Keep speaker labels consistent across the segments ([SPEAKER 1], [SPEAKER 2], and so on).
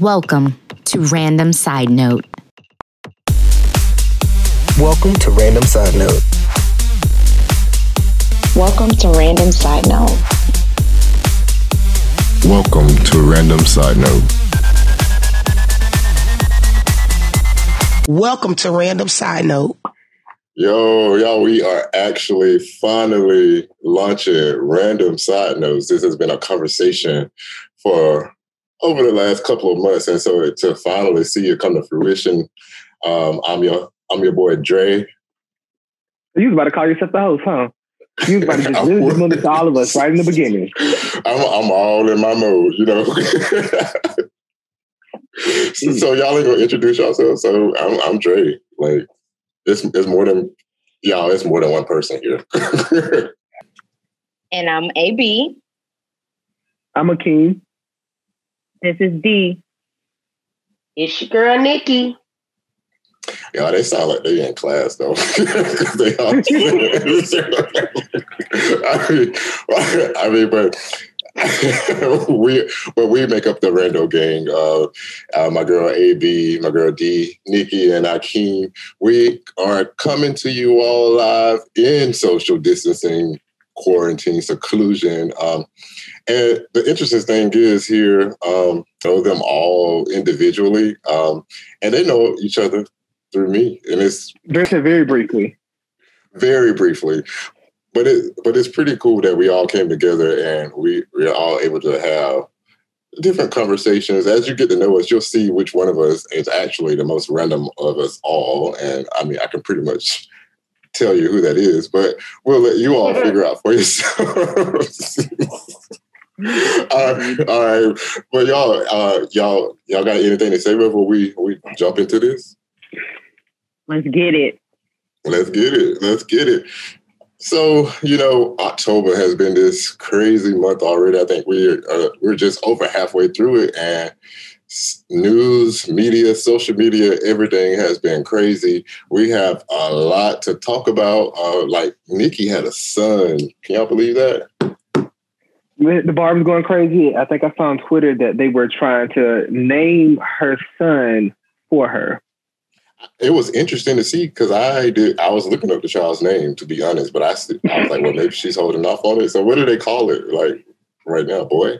[SPEAKER 1] Welcome to Random Side Note.
[SPEAKER 2] Welcome to Random Side Note.
[SPEAKER 3] Welcome to Random Side Note.
[SPEAKER 4] Welcome to Random Side Note.
[SPEAKER 2] Welcome to Random Side Note.
[SPEAKER 4] Yo, y'all, we are actually finally launching Random Side Notes. This has been a conversation for over the last couple of months, and so to finally see it come to fruition, um, I'm your I'm your boy Dre.
[SPEAKER 5] You was about to call yourself the host, huh? You was about to just really dismiss to all of us right in the beginning.
[SPEAKER 4] I'm I'm all in my mode, you know. so, so y'all ain't gonna introduce yourselves. So I'm I'm Dre. Like it's it's more than y'all. It's more than one person here.
[SPEAKER 6] And I'm AB.
[SPEAKER 5] I'm a king.
[SPEAKER 6] This is D.
[SPEAKER 7] It's your girl Nikki.
[SPEAKER 4] Y'all, they sound like they in class though. they all, I mean, I mean, but we but we make up the Rando gang. Uh, uh, my girl AB, my girl D, Nikki, and Akeem. We are coming to you all live in social distancing, quarantine, seclusion. Um, and the interesting thing is here, um, know them all individually, um, and they know each other through me, and it's
[SPEAKER 5] Very, very briefly.
[SPEAKER 4] very briefly. But it but it's pretty cool that we all came together and we we're all able to have different conversations. As you get to know us, you'll see which one of us is actually the most random of us all. And I mean, I can pretty much tell you who that is, but we'll let you all figure out for yourselves. all right, all right. Well, y'all, uh, y'all, y'all got anything to say before we we jump into this?
[SPEAKER 6] Let's get it.
[SPEAKER 4] Let's get it. Let's get it. So you know, October has been this crazy month already. I think we're uh, we're just over halfway through it, and news, media, social media, everything has been crazy. We have a lot to talk about. Uh, like Nikki had a son. Can y'all believe that?
[SPEAKER 5] The the bar was going crazy. I think I saw on Twitter that they were trying to name her son for her.
[SPEAKER 4] It was interesting to see because I did. I was looking up the child's name to be honest, but I, I was like, well, maybe she's holding off on it. So what do they call it? Like right now, boy.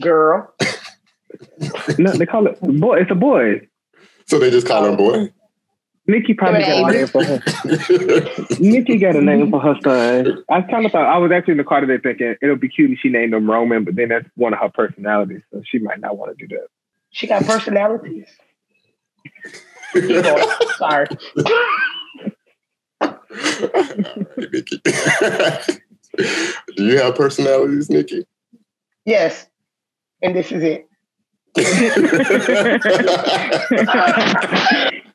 [SPEAKER 7] Girl.
[SPEAKER 5] No, they call it boy. It's a boy.
[SPEAKER 4] So they just call him boy.
[SPEAKER 5] Nikki probably got a name for her. Nikki got a name for her son. I kind of thought I was actually in the car today thinking it'll be cute if she named him Roman, but then that's one of her personalities, so she might not want to do that.
[SPEAKER 7] She got personalities. Keep going. Sorry.
[SPEAKER 4] Nikki. Do you have personalities, Nikki?
[SPEAKER 7] Yes. And this is it.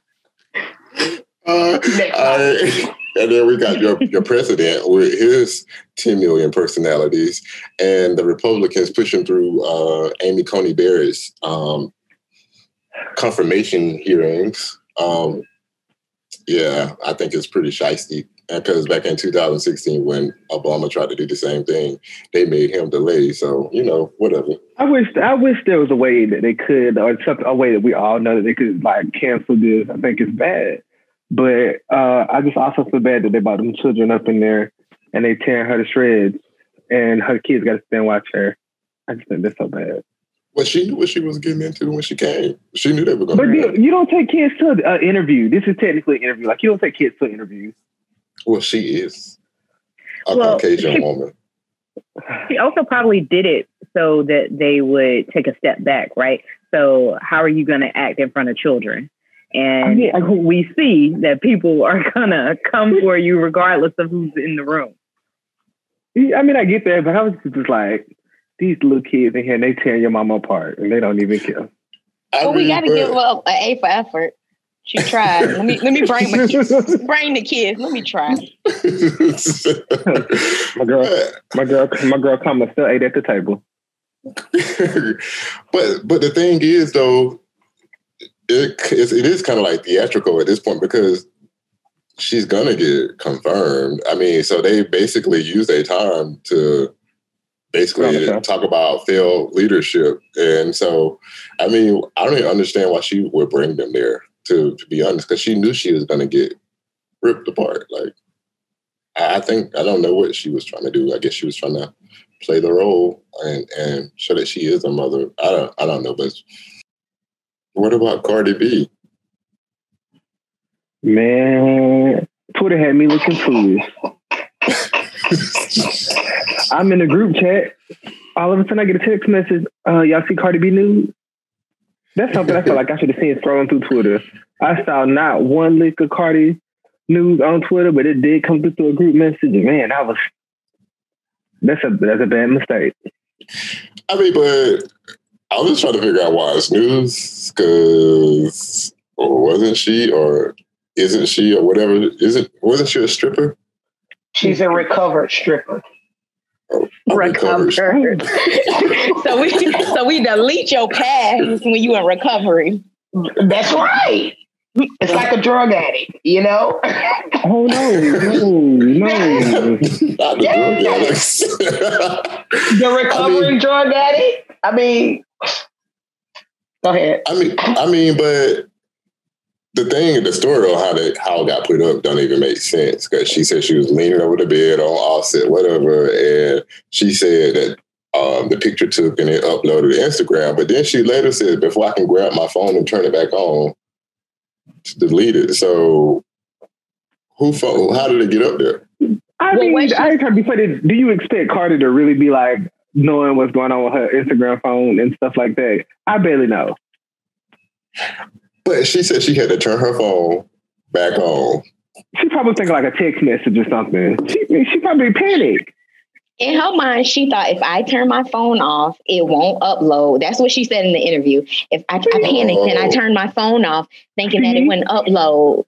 [SPEAKER 4] Uh, right. And then we got your, your president with his 10 million personalities, and the Republicans pushing through uh, Amy Coney Barrett's um, confirmation hearings. Um, yeah, I think it's pretty shisty. Because back in 2016, when Obama tried to do the same thing, they made him delay. So, you know, whatever.
[SPEAKER 5] I wish I wish there was a way that they could, or something, a way that we all know that they could like cancel this. I think it's bad, but uh, I just also feel bad that they brought them children up in there and they tearing her to shreds, and her kids got to stand watch her. I just think that's so bad.
[SPEAKER 4] Well, she knew what she was getting into when she came. She knew they were going
[SPEAKER 5] But
[SPEAKER 4] to
[SPEAKER 5] you, you don't take kids to an interview. This is technically an interview. Like you don't take kids to interviews.
[SPEAKER 4] Well, she is a
[SPEAKER 6] Well,
[SPEAKER 4] Caucasian
[SPEAKER 6] she-
[SPEAKER 4] woman.
[SPEAKER 6] She also probably did it so that they would take a step back, right? So how are you going to act in front of children? And
[SPEAKER 5] I mean, I-
[SPEAKER 6] we see that people are gonna come for you regardless of who's in the room.
[SPEAKER 5] I mean, I get that, but I was just like, these little kids in here, and they tearing your mama apart, and they don't even care.
[SPEAKER 4] I
[SPEAKER 8] Well, we got to give up an A for effort. She tried. let me let me bring my kids. Bring the kids. Let me try.
[SPEAKER 5] My girl, my girl, my girl, Kamala still ate at the table.
[SPEAKER 4] but but the thing is though, it it's, it is kind of like theatrical at this point because she's gonna get confirmed. I mean, so they basically use their time to basically talk about failed leadership. And so, I mean, I don't even understand why she would bring them there. To, to be honest, because she knew she was going to get ripped apart. Like, I I think I don't know what she was trying to do. I guess she was trying to play the role and and show that she is a mother. I don't I don't know, but what about Cardi B?
[SPEAKER 5] Man, Twitter had me looking foolish. I'm in a group chat. All of a sudden, I get a text message. Uh, y'all see Cardi B news? That's something I feel like I should have seen scrolling through Twitter. I saw not one lick of Cardi news on Twitter, but it did come through, through a group message. Man, I was that's a that's a bad mistake.
[SPEAKER 4] I mean, but I was just trying to figure out why it's news because wasn't she or isn't she or whatever? Isn't wasn't she a stripper?
[SPEAKER 7] She's a recovered stripper.
[SPEAKER 4] A recovered stripper.
[SPEAKER 8] so we so we delete your past when you in recovery.
[SPEAKER 7] That's right. It's like a drug addict, you know?
[SPEAKER 5] Oh no, no, no.
[SPEAKER 4] Not the drug
[SPEAKER 7] Yeah.
[SPEAKER 4] addicts.
[SPEAKER 7] the recovering drug addict. I mean, go ahead.
[SPEAKER 4] I mean, I mean, but the thing, the story on how that how it got put up don't even make sense because she said she was leaning over the bed on Offset, whatever, and she said that um, the picture took and it uploaded to Instagram. But then she later said, before I can grab my phone and turn it back on, to delete it. So, who? fo- How did it get up there?
[SPEAKER 5] I
[SPEAKER 8] Well,
[SPEAKER 5] mean,
[SPEAKER 8] she-
[SPEAKER 5] I ain't trying to be funny. Do you expect Cardi to really be like knowing what's going on with her Instagram phone and stuff like that? I barely know.
[SPEAKER 4] But she said she had to turn her phone back on.
[SPEAKER 5] She probably thinking like a text message or something. She she probably panicked.
[SPEAKER 8] In her mind, she thought if I turn my phone off, it won't upload. That's what she said in the interview. If I, I panicked and I turned my phone off, thinking that
[SPEAKER 5] Mhm.
[SPEAKER 8] it wouldn't upload,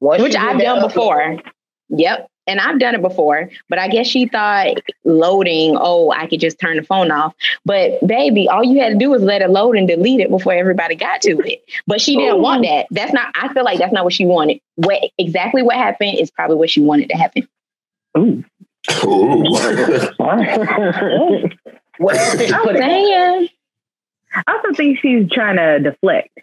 [SPEAKER 7] Once
[SPEAKER 8] which I've done
[SPEAKER 7] that
[SPEAKER 8] before. Yep. And I've done it before, but I guess she thought loading, oh, I could just turn the phone off. But baby, all you had to do was let it load and delete it before everybody got to it. But she didn't want oh. that. That's not, I feel like that's not what she wanted. What exactly what happened is probably what she wanted to happen.
[SPEAKER 5] Ooh.
[SPEAKER 4] Ooh.
[SPEAKER 7] What else did you
[SPEAKER 8] I'm saying.
[SPEAKER 6] I also think she's trying to deflect.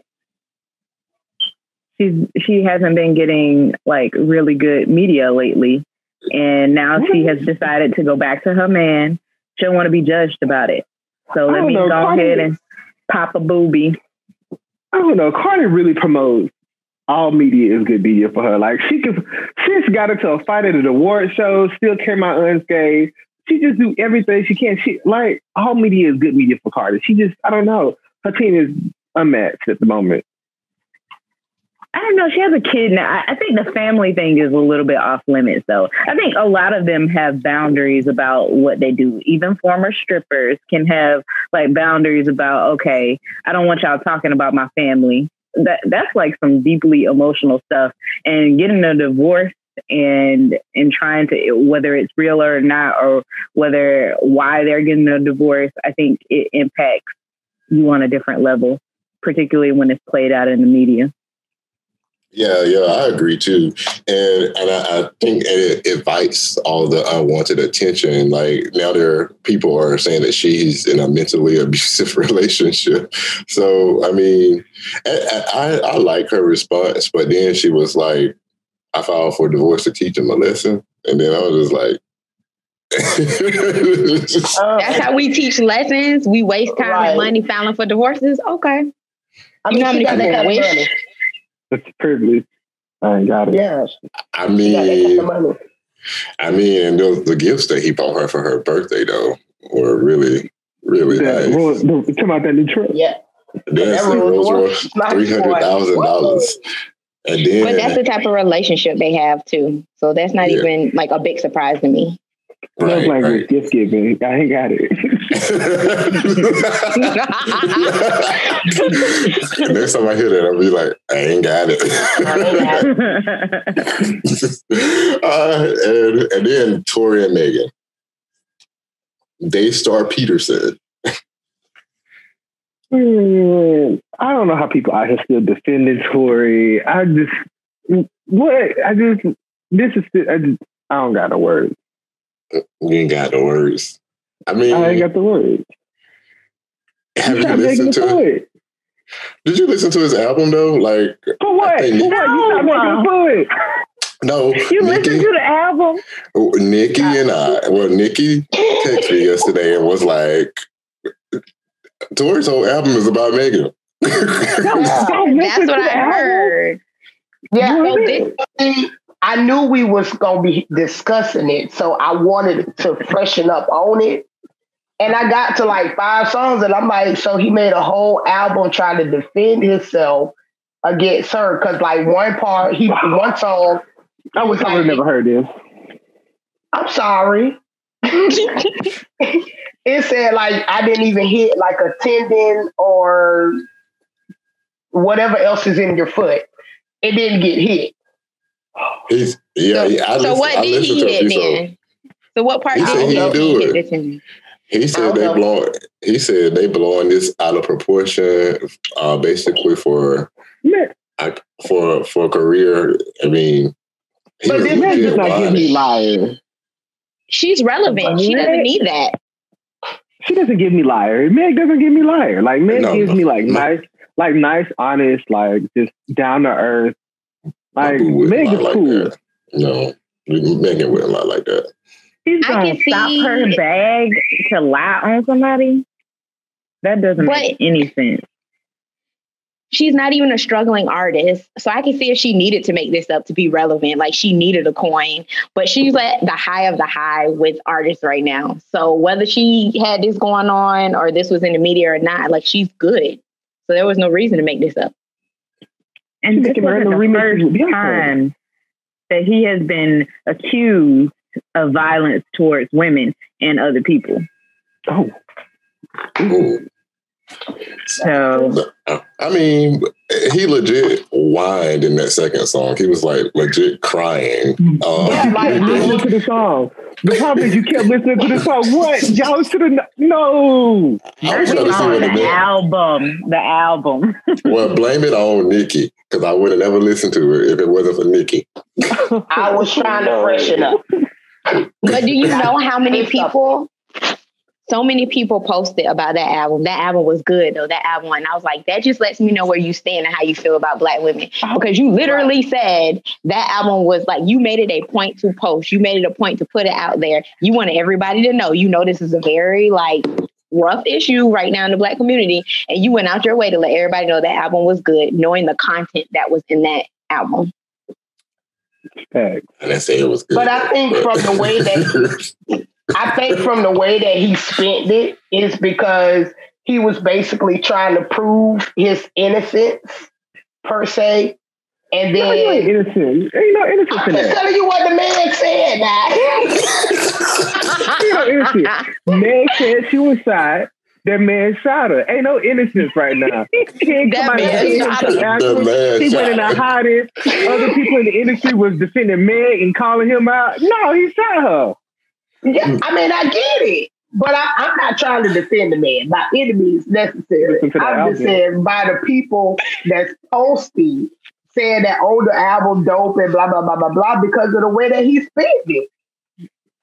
[SPEAKER 6] She's she hasn't been getting like really good media lately, and now she has decided to go back to her man. She don't want to be judged about it. So let me
[SPEAKER 5] know,
[SPEAKER 6] go
[SPEAKER 5] Cardi-
[SPEAKER 6] ahead and pop a booby.
[SPEAKER 5] I don't know. Cardi really promotes all media is good media for her. Like she could, she's got into a fight at an award show, still came out unscathed. She just do everything she can. She like all media is good media for Cardi. She just, I don't know. Her team is unmatched at the moment.
[SPEAKER 6] I don't know. She has a kid now. I, think the family thing is a little bit off limits, though. I think a lot of them have boundaries about what they do. Even former strippers can have like boundaries about, okay, I don't want y'all talking about my family. That that's like some deeply emotional stuff. And getting a divorce and and trying to whether it's real or not, or whether why they're getting a divorce, I think it impacts you on a different level, particularly when it's played out in the media.
[SPEAKER 4] Yeah, yeah, I agree too, and and I, I think it invites all the unwanted attention. Like now, there are, people are saying that she's in a mentally abusive relationship. So I mean, I, I, I like her response, but then she was like, "I filed for divorce to teach him a lesson," and then I was just like.
[SPEAKER 8] Oh, that's how we teach lessons. We waste time
[SPEAKER 7] Right.
[SPEAKER 8] and money filing for divorces. Okay.
[SPEAKER 7] I
[SPEAKER 8] You know how
[SPEAKER 7] she
[SPEAKER 8] many
[SPEAKER 7] got that
[SPEAKER 8] people
[SPEAKER 7] kind of
[SPEAKER 8] wish?
[SPEAKER 7] Money.
[SPEAKER 5] It's a privilege. I ain't got it.
[SPEAKER 7] Yeah,
[SPEAKER 4] I
[SPEAKER 7] she got that kind
[SPEAKER 4] mean. I mean, and those, the gifts that he bought her for her birthday though were really, really
[SPEAKER 5] That,
[SPEAKER 4] nice.
[SPEAKER 5] well, the, come out that new truck.
[SPEAKER 7] Yeah.
[SPEAKER 4] That's
[SPEAKER 7] That
[SPEAKER 4] the
[SPEAKER 7] Rolls
[SPEAKER 4] Rolls
[SPEAKER 7] Royce
[SPEAKER 4] Royce,
[SPEAKER 7] is nice,
[SPEAKER 4] three hundred thousand dollars, and then
[SPEAKER 8] But that's the type of relationship they have too. So that's not
[SPEAKER 4] Yeah.
[SPEAKER 8] even like a big surprise to me.
[SPEAKER 5] Love
[SPEAKER 4] right,
[SPEAKER 5] language,
[SPEAKER 4] right.
[SPEAKER 5] gift giving. I ain't got it.
[SPEAKER 4] Next time I hear that, I'll be like, I ain't got it. uh, and, and then Tory and Megan. Daystar Peterson.
[SPEAKER 5] Hmm, I don't know how people out here still defending Tory. I just what I just this is I just I don't got no words.
[SPEAKER 4] You ain't got the words. I mean,
[SPEAKER 5] I ain't got the words.
[SPEAKER 4] have you listened to?
[SPEAKER 5] fun.
[SPEAKER 4] Did you listen to his album though? Like,
[SPEAKER 5] For what? For what? You stop making it fun.
[SPEAKER 4] no,
[SPEAKER 6] You
[SPEAKER 4] Nikki,
[SPEAKER 6] listen to the album?
[SPEAKER 4] Nikki and I. Well, Nikki texted me yesterday and was like, "Tory's whole album is about Megan."
[SPEAKER 5] Don't
[SPEAKER 8] That's what I
[SPEAKER 5] album.
[SPEAKER 8] heard.
[SPEAKER 7] Yeah,
[SPEAKER 8] So this,
[SPEAKER 7] see, I knew we was gonna be discussing it, so I wanted to freshen up on it. And I got to like five songs, and I'm like, so he made a whole album trying to defend himself against her. Cause like one part, he one song,
[SPEAKER 5] I wish I would have never heard this.
[SPEAKER 7] I'm sorry. it said like I didn't even hit like a tendon or whatever else is in your foot. It didn't get hit.
[SPEAKER 4] He's yeah.
[SPEAKER 8] so,
[SPEAKER 4] yeah, I
[SPEAKER 8] so
[SPEAKER 4] listened,
[SPEAKER 8] what
[SPEAKER 4] I
[SPEAKER 8] did he
[SPEAKER 4] to a
[SPEAKER 8] hit then? So what part
[SPEAKER 4] He
[SPEAKER 8] did
[SPEAKER 4] said
[SPEAKER 8] he
[SPEAKER 4] he
[SPEAKER 8] hit?
[SPEAKER 4] do it.
[SPEAKER 8] this?
[SPEAKER 4] He said they
[SPEAKER 7] know.
[SPEAKER 4] blowing. He said they blowing this out of proportion, uh, basically for
[SPEAKER 5] Man,
[SPEAKER 4] for for a career. I mean, he
[SPEAKER 7] But
[SPEAKER 4] was
[SPEAKER 7] this
[SPEAKER 5] man
[SPEAKER 4] legit
[SPEAKER 5] just not give me
[SPEAKER 4] lying.
[SPEAKER 5] liar.
[SPEAKER 8] She's relevant. She doesn't need that.
[SPEAKER 5] She doesn't give me liar. Meg doesn't give me liar. Like Meg
[SPEAKER 4] No,
[SPEAKER 5] gives
[SPEAKER 4] no,
[SPEAKER 5] me like
[SPEAKER 4] no.
[SPEAKER 5] nice, like nice, honest, like just down to earth.
[SPEAKER 4] My
[SPEAKER 5] Like
[SPEAKER 4] boo wouldn't
[SPEAKER 5] Meg is
[SPEAKER 4] like
[SPEAKER 5] cool.
[SPEAKER 4] that. No, Megan wouldn't lie like that.
[SPEAKER 6] She's gonna
[SPEAKER 8] can
[SPEAKER 6] stop
[SPEAKER 8] see-
[SPEAKER 6] her bag to lie on somebody. That doesn't make any sense.
[SPEAKER 8] She's not even a struggling artist. So I can see if she needed to make this up to be relevant. Like she needed a coin, but she's at the high of the high with artists right now. So whether she had this going on or this was in the media or not, like she's good. So there was no reason to make this up.
[SPEAKER 6] And this
[SPEAKER 5] making
[SPEAKER 6] wasn't the
[SPEAKER 5] random remixes
[SPEAKER 6] first time that he has been accused of violence towards women and other people.
[SPEAKER 5] Oh,
[SPEAKER 4] Ooh.
[SPEAKER 6] So
[SPEAKER 4] I mean, he legit whined in that second song. He was like legit crying. Um,
[SPEAKER 7] Yeah, like,
[SPEAKER 5] listen to the song. The problem is you kept listening to the song. What? Y'all should have no.
[SPEAKER 4] I was trying to see
[SPEAKER 6] on
[SPEAKER 4] what
[SPEAKER 6] the
[SPEAKER 4] it meant.
[SPEAKER 6] album, the album.
[SPEAKER 4] Well, blame it on Nikki because I would have never listened to it if it wasn't for Nikki.
[SPEAKER 7] I was trying to freshen up.
[SPEAKER 8] But do you know how many people? So many people posted about that album. That album was good though. That album, and I was like, that just lets me know where you stand and how you feel about black women. Oh, because you literally said that album was like you made it a point to post. You made it a point to put it out there. You wanted everybody to know. You know this is a very like rough issue right now in the black community, and you went out your way to let everybody know that album was good, knowing the content that was in that album.
[SPEAKER 5] Facts.
[SPEAKER 4] And I say it was good.
[SPEAKER 7] But I think from the way that I think from the way that he spent it is because he was basically trying to prove his innocence per se. And
[SPEAKER 5] No, you ain't
[SPEAKER 7] then
[SPEAKER 5] innocent. Ain't no innocence
[SPEAKER 7] I'm
[SPEAKER 5] in
[SPEAKER 7] just
[SPEAKER 5] that.
[SPEAKER 7] telling you what the man said now.
[SPEAKER 5] Ain't no innocence. Meg said she was shot. That man shot her. Ain't no innocence right now. He ain't
[SPEAKER 8] That
[SPEAKER 5] come out and
[SPEAKER 8] man
[SPEAKER 5] defend
[SPEAKER 8] shot
[SPEAKER 5] him
[SPEAKER 8] her.
[SPEAKER 5] after.
[SPEAKER 4] The man
[SPEAKER 5] He
[SPEAKER 4] shot
[SPEAKER 5] went in
[SPEAKER 4] her.
[SPEAKER 5] the hottest. Other people in the industry was defending Meg and calling him out. No, he shot her.
[SPEAKER 7] yeah, I mean I get it. But I, I'm not trying to defend the man by any means necessary.
[SPEAKER 5] Listen to the
[SPEAKER 7] I'm just
[SPEAKER 5] album.
[SPEAKER 7] saying by the people that's posting saying that oh album dope and blah blah blah blah blah because of the way that he spent it.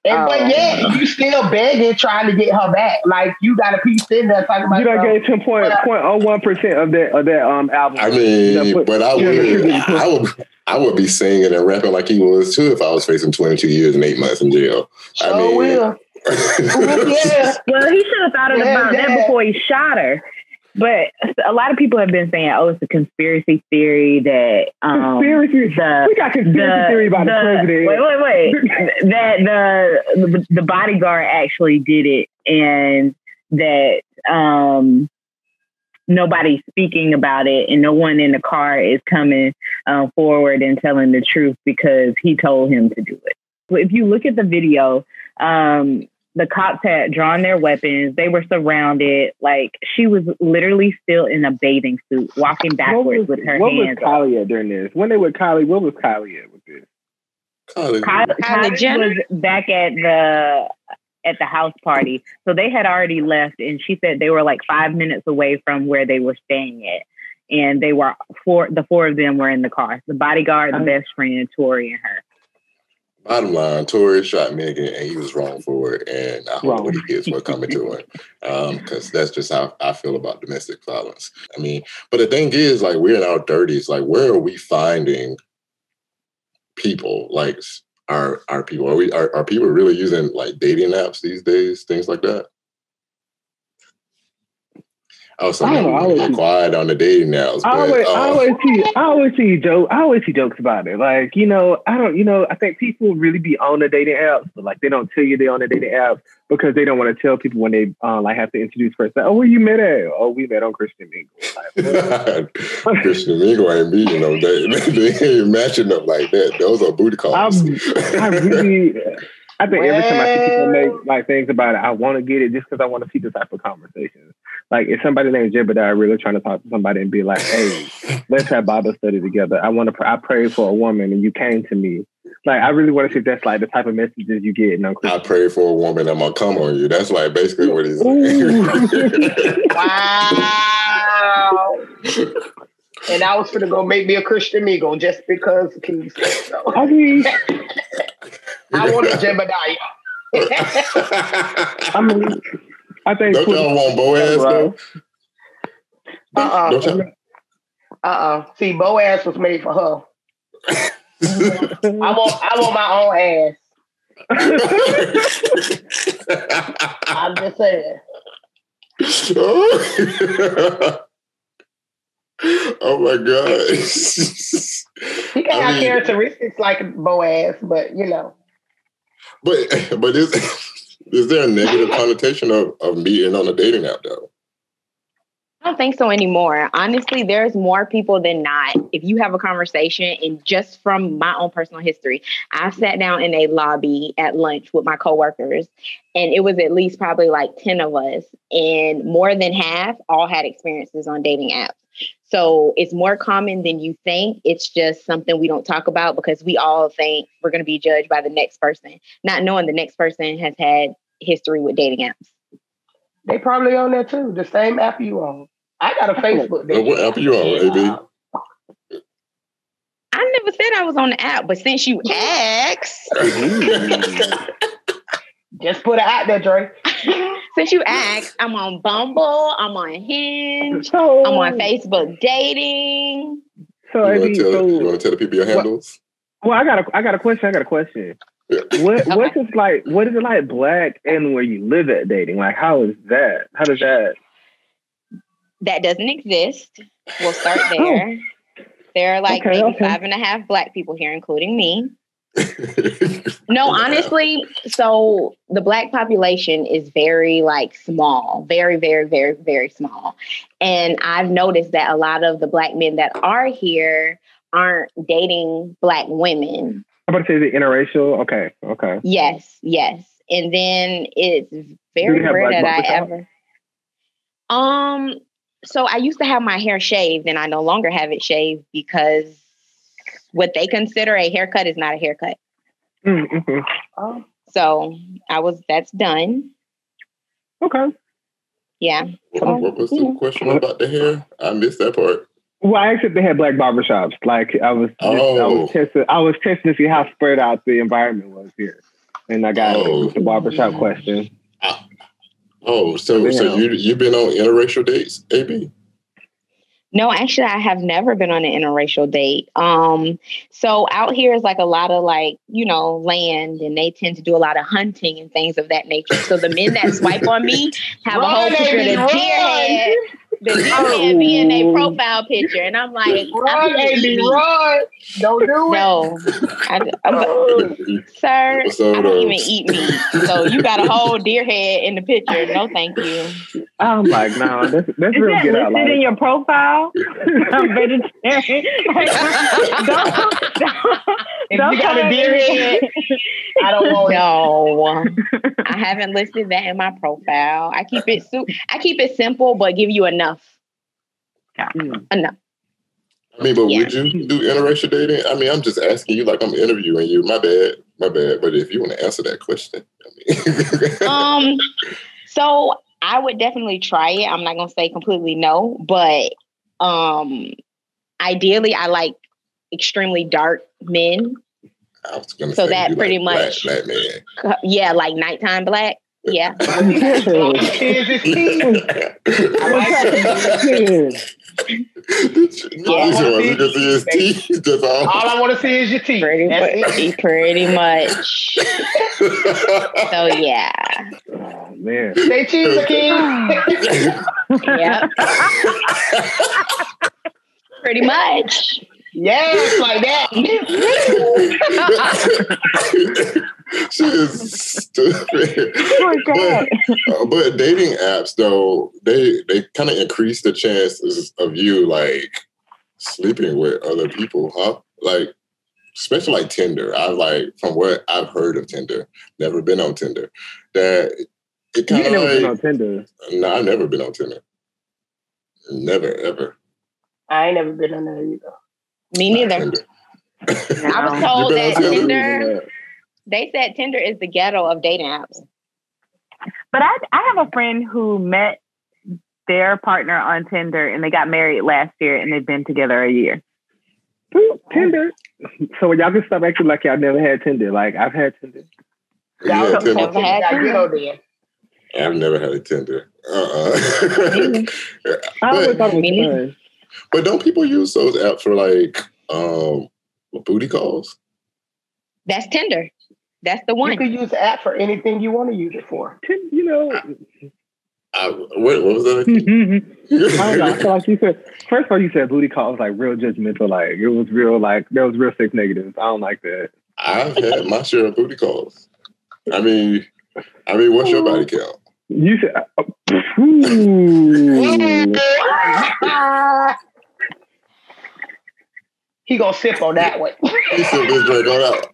[SPEAKER 7] And
[SPEAKER 6] Oh.
[SPEAKER 7] but yet you still begging trying to get her back. Like you got a piece in there talking about
[SPEAKER 5] You done
[SPEAKER 7] some-
[SPEAKER 5] gave ten point point oh one percent of that of that um album.
[SPEAKER 4] I mean,
[SPEAKER 5] put-
[SPEAKER 4] but I would, I would, I would be singing and rapping like he was too if I was facing 22 years and eight months in jail. I
[SPEAKER 7] Sure
[SPEAKER 4] mean,
[SPEAKER 7] will. yeah.
[SPEAKER 6] Well, he should have thought
[SPEAKER 7] Yeah,
[SPEAKER 6] about that
[SPEAKER 7] yeah.
[SPEAKER 6] before he shot her. But a lot of people have been saying, "Oh, it's a conspiracy theory that um,
[SPEAKER 5] Conspiracy.
[SPEAKER 6] the
[SPEAKER 5] we got conspiracy theory about the, president.
[SPEAKER 6] Wait, wait, wait. that the the bodyguard actually did it, and that um, nobody's speaking about it, and no one in the car is coming uh, forward and telling the truth because he told him to do it. If you look at the video, um, the cops had drawn their weapons. They were surrounded. Like she was literally still in a bathing suit, walking backwards
[SPEAKER 5] was,
[SPEAKER 6] with her
[SPEAKER 5] what
[SPEAKER 6] hands.
[SPEAKER 5] was Kylie at during this? When they were Kylie, what was Kylie at with this?
[SPEAKER 4] College.
[SPEAKER 6] Kylie,
[SPEAKER 8] Kylie
[SPEAKER 6] Kylie
[SPEAKER 8] Jenner?
[SPEAKER 6] was back at the at the house party, so they had already left, and she said they were like five minutes away from where they were staying at, and they were four. The four of them were in the car: the bodyguard, the best friend, Tory, and her.
[SPEAKER 4] Bottom line, Tory shot Megan, and he was wrong for it, and I hope
[SPEAKER 5] Wrong.
[SPEAKER 4] what he gets will coming to him, um, because that's just how I feel about domestic violence. I mean, but the thing is, like, we're in our thirties. Like, where are we finding people? Like, our our people are we are, are people really using like dating apps these days? Things like that. Oh, so
[SPEAKER 5] I don't know, I
[SPEAKER 4] now
[SPEAKER 5] always
[SPEAKER 4] we're
[SPEAKER 5] see-
[SPEAKER 4] quiet on the dating apps.
[SPEAKER 5] I
[SPEAKER 4] But,
[SPEAKER 5] always, I
[SPEAKER 4] uh,
[SPEAKER 5] always see, I always see joke, I always see jokes about it. Like, you know, I don't, you know, I think people really be on the dating apps, but like they don't tell you they're on the dating apps because they don't want to tell people when they uh, like have to introduce first. Like, oh, where you met at? Oh, we met on Christian Mingle. Like.
[SPEAKER 4] Christian Mingle ain't me, you know, they, they ain't matching up like that. Those are booty calls.
[SPEAKER 5] I'm, I really, I think every time I see people make like things about it, I want to get it just because I want to see the type of conversations. Like if somebody named Jebediah really trying to talk to somebody and be like, "Hey, let's have Bible study together." I want to. I prayed for a woman and you came to me. Like I really want to see if that's like the type of messages you get. No,
[SPEAKER 4] I pray for a woman, I'm gonna come on you. That's like basically what he's saying.
[SPEAKER 7] Wow. and I was gonna go make me a Christian Mingle just because can you say so?
[SPEAKER 5] I mean,
[SPEAKER 7] I wanted Jebediah.
[SPEAKER 5] I mean, I think.
[SPEAKER 4] Don't y'all want Boaz though?
[SPEAKER 7] Uh
[SPEAKER 4] y'all?
[SPEAKER 7] uh. Uh uh. See, Boaz was made for her. I want I want my own ass. I'm just saying.
[SPEAKER 4] oh my god.
[SPEAKER 7] He can
[SPEAKER 4] I
[SPEAKER 7] have
[SPEAKER 4] mean-
[SPEAKER 7] characteristics like Boaz, but you know.
[SPEAKER 4] But but is is there a negative connotation of, of meeting on a dating app though?
[SPEAKER 8] I don't think so anymore. Honestly, there's more people than not. If you have a conversation, and just from my own personal history, I sat down in a lobby at lunch with my coworkers, and it was at least probably like 10 of us, and more than half all had experiences on dating apps. So it's more common than you think. It's just something we don't talk about because we all think we're going to be judged by the next person, not knowing the next person has had history with dating apps.
[SPEAKER 7] They probably on there too. The same app you on. I got a Facebook.
[SPEAKER 4] Uh, what app you on, AB?
[SPEAKER 8] I never said I was on the app, but since you asked,
[SPEAKER 7] Just put it out there, Dre.
[SPEAKER 8] since you asked, I'm on Bumble, I'm on Hinge,
[SPEAKER 5] So,
[SPEAKER 8] I'm on Facebook dating.
[SPEAKER 5] So,
[SPEAKER 4] You
[SPEAKER 5] I
[SPEAKER 4] want
[SPEAKER 5] mean,
[SPEAKER 4] to tell
[SPEAKER 5] so,
[SPEAKER 4] you want to tell the people your handles?
[SPEAKER 5] well, I got a, I got a question. I got a question.
[SPEAKER 4] Yeah.
[SPEAKER 5] What what's it like? What is it like black and where you live at dating? Like, how is that? How does that?
[SPEAKER 8] That doesn't exist. We'll start there. There are like
[SPEAKER 5] Okay,
[SPEAKER 8] maybe
[SPEAKER 5] okay.
[SPEAKER 8] five and a half black people here, including me. No, honestly, so the black population is very like small, very, very, very, very small. And I've noticed that a lot of the black men that are here aren't dating black women.
[SPEAKER 5] I'm about to say is it interracial? Okay, okay.
[SPEAKER 8] Yes, yes. And then it's very
[SPEAKER 5] Do you have
[SPEAKER 8] rare that I
[SPEAKER 5] barbershop?
[SPEAKER 8] ever. Um, so I used to have my hair shaved, and I no longer have it shaved because what they consider a haircut is not a haircut.
[SPEAKER 5] Mm-hmm.
[SPEAKER 7] Oh,
[SPEAKER 8] So I was that's done.
[SPEAKER 5] Okay.
[SPEAKER 8] Yeah.
[SPEAKER 4] what, what was the question about the hair? I missed that part.
[SPEAKER 5] Well, I asked if they had black barbershops. Like I was, just, I
[SPEAKER 4] Oh.
[SPEAKER 5] was testing. I was testing to see how spread out the environment was here, and I got
[SPEAKER 4] Oh.
[SPEAKER 5] the barbershop question.
[SPEAKER 4] Oh, so so
[SPEAKER 5] Damn.
[SPEAKER 4] you you've been on interracial dates, AB?
[SPEAKER 8] No, actually, I have never been on an interracial date. Um, so out here is like a lot of like, you know, land and they tend to do a lot of hunting and things of that nature. So the men that swipe on me have a whole
[SPEAKER 7] Run,
[SPEAKER 8] picture of
[SPEAKER 7] baby,
[SPEAKER 8] the
[SPEAKER 7] run.
[SPEAKER 8] Deer head, the deer head being a profile picture. And I'm like,
[SPEAKER 7] run,
[SPEAKER 8] I'm gonna eat
[SPEAKER 7] baby,
[SPEAKER 8] meat.
[SPEAKER 7] run! Don't do it.
[SPEAKER 8] No, I, I'm,
[SPEAKER 7] Oh.
[SPEAKER 8] sir, I don't even eat meat. So you got a whole deer head in the picture. No, thank you.
[SPEAKER 5] I'm like, no, that's that's
[SPEAKER 6] Is
[SPEAKER 5] real
[SPEAKER 6] that
[SPEAKER 5] get out.
[SPEAKER 6] listed in your profile? I'm vegetarian. don't, don't,
[SPEAKER 7] If
[SPEAKER 6] don't
[SPEAKER 7] you got a deer head, I don't want it.
[SPEAKER 8] No, I haven't listed that in my profile. I keep it su- I keep it simple, but give you enough.
[SPEAKER 5] Mm,
[SPEAKER 8] Enough.
[SPEAKER 4] I mean, but
[SPEAKER 8] Yeah.
[SPEAKER 4] would you do interracial dating? I mean, I'm just asking you, like I'm interviewing you. My bad, my bad. But if you want to answer that question, I mean,
[SPEAKER 8] Um, so I would definitely try it. I'm not gonna say completely no, but um, ideally, I like extremely dark men.
[SPEAKER 4] I was gonna
[SPEAKER 8] So
[SPEAKER 4] say
[SPEAKER 8] that pretty
[SPEAKER 4] like
[SPEAKER 8] much-
[SPEAKER 4] black, black man.
[SPEAKER 8] Yeah, like nighttime black. Yeah.
[SPEAKER 7] Kids is key. I like that.
[SPEAKER 4] No, you want to see his teeth. All.
[SPEAKER 7] All I want to see is your teeth.
[SPEAKER 8] Pretty,
[SPEAKER 7] That's
[SPEAKER 8] pretty, pretty much. So yeah.
[SPEAKER 5] Oh, man.
[SPEAKER 7] Say cheese, king.
[SPEAKER 8] Yep. pretty much.
[SPEAKER 7] yes, like that.
[SPEAKER 4] she is stupid.
[SPEAKER 6] Poor guy.
[SPEAKER 4] But, uh, but dating apps though, they they kind of increase the chances of you like sleeping with other people, huh? Like especially like Tinder. I like from what I've heard of Tinder, never been on Tinder. That it kind of
[SPEAKER 5] never been on
[SPEAKER 4] like
[SPEAKER 5] Tinder.
[SPEAKER 4] no, I've never been on Tinder. Never ever.
[SPEAKER 7] I ain't never been on there either.
[SPEAKER 8] Me neither. I was told that
[SPEAKER 4] Tinder?
[SPEAKER 8] Tinder. They said Tinder is the ghetto of dating apps.
[SPEAKER 6] But I, I have a friend who met their partner on Tinder and they got married last year and they've been together a year.
[SPEAKER 5] Ooh, Tinder. So y'all can stop acting like y'all never had Tinder. Like I've had Tinder.
[SPEAKER 4] Yeah,
[SPEAKER 7] Y'all
[SPEAKER 4] Tinder.
[SPEAKER 8] Never had Tinder.
[SPEAKER 4] I've never had a Tinder. Uh-uh.
[SPEAKER 5] I always
[SPEAKER 4] but,
[SPEAKER 5] thought it was
[SPEAKER 8] Me
[SPEAKER 4] but don't people use those apps for like um booty calls?
[SPEAKER 8] That's Tinder. That's the one.
[SPEAKER 7] You
[SPEAKER 8] one.
[SPEAKER 7] can use app for anything you want to use it for.
[SPEAKER 5] Tin- You know,
[SPEAKER 4] I, what, what was that?
[SPEAKER 5] I don't know. I feel like you said first of all you said booty call was like real judgmental. Like it was real like there was real six negatives. I don't like that.
[SPEAKER 4] I've had my share of booty calls. I mean, I mean, what's your body count?
[SPEAKER 5] You said uh, ooh.
[SPEAKER 7] he gonna sip on that one.
[SPEAKER 4] He said this drink on out.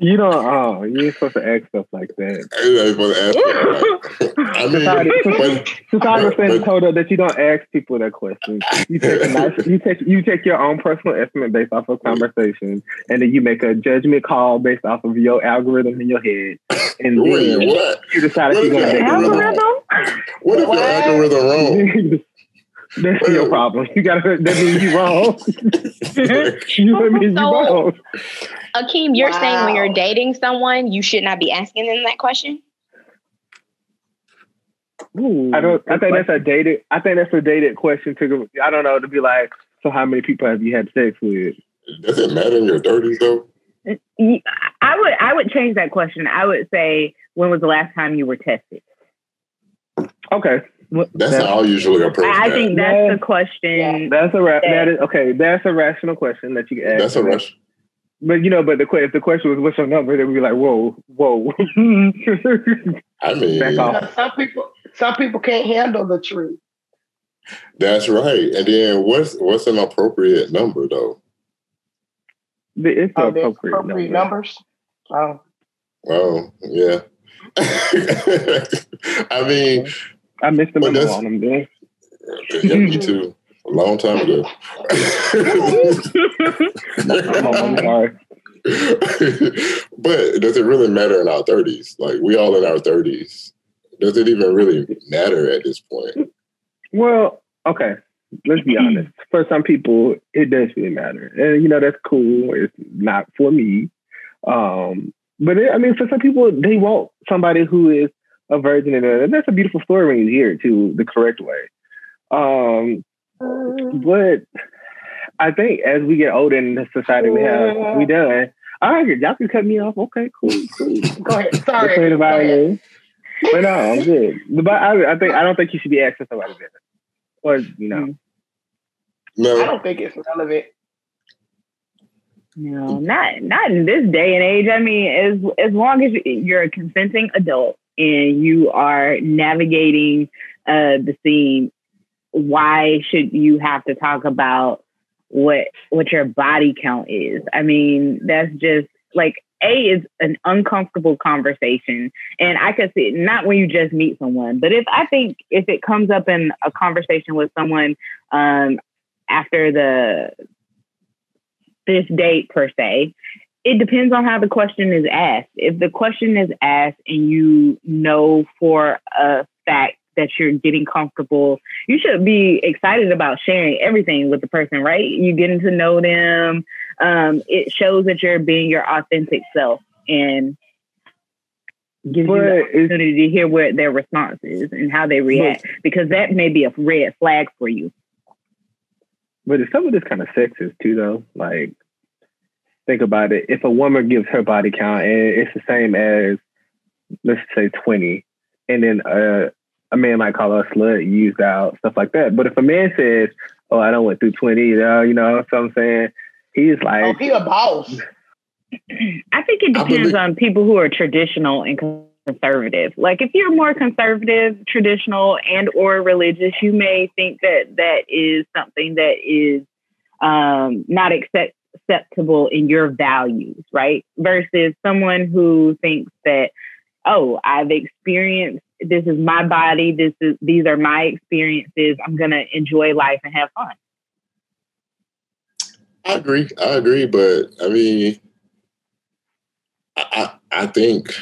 [SPEAKER 5] You don't oh you ain't supposed to ask stuff like that.
[SPEAKER 4] I ain't supposed to ask that. I
[SPEAKER 5] Society,
[SPEAKER 4] mean, but
[SPEAKER 5] society
[SPEAKER 4] but-
[SPEAKER 5] says
[SPEAKER 4] but-
[SPEAKER 5] told her that you don't ask people that question. You take nice, you take you take your own personal estimate based off of conversation, and then you make a judgment call based off of your algorithm in your head, and
[SPEAKER 4] wait,
[SPEAKER 5] then
[SPEAKER 4] what?
[SPEAKER 5] you decide if
[SPEAKER 4] What
[SPEAKER 5] you're date them or not.
[SPEAKER 6] Algorithm?
[SPEAKER 4] What if your algorithm wrong?
[SPEAKER 5] That's your uh, problem. You gotta. That means you wrong. you that means you
[SPEAKER 8] So-
[SPEAKER 5] wrong.
[SPEAKER 8] Akeem, you're saying when you're dating someone, you should not be asking them that question?
[SPEAKER 5] I don't. I think that's a dated. I think that's a dated question to. go- I don't know to be like. So how many people have you had sex with?
[SPEAKER 4] Does it matter in your thirties though?
[SPEAKER 6] I would I would change that question. I would say, when was the last time you were tested?
[SPEAKER 5] Okay,
[SPEAKER 4] That's how I usually approach
[SPEAKER 6] I, I
[SPEAKER 4] that.
[SPEAKER 6] think that's
[SPEAKER 5] Yeah.
[SPEAKER 6] the question.
[SPEAKER 5] that's a ra- that is okay. That's a rational question that you can ask.
[SPEAKER 4] That's a rush.
[SPEAKER 5] But you know, but the que- if the question was what's your number, then we'd be like, whoa, whoa.
[SPEAKER 4] I mean,
[SPEAKER 5] Back off.
[SPEAKER 7] some people, some people can't handle the truth.
[SPEAKER 4] that's right. And then what's what's an appropriate number though?
[SPEAKER 5] it's
[SPEAKER 7] Oh,
[SPEAKER 5] appropriate,
[SPEAKER 7] appropriate
[SPEAKER 5] number.
[SPEAKER 7] numbers. Oh,
[SPEAKER 4] Oh yeah. I mean,
[SPEAKER 5] I missed the memo on them, man.
[SPEAKER 4] yeah, me too. A long time ago.
[SPEAKER 5] I'm sorry.
[SPEAKER 4] but does it really matter in our thirties? Like we all in our thirties. Does it even really matter at this point?
[SPEAKER 5] Well, okay. Let's be honest. For some people, it does really matter, and you know that's cool. It's not for me, um, but it, I mean, for some people, they want somebody who is a virgin, and uh, that's a beautiful story when you hear it too the correct way. Um, but I think as we get older in the society we have, we done. All right, y'all can cut me off. Okay, cool, cool.
[SPEAKER 7] go ahead. Sorry.
[SPEAKER 5] saying
[SPEAKER 7] Go
[SPEAKER 5] about
[SPEAKER 7] ahead.
[SPEAKER 5] you. But no, I'm good. But I, I think I don't think you should be asking somebody that, or you know.
[SPEAKER 7] I don't think it's relevant.
[SPEAKER 6] No, not not in this day and age. I mean, as as long as you're a consenting adult and you are navigating uh, the scene, why should you have to talk about what what your body count is? I mean, that's just like a is an uncomfortable conversation, and I could see it not when you just meet someone, but if I think if it comes up in a conversation with someone um, after the this date per se. It depends on how the question is asked. If the question is asked and you know for a fact that you're getting comfortable, you should be excited about sharing everything with the person, right? You getting to know them, um, it shows that you're being your authentic self and gives
[SPEAKER 5] But
[SPEAKER 6] you the opportunity to hear what their response is and how they react because that may be a red flag for you.
[SPEAKER 5] But some of this kind of sexist too, though. Like, think about it. If a woman gives her body count and it's the same as, let's say, 20, and then uh, a man might call her a slut, used out, stuff like that. But if a man says, oh, I don't went through 20, uh, you know what I'm saying? He's like,
[SPEAKER 7] Oh,
[SPEAKER 5] like,
[SPEAKER 7] he a boss.
[SPEAKER 6] I think it depends
[SPEAKER 4] believe-
[SPEAKER 6] on people who are traditional and conservative. Like if you're more conservative, traditional, and or religious, you may think that that is something that is um, not accept- acceptable in your values, right? Versus someone who thinks that, oh, I've experienced this is my body, this is these are my experiences. I'm gonna enjoy life and have fun.
[SPEAKER 4] I agree. I agree, but I mean, I, I think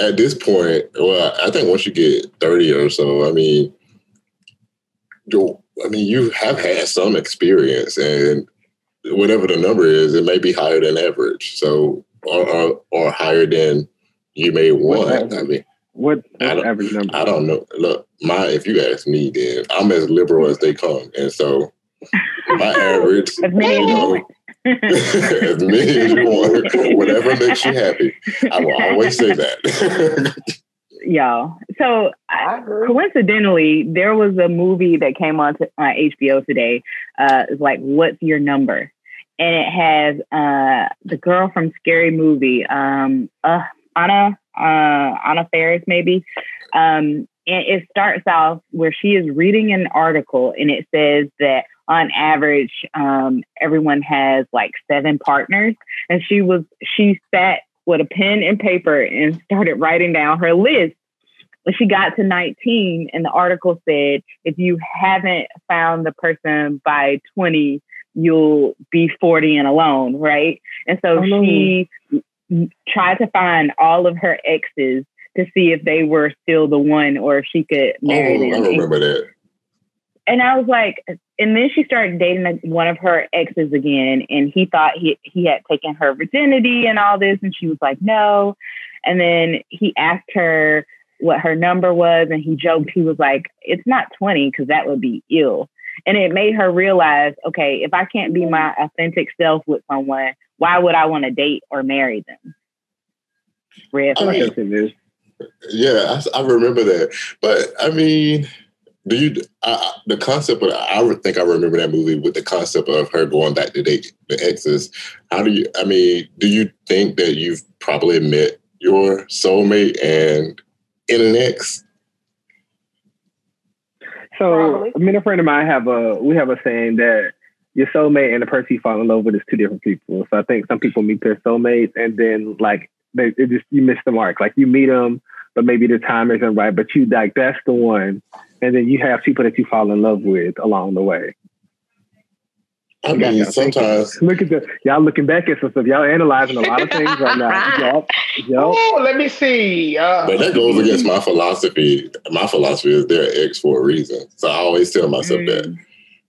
[SPEAKER 4] at this point, well, I think once you get thirty or so, I mean, you I mean, you have had some experience, and whatever the number is, it may be higher than average. So, or or, or higher than you may want. I mean,
[SPEAKER 5] what,
[SPEAKER 4] I don't-
[SPEAKER 5] average number?
[SPEAKER 4] I don't know. Look, my if you ask me, then I'm as liberal as they come, and so my average,
[SPEAKER 6] As many
[SPEAKER 4] you
[SPEAKER 6] as you
[SPEAKER 4] know,
[SPEAKER 6] want.
[SPEAKER 4] as many as you want, whatever makes you happy. I will always say that.
[SPEAKER 6] y'all. So I,
[SPEAKER 7] I
[SPEAKER 6] coincidentally, there was a movie that came on, to, on HBO today. Uh, it's like, "What's Your Number?" And it has uh, the girl from Scary Movie, um, uh, Anna uh, Anna Faris, maybe. Um, and it starts off where she is reading an article, and it says that on average, um, everyone has like seven partners, and she was she sat with a pen and paper and started writing down her list. When she got to 19, and the article said, if you haven't found the person by 20, you'll be 40 and alone, right? And so
[SPEAKER 5] Oh, no.
[SPEAKER 6] she tried to find all of her exes to see if they were still the one or if she could marry
[SPEAKER 4] oh,
[SPEAKER 6] marry
[SPEAKER 4] I
[SPEAKER 6] them.
[SPEAKER 4] remember that.
[SPEAKER 6] And I was like, and then she started dating one of her exes again, and he thought he he had taken her virginity and all this, and she was like, no. And then he asked her what her number was, and he joked, he was like, it's not 20 because that would be ill. And it made her realize, okay, if I can't be my authentic self with someone, why would I want to date or marry them? Red
[SPEAKER 4] I mean,
[SPEAKER 5] guess it is.
[SPEAKER 4] Yeah, I, I remember that. But I mean, do you? I, the concept of I would think I remember that movie with the concept of her going back to date the exes. How do you? I mean, do you think that you've probably met your soulmate and in an ex?
[SPEAKER 5] So,
[SPEAKER 7] Probably.
[SPEAKER 5] me and a friend of mine have a we have a saying that your soulmate and the person you fall in love with is two different people. So I think some people meet their soulmates and then like they it just you miss the mark. Like you meet them, but maybe the time isn't right. But you like that's the one, and then you have people that you fall in love with along the way.
[SPEAKER 4] I
[SPEAKER 5] You got
[SPEAKER 4] mean,
[SPEAKER 5] that. Thank you.
[SPEAKER 4] sometimes.
[SPEAKER 5] Look at the y'all looking back at some stuff. Y'all analyzing a lot of things right now. Yup, yup.
[SPEAKER 7] Oh, let me see. Uh,
[SPEAKER 4] But that goes against my philosophy. My philosophy is they're ex for a reason. So I always tell myself that.
[SPEAKER 6] Mm.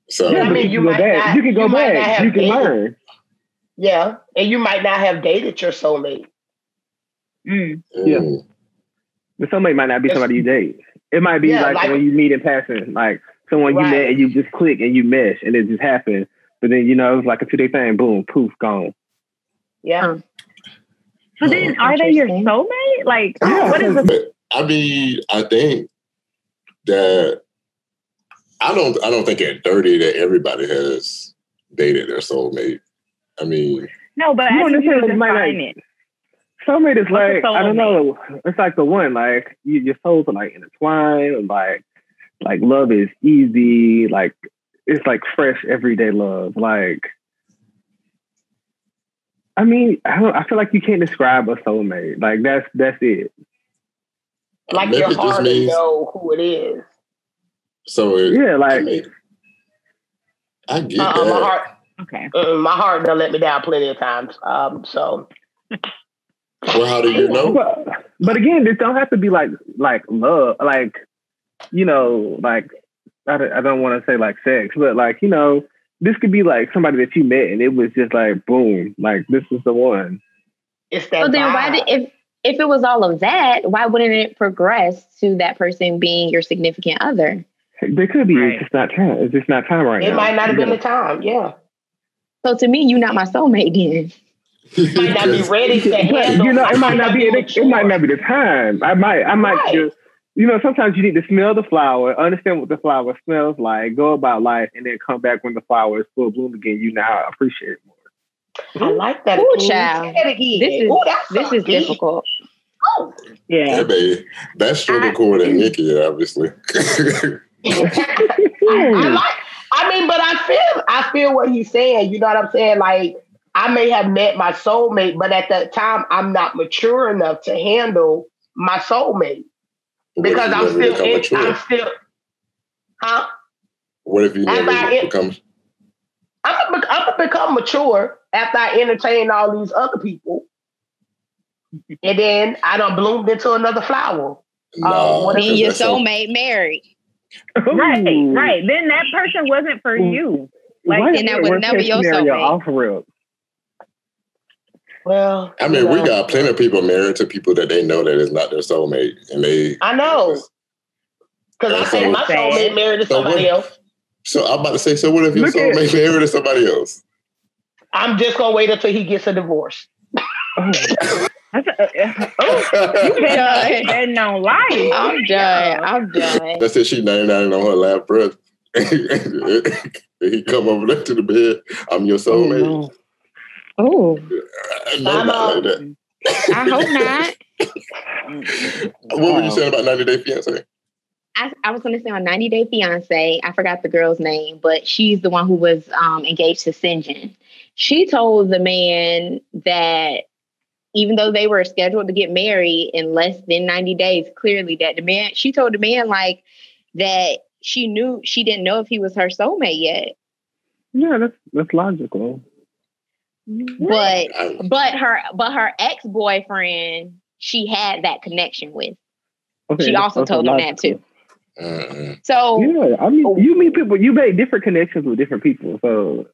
[SPEAKER 4] So
[SPEAKER 5] Yeah,
[SPEAKER 7] I mean,
[SPEAKER 5] you
[SPEAKER 7] you
[SPEAKER 5] can go
[SPEAKER 7] might
[SPEAKER 5] back.
[SPEAKER 7] not-
[SPEAKER 5] you can go
[SPEAKER 7] you
[SPEAKER 5] back. You can
[SPEAKER 7] dated.
[SPEAKER 5] learn.
[SPEAKER 7] yeah, and you might not have dated your soulmate.
[SPEAKER 6] Mm.
[SPEAKER 5] Yeah.
[SPEAKER 4] mm,
[SPEAKER 5] The soulmate might not be somebody you date. It might be
[SPEAKER 7] Yeah,
[SPEAKER 5] like,
[SPEAKER 7] like-
[SPEAKER 5] when you meet in passing, like someone you met and you just click and you mesh and it just happened. But then you know it's like a two day thing. Boom, poof, gone.
[SPEAKER 7] Yeah.
[SPEAKER 6] So then, are they your
[SPEAKER 8] Interesting.
[SPEAKER 6] soulmate? Like,
[SPEAKER 5] Yeah.
[SPEAKER 6] what is the
[SPEAKER 4] I mean, I think that I don't. I don't think at thirty that everybody has dated their soulmate. I mean,
[SPEAKER 6] no? But
[SPEAKER 5] You
[SPEAKER 6] I
[SPEAKER 5] don't
[SPEAKER 6] think you define
[SPEAKER 5] not-
[SPEAKER 6] it.
[SPEAKER 5] Soulmate is
[SPEAKER 6] What's a
[SPEAKER 5] like I don't know. It's like the one like you, your souls are like intertwined. Like like love is easy. Like it's like fresh everyday love. Like I mean, I don't. I feel like you can't describe a soulmate. Like that's that's it.
[SPEAKER 7] Like
[SPEAKER 4] maybe
[SPEAKER 7] your
[SPEAKER 4] it just
[SPEAKER 7] heart to
[SPEAKER 4] means
[SPEAKER 7] know who it is.
[SPEAKER 4] so. It,
[SPEAKER 5] Yeah,
[SPEAKER 4] I
[SPEAKER 5] like
[SPEAKER 4] mean, I get
[SPEAKER 7] Uh-uh,
[SPEAKER 4] that.
[SPEAKER 7] my heart,
[SPEAKER 6] Okay.
[SPEAKER 7] uh, my heart done let me down plenty of times. Um, so
[SPEAKER 4] well, how do you know?
[SPEAKER 5] But, but again, this don't have to be like like love, like you know, like I don't, I don't want to say like sex, but like you know, this could be like somebody that you met and it was just like boom, like this is the one.
[SPEAKER 7] It's that.
[SPEAKER 8] So then why did if if it was all of that, why wouldn't it progress to that person being your significant other?
[SPEAKER 5] There could be.
[SPEAKER 6] Right.
[SPEAKER 5] It's just not time. It's just not time right
[SPEAKER 7] it
[SPEAKER 5] now.
[SPEAKER 7] It might not have been
[SPEAKER 5] Yeah.
[SPEAKER 7] the time. Yeah,
[SPEAKER 8] So to me, you're not my soulmate then.
[SPEAKER 7] might not be ready to
[SPEAKER 5] But
[SPEAKER 7] handle.
[SPEAKER 5] you know, it might
[SPEAKER 7] might
[SPEAKER 5] not be. It, it might not be the time. I might. I might
[SPEAKER 7] Right.
[SPEAKER 5] just. You know, sometimes you need to smell the flower, understand what the flower smells like, go about life, and then come back when the flower is full bloom again. You now appreciate it more.
[SPEAKER 7] I like that.
[SPEAKER 8] Ooh, child.
[SPEAKER 7] Say it again.
[SPEAKER 8] This is
[SPEAKER 7] Ooh,
[SPEAKER 8] this is
[SPEAKER 7] deep.
[SPEAKER 8] difficult. Oh.
[SPEAKER 4] Yeah,
[SPEAKER 6] Yeah.
[SPEAKER 4] baby. That's sugar core than Nikki, obviously.
[SPEAKER 7] I hmm. like. I mean, but I feel. I feel what he's saying. You know what I'm saying? Like I may have met my soulmate, but at that time, I'm not mature enough to handle my soulmate
[SPEAKER 4] What if
[SPEAKER 7] because I'm still. In. I'm still. Huh?
[SPEAKER 4] What if you
[SPEAKER 7] After
[SPEAKER 4] never
[SPEAKER 7] I-
[SPEAKER 4] become?
[SPEAKER 7] I'm gonna, I'm gonna become mature after I entertain all these other people, and then I don't bloomed into another flower.
[SPEAKER 4] Um, nah,
[SPEAKER 7] what if
[SPEAKER 8] Then
[SPEAKER 4] because
[SPEAKER 8] your soulmate married.
[SPEAKER 6] Right, right. Then that person wasn't for you. Like,
[SPEAKER 5] Right.
[SPEAKER 8] then that was never your soulmate.
[SPEAKER 5] Off rip.
[SPEAKER 7] Well,
[SPEAKER 4] I mean,
[SPEAKER 7] you
[SPEAKER 4] we got plenty of people married to people that they know that is not their soulmate, and they.
[SPEAKER 7] I know because I
[SPEAKER 4] And
[SPEAKER 7] think
[SPEAKER 4] so-
[SPEAKER 7] my soulmate married to
[SPEAKER 4] So what-
[SPEAKER 7] somebody else.
[SPEAKER 4] So I'm about to say, so what if your
[SPEAKER 5] Look at-
[SPEAKER 4] soulmate married to somebody else?
[SPEAKER 7] I'm just gonna wait until he gets a divorce.
[SPEAKER 5] Oh,
[SPEAKER 6] That's a, uh, oh, you
[SPEAKER 8] Done.
[SPEAKER 6] betting on life.
[SPEAKER 8] I'm done. I'm done.
[SPEAKER 4] That's it. She 99 on her last breath. he come over there to the bed. I'm your
[SPEAKER 5] oh,
[SPEAKER 4] soulmate.
[SPEAKER 5] no.
[SPEAKER 8] Oh,
[SPEAKER 4] I
[SPEAKER 7] I'm
[SPEAKER 4] not
[SPEAKER 7] out.
[SPEAKER 4] like.
[SPEAKER 8] I hope not.
[SPEAKER 4] What were you saying about 90 Day Fiance?
[SPEAKER 8] I, I was going to say on 90 Day Fiance, I forgot the girl's name, but she's the one who was um, engaged to Syngin. She told the man that even though they were scheduled to get married in less than 90 days, clearly that the man, she told the man like that she knew she didn't know if he was her soulmate yet.
[SPEAKER 5] Yeah, that's that's logical.
[SPEAKER 8] But but her but her ex-boyfriend, she had that connection with.
[SPEAKER 5] Okay,
[SPEAKER 8] She also told him that too.
[SPEAKER 4] uh-uh.
[SPEAKER 8] So
[SPEAKER 5] Yeah, I mean, you meet people, you make different connections with different people. So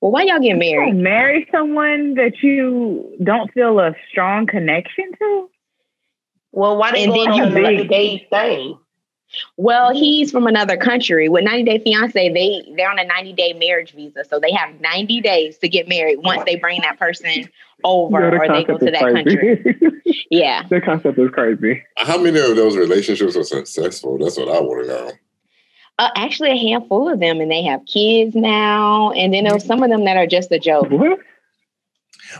[SPEAKER 8] well, why y'all
[SPEAKER 6] get
[SPEAKER 8] married?
[SPEAKER 6] don't marry someone that you don't feel a strong connection to.
[SPEAKER 7] Well, why they
[SPEAKER 8] And
[SPEAKER 7] going
[SPEAKER 8] then
[SPEAKER 7] on
[SPEAKER 8] you
[SPEAKER 7] a 90
[SPEAKER 6] big.
[SPEAKER 7] day thing?
[SPEAKER 8] Well, he's from another country. With 90 Day Fiance, they they're on a 90 day marriage visa, so they have 90 days to get married once they bring that person over
[SPEAKER 5] yeah, the
[SPEAKER 8] or they go to
[SPEAKER 5] is
[SPEAKER 8] that country. Yeah.
[SPEAKER 5] the concept is crazy.
[SPEAKER 4] How many of those relationships are successful? That's what I want to know.
[SPEAKER 8] Uh, actually, a handful of them, and they have kids now. And then there's some of them that are just a joke.
[SPEAKER 5] What?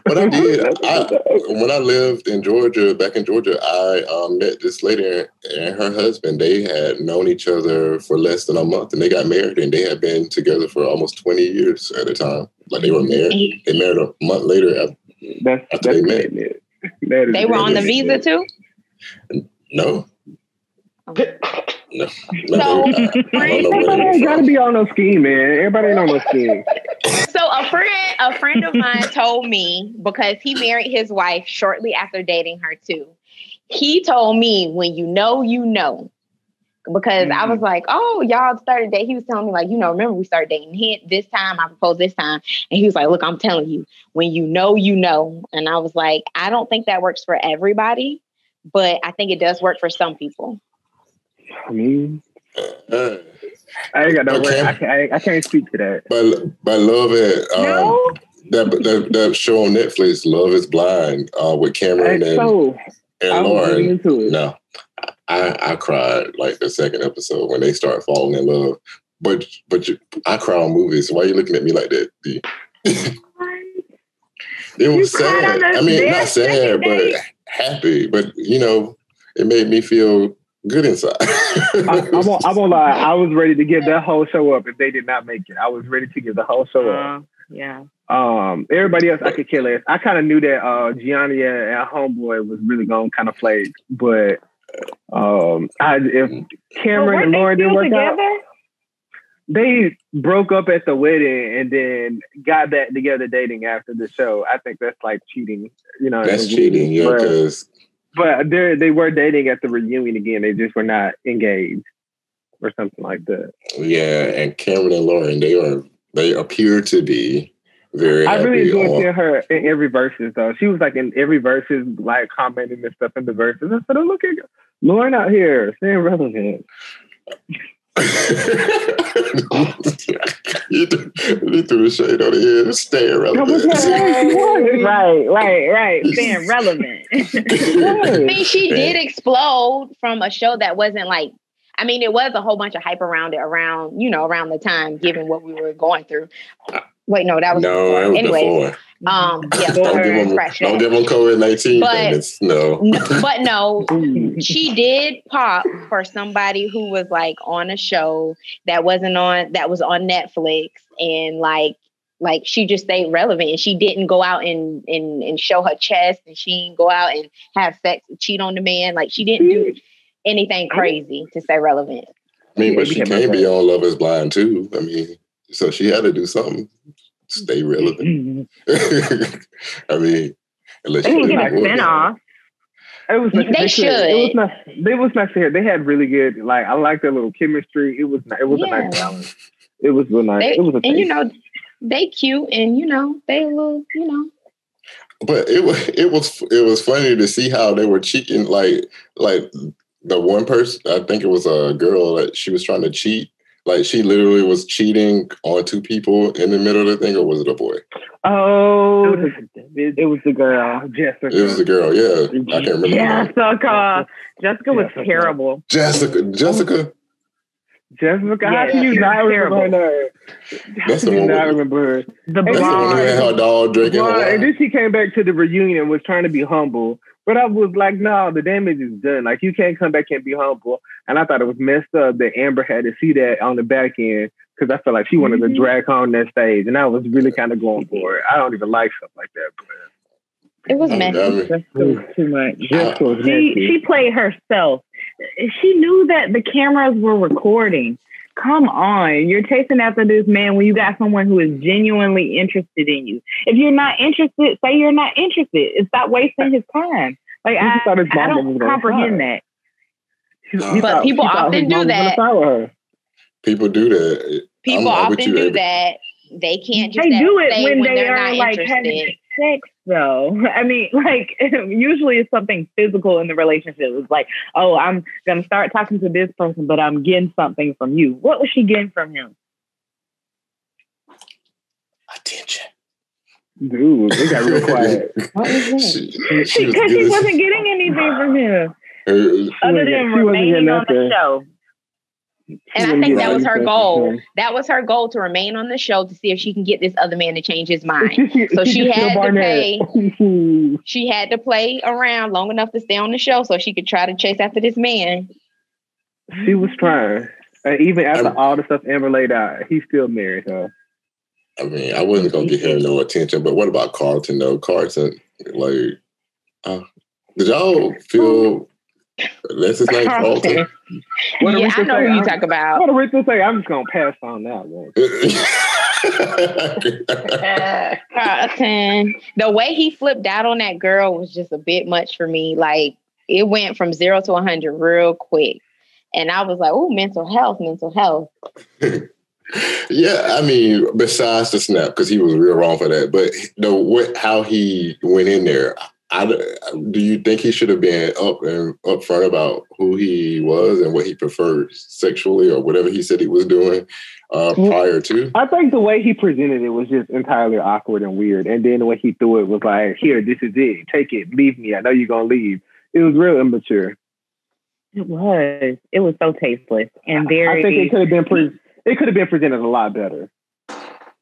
[SPEAKER 4] But I did. I, when I lived in Georgia, back in Georgia, I um, met this lady and her husband. They had known each other for less than a month, and they got married, and they had been together for almost twenty years at a time. Like they were married. They married a month later. after-
[SPEAKER 5] That's
[SPEAKER 4] After
[SPEAKER 5] that's
[SPEAKER 4] they met.
[SPEAKER 5] commitment. That is
[SPEAKER 8] They were on the visa too.
[SPEAKER 4] No, no,
[SPEAKER 8] So,
[SPEAKER 4] no. they- I, I don't
[SPEAKER 5] Everybody ain't gotta be on no scheme, man. Everybody ain't on no scheme.
[SPEAKER 8] So a friend, a friend of mine told me because he married his wife shortly after dating her too. He told me when you know, you know. Because I was mm-hmm. like, oh, y'all started dating. He was telling me, like, you know, remember we started dating him this time, I proposed this time. And he was like, look, I'm telling you, when you know, you know. And I was like, I don't think that works for everybody, but I think it does work for some people.
[SPEAKER 5] I mean,
[SPEAKER 4] Uh,
[SPEAKER 5] I ain't got no
[SPEAKER 4] Okay.
[SPEAKER 5] word. I can't, I, I can't speak to that.
[SPEAKER 4] but but love it. Um,
[SPEAKER 6] No,
[SPEAKER 4] that, that that show on Netflix, Love Is Blind, uh, with Cameron and,
[SPEAKER 5] so
[SPEAKER 4] and
[SPEAKER 5] was really
[SPEAKER 4] Lauren.
[SPEAKER 5] into it.
[SPEAKER 4] No, I I cried like the second episode when they start falling in love. But but you, I cry on movies. Why are you looking at me like that? D? it was
[SPEAKER 6] You
[SPEAKER 4] sad. I mean, not sad, but
[SPEAKER 6] date?
[SPEAKER 4] happy. But you know, it made me feel good inside.
[SPEAKER 5] I, I won't. I won't lie. I was ready to give that whole show up if they did not make it. I was ready to give the whole show up.
[SPEAKER 6] uh, yeah.
[SPEAKER 5] Um, everybody else I could kill less. I kind of knew that uh, Gianni and, and Homeboy was really going to kind of play, but um, I, if Cameron
[SPEAKER 6] weren't
[SPEAKER 5] and Lauren didn't
[SPEAKER 6] still
[SPEAKER 5] work out, they broke up at the wedding and then got back together dating after the show. I think that's like cheating. You know,
[SPEAKER 4] That's cheating, yeah. Because
[SPEAKER 5] but they they were dating at the reunion again. They just were not engaged or something like that.
[SPEAKER 4] yeah, and Cameron and Lauren, they are they appear to be very.
[SPEAKER 5] I really enjoyed
[SPEAKER 4] on-
[SPEAKER 5] seeing her in every verses though. She was like in every verses, like commenting and stuff in the verses. I said, oh, look at Lauren out here staying relevant.
[SPEAKER 4] You, threw, you threw the shade on the end. Stay
[SPEAKER 5] That was
[SPEAKER 4] relevant.
[SPEAKER 5] her. She was.
[SPEAKER 6] Right, right, right. Staying relevant.
[SPEAKER 8] I mean, she did explode from a show that wasn't like. I mean, it was a whole bunch of hype around it, around you know, around the time, given what we were going through. Wait, no, that was
[SPEAKER 4] no,
[SPEAKER 8] before.
[SPEAKER 4] that was
[SPEAKER 8] Anyways,
[SPEAKER 4] before.
[SPEAKER 8] Um, yeah,
[SPEAKER 4] Don't
[SPEAKER 8] her
[SPEAKER 4] give them,
[SPEAKER 8] fresh
[SPEAKER 4] don't give them COVID nineteen.
[SPEAKER 8] But-
[SPEAKER 4] no.
[SPEAKER 8] No, but no, she did pop for somebody who was like on a show that wasn't on that was on Netflix and like like she just stayed relevant and she didn't go out and and, and show her chest and she didn't go out and have sex and cheat on the man like she didn't do anything crazy to stay relevant.
[SPEAKER 4] I mean, but she can't be on Love Is Blind too. I mean, so she had to do something. To Stay relevant. I mean, unless
[SPEAKER 6] They
[SPEAKER 4] she
[SPEAKER 6] can get a spinoff.
[SPEAKER 5] It was
[SPEAKER 8] They
[SPEAKER 5] could-
[SPEAKER 8] should.
[SPEAKER 5] It was nice. It was nice to hear. They had really good. Like I like their little chemistry. It was. It was a nice balance. It was real nice.
[SPEAKER 8] They,
[SPEAKER 5] it was a
[SPEAKER 8] and you know they cute and you know they a little you know
[SPEAKER 4] But it was it was it was funny to see how they were cheating. Like like the one person, I think it was a girl that she was trying to cheat. Like she literally was cheating on two people in the middle of the thing, or was it a boy?
[SPEAKER 5] Oh, it, it was the girl, Jessica.
[SPEAKER 4] It was the girl. Yeah, I can't remember. her.
[SPEAKER 6] Jessica. Jessica was
[SPEAKER 5] Jessica.
[SPEAKER 6] terrible.
[SPEAKER 4] Jessica. Jessica.
[SPEAKER 5] Jessica. How
[SPEAKER 6] Yeah,
[SPEAKER 5] can you not
[SPEAKER 6] was
[SPEAKER 5] remember her? How
[SPEAKER 4] That's the
[SPEAKER 5] you
[SPEAKER 4] one
[SPEAKER 5] not remember her?
[SPEAKER 6] The
[SPEAKER 4] That's the one who had her dog drinking
[SPEAKER 5] and then she came back to the reunion and was trying to be humble. But I was like, no, the damage is done. Like you can't come back and be humble. And I thought it was messed up that Amber had to see that on the back end because I felt like she wanted to mm-hmm. drag her on that stage, and I was really kind of going for it. I don't even like stuff like that. But
[SPEAKER 8] it was
[SPEAKER 4] I mean,
[SPEAKER 8] messy.
[SPEAKER 4] I
[SPEAKER 6] was too much.
[SPEAKER 5] Jessica
[SPEAKER 6] She she played herself. She knew that the cameras were recording. Come on, you're chasing after this man when you got someone who is genuinely interested in you. If you're not interested, say you're not interested and stop wasting his time. Like I,
[SPEAKER 5] just thought his
[SPEAKER 6] I don't
[SPEAKER 5] was gonna
[SPEAKER 6] comprehend that.
[SPEAKER 5] He-
[SPEAKER 4] But
[SPEAKER 5] thought-
[SPEAKER 8] people often do
[SPEAKER 5] mama was gonna
[SPEAKER 8] that.
[SPEAKER 4] people do that.
[SPEAKER 8] People often do that. They can't just
[SPEAKER 6] They do it
[SPEAKER 8] say
[SPEAKER 6] when,
[SPEAKER 8] when,
[SPEAKER 6] they
[SPEAKER 8] they're
[SPEAKER 6] are
[SPEAKER 8] not
[SPEAKER 6] like
[SPEAKER 8] interested.
[SPEAKER 6] having sex, though. I mean, like usually it's something physical in the relationship. It's like, oh, I'm gonna start talking to this person, but I'm getting something from you. What was she getting from him?
[SPEAKER 4] Attention.
[SPEAKER 5] Dude, it got real quiet.
[SPEAKER 6] What was that?
[SPEAKER 4] She, she
[SPEAKER 6] Because she wasn't getting anything from him
[SPEAKER 4] Her-
[SPEAKER 6] other than remaining on the show.
[SPEAKER 8] And I think that was her goal. That was her goal to remain on the show to see if she can get this other man to change his mind. So she had to
[SPEAKER 5] Barnett.
[SPEAKER 8] She had to play around long enough to stay on the show so she could try to chase after this man.
[SPEAKER 5] she was trying. And even after
[SPEAKER 4] I'm-
[SPEAKER 5] all the stuff Amber laid out, he still married her.
[SPEAKER 4] I mean, I wasn't gonna give him no attention, but what about Carlton though? Carlton, like, uh, did y'all feel that's his name, Carlton?
[SPEAKER 5] What did
[SPEAKER 8] yeah,
[SPEAKER 5] Rita
[SPEAKER 8] I know
[SPEAKER 5] say?
[SPEAKER 8] who you
[SPEAKER 5] I'm-
[SPEAKER 8] talk
[SPEAKER 5] What
[SPEAKER 8] about.
[SPEAKER 5] did Rita say? I'm just gonna pass on that one.
[SPEAKER 8] Carlton. The way he flipped out on that girl was just a bit much for me. Like it went from zero to 100 real quick. And I was like, oh, mental health, mental health.
[SPEAKER 4] yeah, I mean, besides the snap, because he was real wrong for that. But the what, how he went in there, I, do you think he should have been up and upfront about who he was and what he preferred sexually or whatever he said he was doing uh, prior to?
[SPEAKER 5] I think the way he presented it was just entirely awkward and weird. And then the way he threw it was like, here, this is it. Take it. Leave me. I know you're gonna leave. It was real immature.
[SPEAKER 6] It was. It was so tasteless and very.
[SPEAKER 5] I think it could have been pre- it could have been presented a lot better.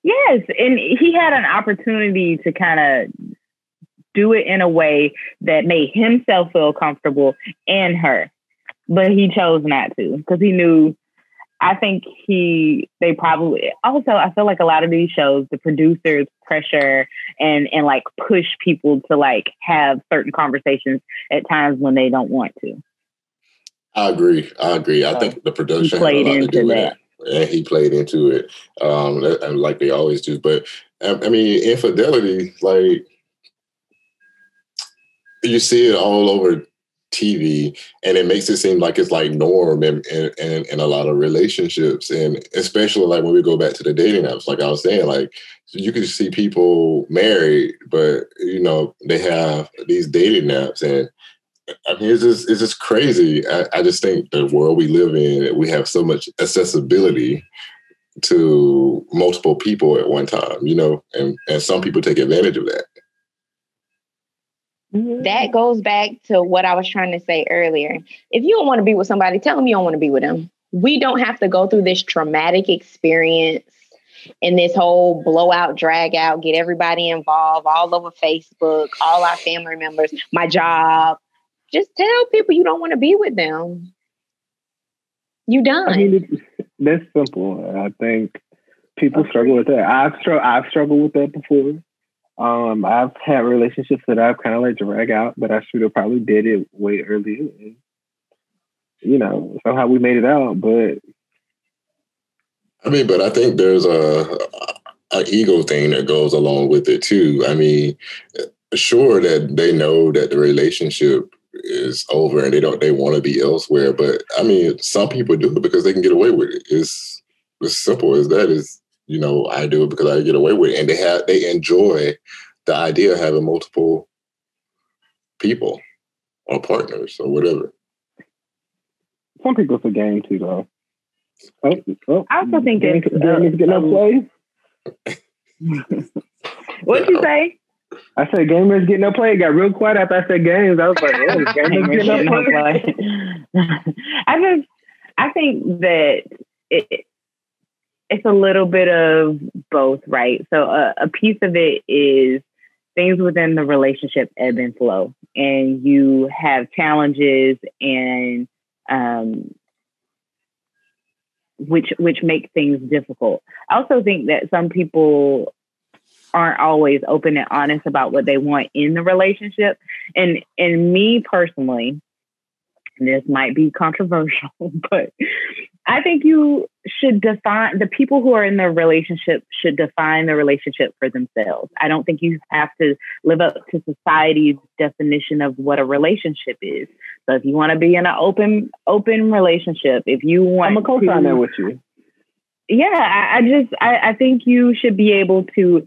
[SPEAKER 6] Yes, and he had an opportunity to kind of do it in a way that made himself feel comfortable and her, but he chose not to because he knew. I think he they probably also I feel like a lot of these shows the producers pressure and and like push people to like have certain conversations at times when they don't want to.
[SPEAKER 4] I agree. I agree. I think the production
[SPEAKER 6] played into that.
[SPEAKER 4] and he played into it, um, and like they always do. But I mean, infidelity, like you see it all over TV, and it makes it seem like it's like norm in, in, in, in a lot of relationships, and especially like when we go back to the dating apps, like I was saying, like you can see people married, but you know they have these dating apps, and I mean it's just it's just crazy. I, I just think the world we live in, we have so much accessibility to multiple people at one time, you know, and and some people take advantage of that.
[SPEAKER 8] That goes back to what I was trying to say earlier. If you don't want to be with somebody, tell them you don't want to be with them. We don't have to go through this traumatic experience and this whole blowout, drag out, get everybody involved all over Facebook, all our family members, my job. Just tell people you don't want to be with them. You done.
[SPEAKER 5] I mean, that's simple. I think people struggle with that. I've str- I've struggled with that before. Um, I've had relationships that I've kind of like drag out, but I should have probably did it way earlier. And, you know, somehow we made it out. But
[SPEAKER 4] I mean, but I think there's a an ego thing that goes along with it too. I mean, sure that they know that the relationship is over and they don't they want to be elsewhere, but I mean, some people do it because they can get away with it. It's as simple as that. Is you know, I do it because I get away with it, and they have they enjoy the idea of having multiple people or partners or whatever.
[SPEAKER 5] some people it's a game too, though. Oh, oh.
[SPEAKER 6] I also think
[SPEAKER 5] Game-
[SPEAKER 6] it's,
[SPEAKER 5] game
[SPEAKER 6] uh,
[SPEAKER 5] is getting no
[SPEAKER 6] um,
[SPEAKER 5] play.
[SPEAKER 6] What'd you say?
[SPEAKER 5] I said gamers get no play. It got real quiet after I said games. I was like, oh, gamers get no play.
[SPEAKER 6] I just, I think that it, it's a little bit of both, right? So a, a piece of it is things within the relationship ebb and flow, and you have challenges and um, which which make things difficult. I also think that some people aren't always open and honest about what they want in the relationship. And and me personally, this might be controversial, but I think you should define the people who are in the relationship should define the relationship for themselves. I don't think you have to live up to society's definition of what a relationship is. So if you want to be in an open open relationship, if you want
[SPEAKER 5] I'm a co-sign
[SPEAKER 6] to-
[SPEAKER 5] that with you.
[SPEAKER 6] yeah, I, I just I, I think you should be able to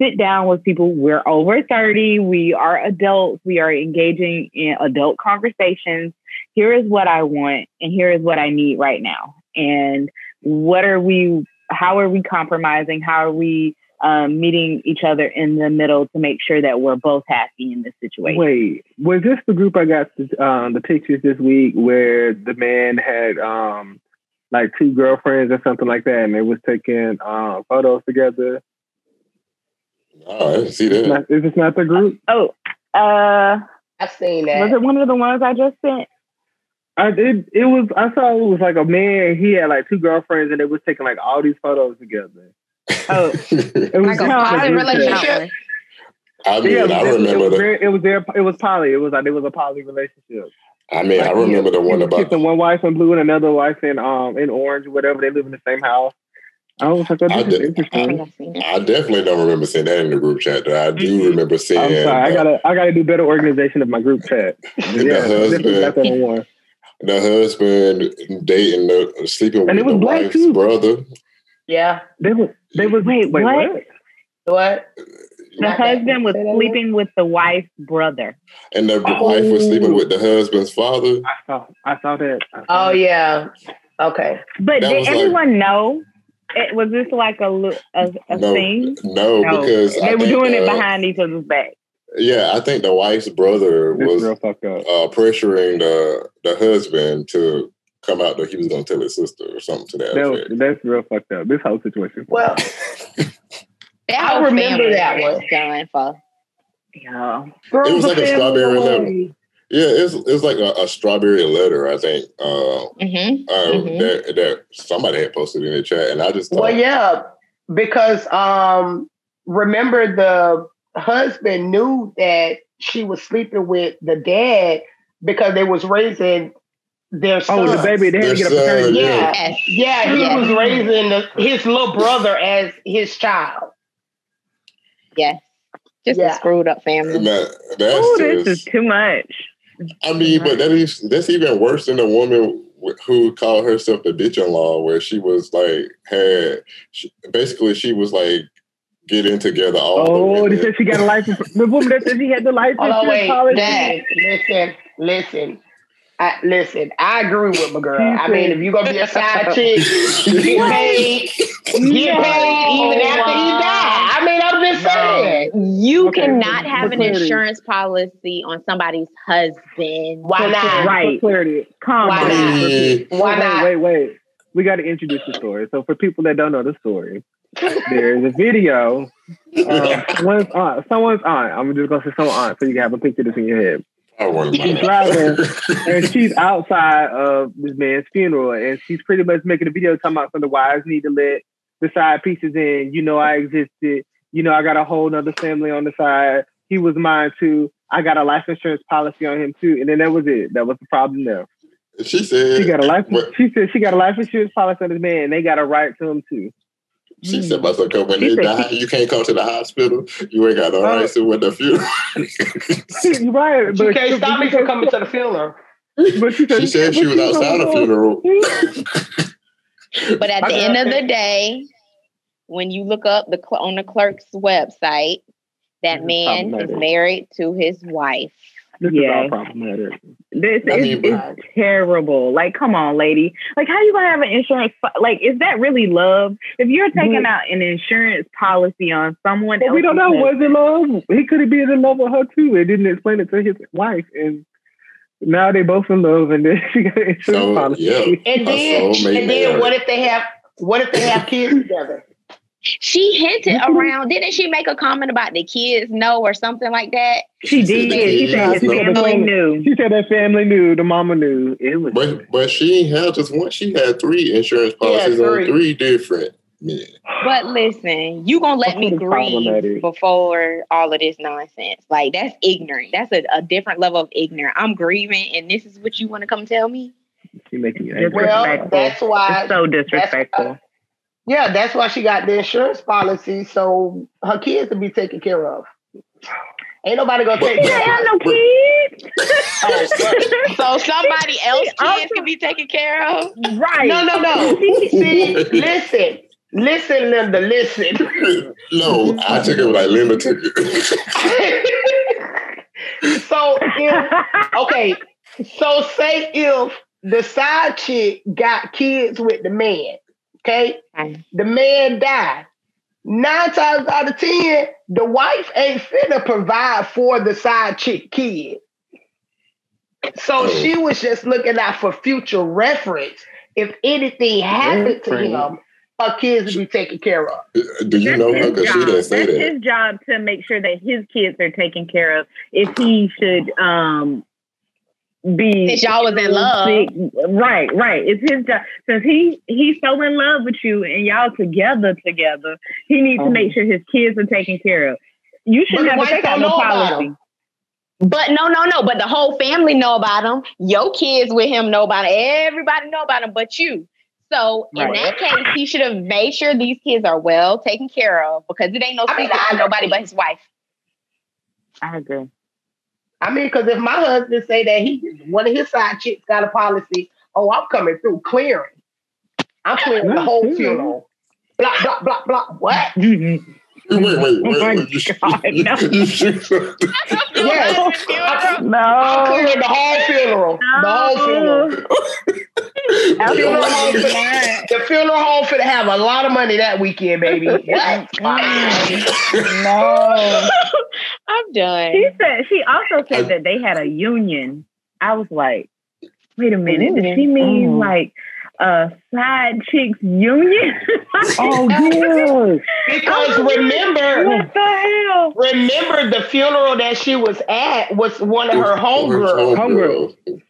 [SPEAKER 6] sit down with people. We're over 30, we are adults, we are engaging in adult conversations. Here is what I want and here is what I need right now. And what are we how are we compromising? How are we um, meeting each other in the middle to make sure that we're both happy in this situation?
[SPEAKER 5] Wait, was this the group I got the, um, the pictures this week where the man had um, like two girlfriends or something like that, and they was taking uh, photos together?
[SPEAKER 4] Oh, I didn't see
[SPEAKER 5] Is
[SPEAKER 4] that.
[SPEAKER 5] not- Is this not the group?
[SPEAKER 6] Oh, uh,
[SPEAKER 7] I've seen that.
[SPEAKER 6] was it one of the ones I just sent?
[SPEAKER 5] I did. It was. I saw it was like a man. He had like two girlfriends, and they was taking like all these photos together.
[SPEAKER 6] Oh,
[SPEAKER 5] It was
[SPEAKER 8] Like a
[SPEAKER 5] just
[SPEAKER 8] poly
[SPEAKER 5] group
[SPEAKER 8] relationship?
[SPEAKER 4] I mean,
[SPEAKER 5] Yeah,
[SPEAKER 4] I
[SPEAKER 5] it was, it
[SPEAKER 4] remember
[SPEAKER 5] was,
[SPEAKER 4] the.
[SPEAKER 5] very, it was their. It was poly. It was like it was a poly relationship.
[SPEAKER 4] I mean, I
[SPEAKER 5] Like,
[SPEAKER 4] remember the one about.
[SPEAKER 5] kissing one wife in blue and another wife in um in orange, or whatever. They live in the same house. I was like,
[SPEAKER 4] I
[SPEAKER 5] this
[SPEAKER 8] I
[SPEAKER 5] interesting.
[SPEAKER 8] I've seen it.
[SPEAKER 4] I definitely don't remember seeing that in the group chat. Though. I do
[SPEAKER 6] Mhm.
[SPEAKER 4] remember seeing.
[SPEAKER 5] I'm sorry. I
[SPEAKER 4] uh,
[SPEAKER 5] gotta I gotta do better organization of my group chat.
[SPEAKER 4] the
[SPEAKER 5] Yeah, this
[SPEAKER 4] husband, the husband dating the sleeping
[SPEAKER 5] And
[SPEAKER 4] with
[SPEAKER 5] it was
[SPEAKER 4] the
[SPEAKER 5] black,
[SPEAKER 4] wife's
[SPEAKER 5] too.
[SPEAKER 4] brother.
[SPEAKER 7] Yeah.
[SPEAKER 5] They was they was
[SPEAKER 6] Wait, wait what?
[SPEAKER 7] What?
[SPEAKER 6] The
[SPEAKER 7] Not
[SPEAKER 6] husband was sleeping with the wife's brother.
[SPEAKER 4] And the
[SPEAKER 5] Oh.
[SPEAKER 4] wife was sleeping with the husband's father.
[SPEAKER 5] I saw I saw that. I saw
[SPEAKER 7] Oh
[SPEAKER 5] that.
[SPEAKER 7] yeah. Okay.
[SPEAKER 6] But
[SPEAKER 4] That
[SPEAKER 6] did
[SPEAKER 4] was like-
[SPEAKER 6] everyone know? It, was this like a a, a
[SPEAKER 4] No,
[SPEAKER 6] thing?
[SPEAKER 4] no, because
[SPEAKER 6] they
[SPEAKER 4] I
[SPEAKER 6] were
[SPEAKER 4] think,
[SPEAKER 6] doing it
[SPEAKER 4] uh,
[SPEAKER 6] behind each other's back.
[SPEAKER 4] Yeah, I think the wife's brother
[SPEAKER 5] This
[SPEAKER 4] was
[SPEAKER 5] real fucked up.
[SPEAKER 4] uh, pressuring the the husband to come out that he was going to tell his sister or something to that
[SPEAKER 5] That was,
[SPEAKER 4] effect.
[SPEAKER 5] that's real fucked up. This whole situation.
[SPEAKER 7] Well, I remember
[SPEAKER 8] family
[SPEAKER 7] that
[SPEAKER 8] is
[SPEAKER 7] one.
[SPEAKER 8] Done for.
[SPEAKER 6] Yeah.
[SPEAKER 4] It was like a strawberry letter.
[SPEAKER 7] letter.
[SPEAKER 4] Yeah, it's it's like a, a strawberry letter. I think uh,
[SPEAKER 8] Mm-hmm.
[SPEAKER 4] uh,
[SPEAKER 8] Mhm.
[SPEAKER 4] that that somebody had posted in the chat, and I just thought,
[SPEAKER 7] Well, yeah, because um, remember the husband knew that she was sleeping with the dad because they was raising their son.
[SPEAKER 5] Oh, the baby, they had to get a
[SPEAKER 4] Their son,
[SPEAKER 5] paternity.
[SPEAKER 7] Yeah,
[SPEAKER 8] Yes.
[SPEAKER 7] yeah, he
[SPEAKER 8] Yes.
[SPEAKER 7] was raising the, his little brother as his child.
[SPEAKER 8] Yes. Just
[SPEAKER 7] Yeah.
[SPEAKER 8] a screwed up family.
[SPEAKER 4] that, that's
[SPEAKER 6] Oh, this is too much.
[SPEAKER 4] I mean, but that is that's even worse than the woman who called herself the bitch-in-law, where she was like had she, basically she was like getting together all the
[SPEAKER 5] Oh, they
[SPEAKER 4] women.
[SPEAKER 5] said she got a life. The woman that said she had the life
[SPEAKER 7] Hold on,
[SPEAKER 5] insurance
[SPEAKER 7] wait,
[SPEAKER 5] policy.
[SPEAKER 7] Dad. Listen, listen. I, listen, I agree with my girl. I mean, if you're gonna be a side chick, get paid, get paid even after he died. I mean, I'm just saying.
[SPEAKER 8] You
[SPEAKER 5] Okay,
[SPEAKER 8] cannot
[SPEAKER 5] for-
[SPEAKER 8] have
[SPEAKER 5] for
[SPEAKER 8] an
[SPEAKER 5] clarity.
[SPEAKER 8] insurance policy on somebody's husband.
[SPEAKER 7] Why not?
[SPEAKER 6] Right.
[SPEAKER 5] For clarity.
[SPEAKER 6] Come
[SPEAKER 7] Why
[SPEAKER 6] on.
[SPEAKER 7] not? Why
[SPEAKER 5] wait,
[SPEAKER 7] not?
[SPEAKER 5] Wait, wait. We got to introduce the story. So for people that don't know the story, there's a video. Um, someone's aunt. Someone's aunt. I'm just gonna say someone's aunt, so you can have a picture of this in your head. She's driving, and she's outside of this man's funeral, and she's pretty much making a video talking about some of the wives need to let the side pieces in. You know, I existed. You know, I got a whole nother family on the side. He was mine too. I got a life insurance policy on him too, and then that was it. That was the problem there.
[SPEAKER 4] She said
[SPEAKER 5] She got a life.
[SPEAKER 4] What?
[SPEAKER 5] She said she got a life insurance policy on this man, and they got a right to him too.
[SPEAKER 4] She said about to come when
[SPEAKER 6] She
[SPEAKER 4] they
[SPEAKER 6] said
[SPEAKER 4] die, you can't come to the hospital. You ain't got no
[SPEAKER 5] Uh,
[SPEAKER 4] rights to with the funeral.
[SPEAKER 5] You're right, but
[SPEAKER 7] You can't stop me from coming to the funeral.
[SPEAKER 5] But she said,
[SPEAKER 4] she said she was outside the funeral.
[SPEAKER 8] But at the end of the day, when you look up the cl- on the clerk's website, that man is married to his wife.
[SPEAKER 5] This
[SPEAKER 6] Yeah.
[SPEAKER 5] is all problematic.
[SPEAKER 6] This
[SPEAKER 4] I
[SPEAKER 6] is
[SPEAKER 4] mean,
[SPEAKER 6] it's terrible. Like, come on, lady. Like, how you gonna have an insurance? Like, is that really love? If you're taking
[SPEAKER 5] But-
[SPEAKER 6] out an insurance policy on someone
[SPEAKER 5] But
[SPEAKER 6] else,
[SPEAKER 5] we don't know. Was it love? He could have been in love with her too. It didn't explain it to his wife, and now they both in love, and then she got an insurance
[SPEAKER 4] So,
[SPEAKER 5] policy.
[SPEAKER 4] yeah.
[SPEAKER 7] And then, and then what if they have? What if they have kids together?
[SPEAKER 8] She hinted mm-hmm. around, didn't she make a comment about the kids know or something like that?
[SPEAKER 6] She did.
[SPEAKER 4] the
[SPEAKER 6] She
[SPEAKER 4] kids
[SPEAKER 6] said his
[SPEAKER 4] know.
[SPEAKER 6] family knew.
[SPEAKER 5] She said that family knew, the mama knew. It was.
[SPEAKER 4] But but she ain't had just one. She had three insurance policies on
[SPEAKER 7] three.
[SPEAKER 4] three different men.
[SPEAKER 8] But listen, you gonna let me
[SPEAKER 5] That's
[SPEAKER 8] grieve before all of this nonsense. Like that's ignorant. That's a, a different level of ignorant. I'm grieving, and this is what you want to come tell me?
[SPEAKER 5] she making you angry.
[SPEAKER 7] Well,
[SPEAKER 6] Disrespectful.
[SPEAKER 7] that's why.
[SPEAKER 6] It's so disrespectful.
[SPEAKER 7] Yeah, that's why she got the insurance policy, so her kids will be taken care of. Ain't nobody gonna take
[SPEAKER 6] She
[SPEAKER 7] care of
[SPEAKER 6] no kids.
[SPEAKER 8] Oh, so somebody else
[SPEAKER 6] She also-
[SPEAKER 8] kids can be taken care of.
[SPEAKER 6] right.
[SPEAKER 7] No, no, no. See, listen, listen, Linda, listen.
[SPEAKER 4] no, I took it like Linda took it.
[SPEAKER 7] so if okay, so say if the side chick got kids with the man, okay,
[SPEAKER 8] Okay.
[SPEAKER 7] the man died. Nine times out of ten, the wife ain't finna provide for the side chick kid. So
[SPEAKER 4] Oh.
[SPEAKER 7] she was just looking out for future reference. If anything happened to him, her kids would be taken care of.
[SPEAKER 4] Do you
[SPEAKER 6] That's
[SPEAKER 4] know her?
[SPEAKER 6] his
[SPEAKER 4] Because she
[SPEAKER 6] job.
[SPEAKER 4] didn't say
[SPEAKER 6] That's
[SPEAKER 4] that.
[SPEAKER 6] his job to make sure that his kids are taken care of. If he should um be
[SPEAKER 8] Since y'all was in love.
[SPEAKER 6] right, right. It's his job since he he's so in love with you and y'all together together. He needs to
[SPEAKER 5] Um,
[SPEAKER 6] make sure his kids are taken care of. You shouldn't
[SPEAKER 7] But
[SPEAKER 6] have
[SPEAKER 7] the
[SPEAKER 6] to take out no policy.
[SPEAKER 8] But no, no, no. But the whole family know about him. Your kids with him know about him. Everybody know about him, but you. So in
[SPEAKER 6] Right.
[SPEAKER 8] that case, he should have made sure these kids are well taken care of because it ain't no
[SPEAKER 7] I
[SPEAKER 8] secret
[SPEAKER 7] I
[SPEAKER 8] to nobody but his wife.
[SPEAKER 6] I agree.
[SPEAKER 7] I mean, because if my husband say that he one of his side chicks got a policy, oh, I'm coming through clearing. I'm clearing the whole funeral. Blah blah blah blah. What?
[SPEAKER 4] Wait, wait, wait,
[SPEAKER 6] Oh my
[SPEAKER 4] wait. You,
[SPEAKER 6] God, no.
[SPEAKER 4] you shoot-
[SPEAKER 7] Yes. I'm
[SPEAKER 6] No.
[SPEAKER 7] clearing the whole funeral. The whole funeral. The funeral home
[SPEAKER 6] Absolutely
[SPEAKER 7] finna, the funeral home finna have a lot of money that weekend, baby. What?
[SPEAKER 6] Oh no.
[SPEAKER 8] I'm done.
[SPEAKER 6] She said she also said that they had a union. I was like, wait a minute, did
[SPEAKER 8] Union?
[SPEAKER 6] she mean
[SPEAKER 5] Oh.
[SPEAKER 6] like a side chicks union?
[SPEAKER 5] Oh yes.
[SPEAKER 7] Because
[SPEAKER 6] I
[SPEAKER 7] remember,
[SPEAKER 6] what the hell?
[SPEAKER 7] remember the funeral that she was at was one of her homegirls.
[SPEAKER 5] Homegirls.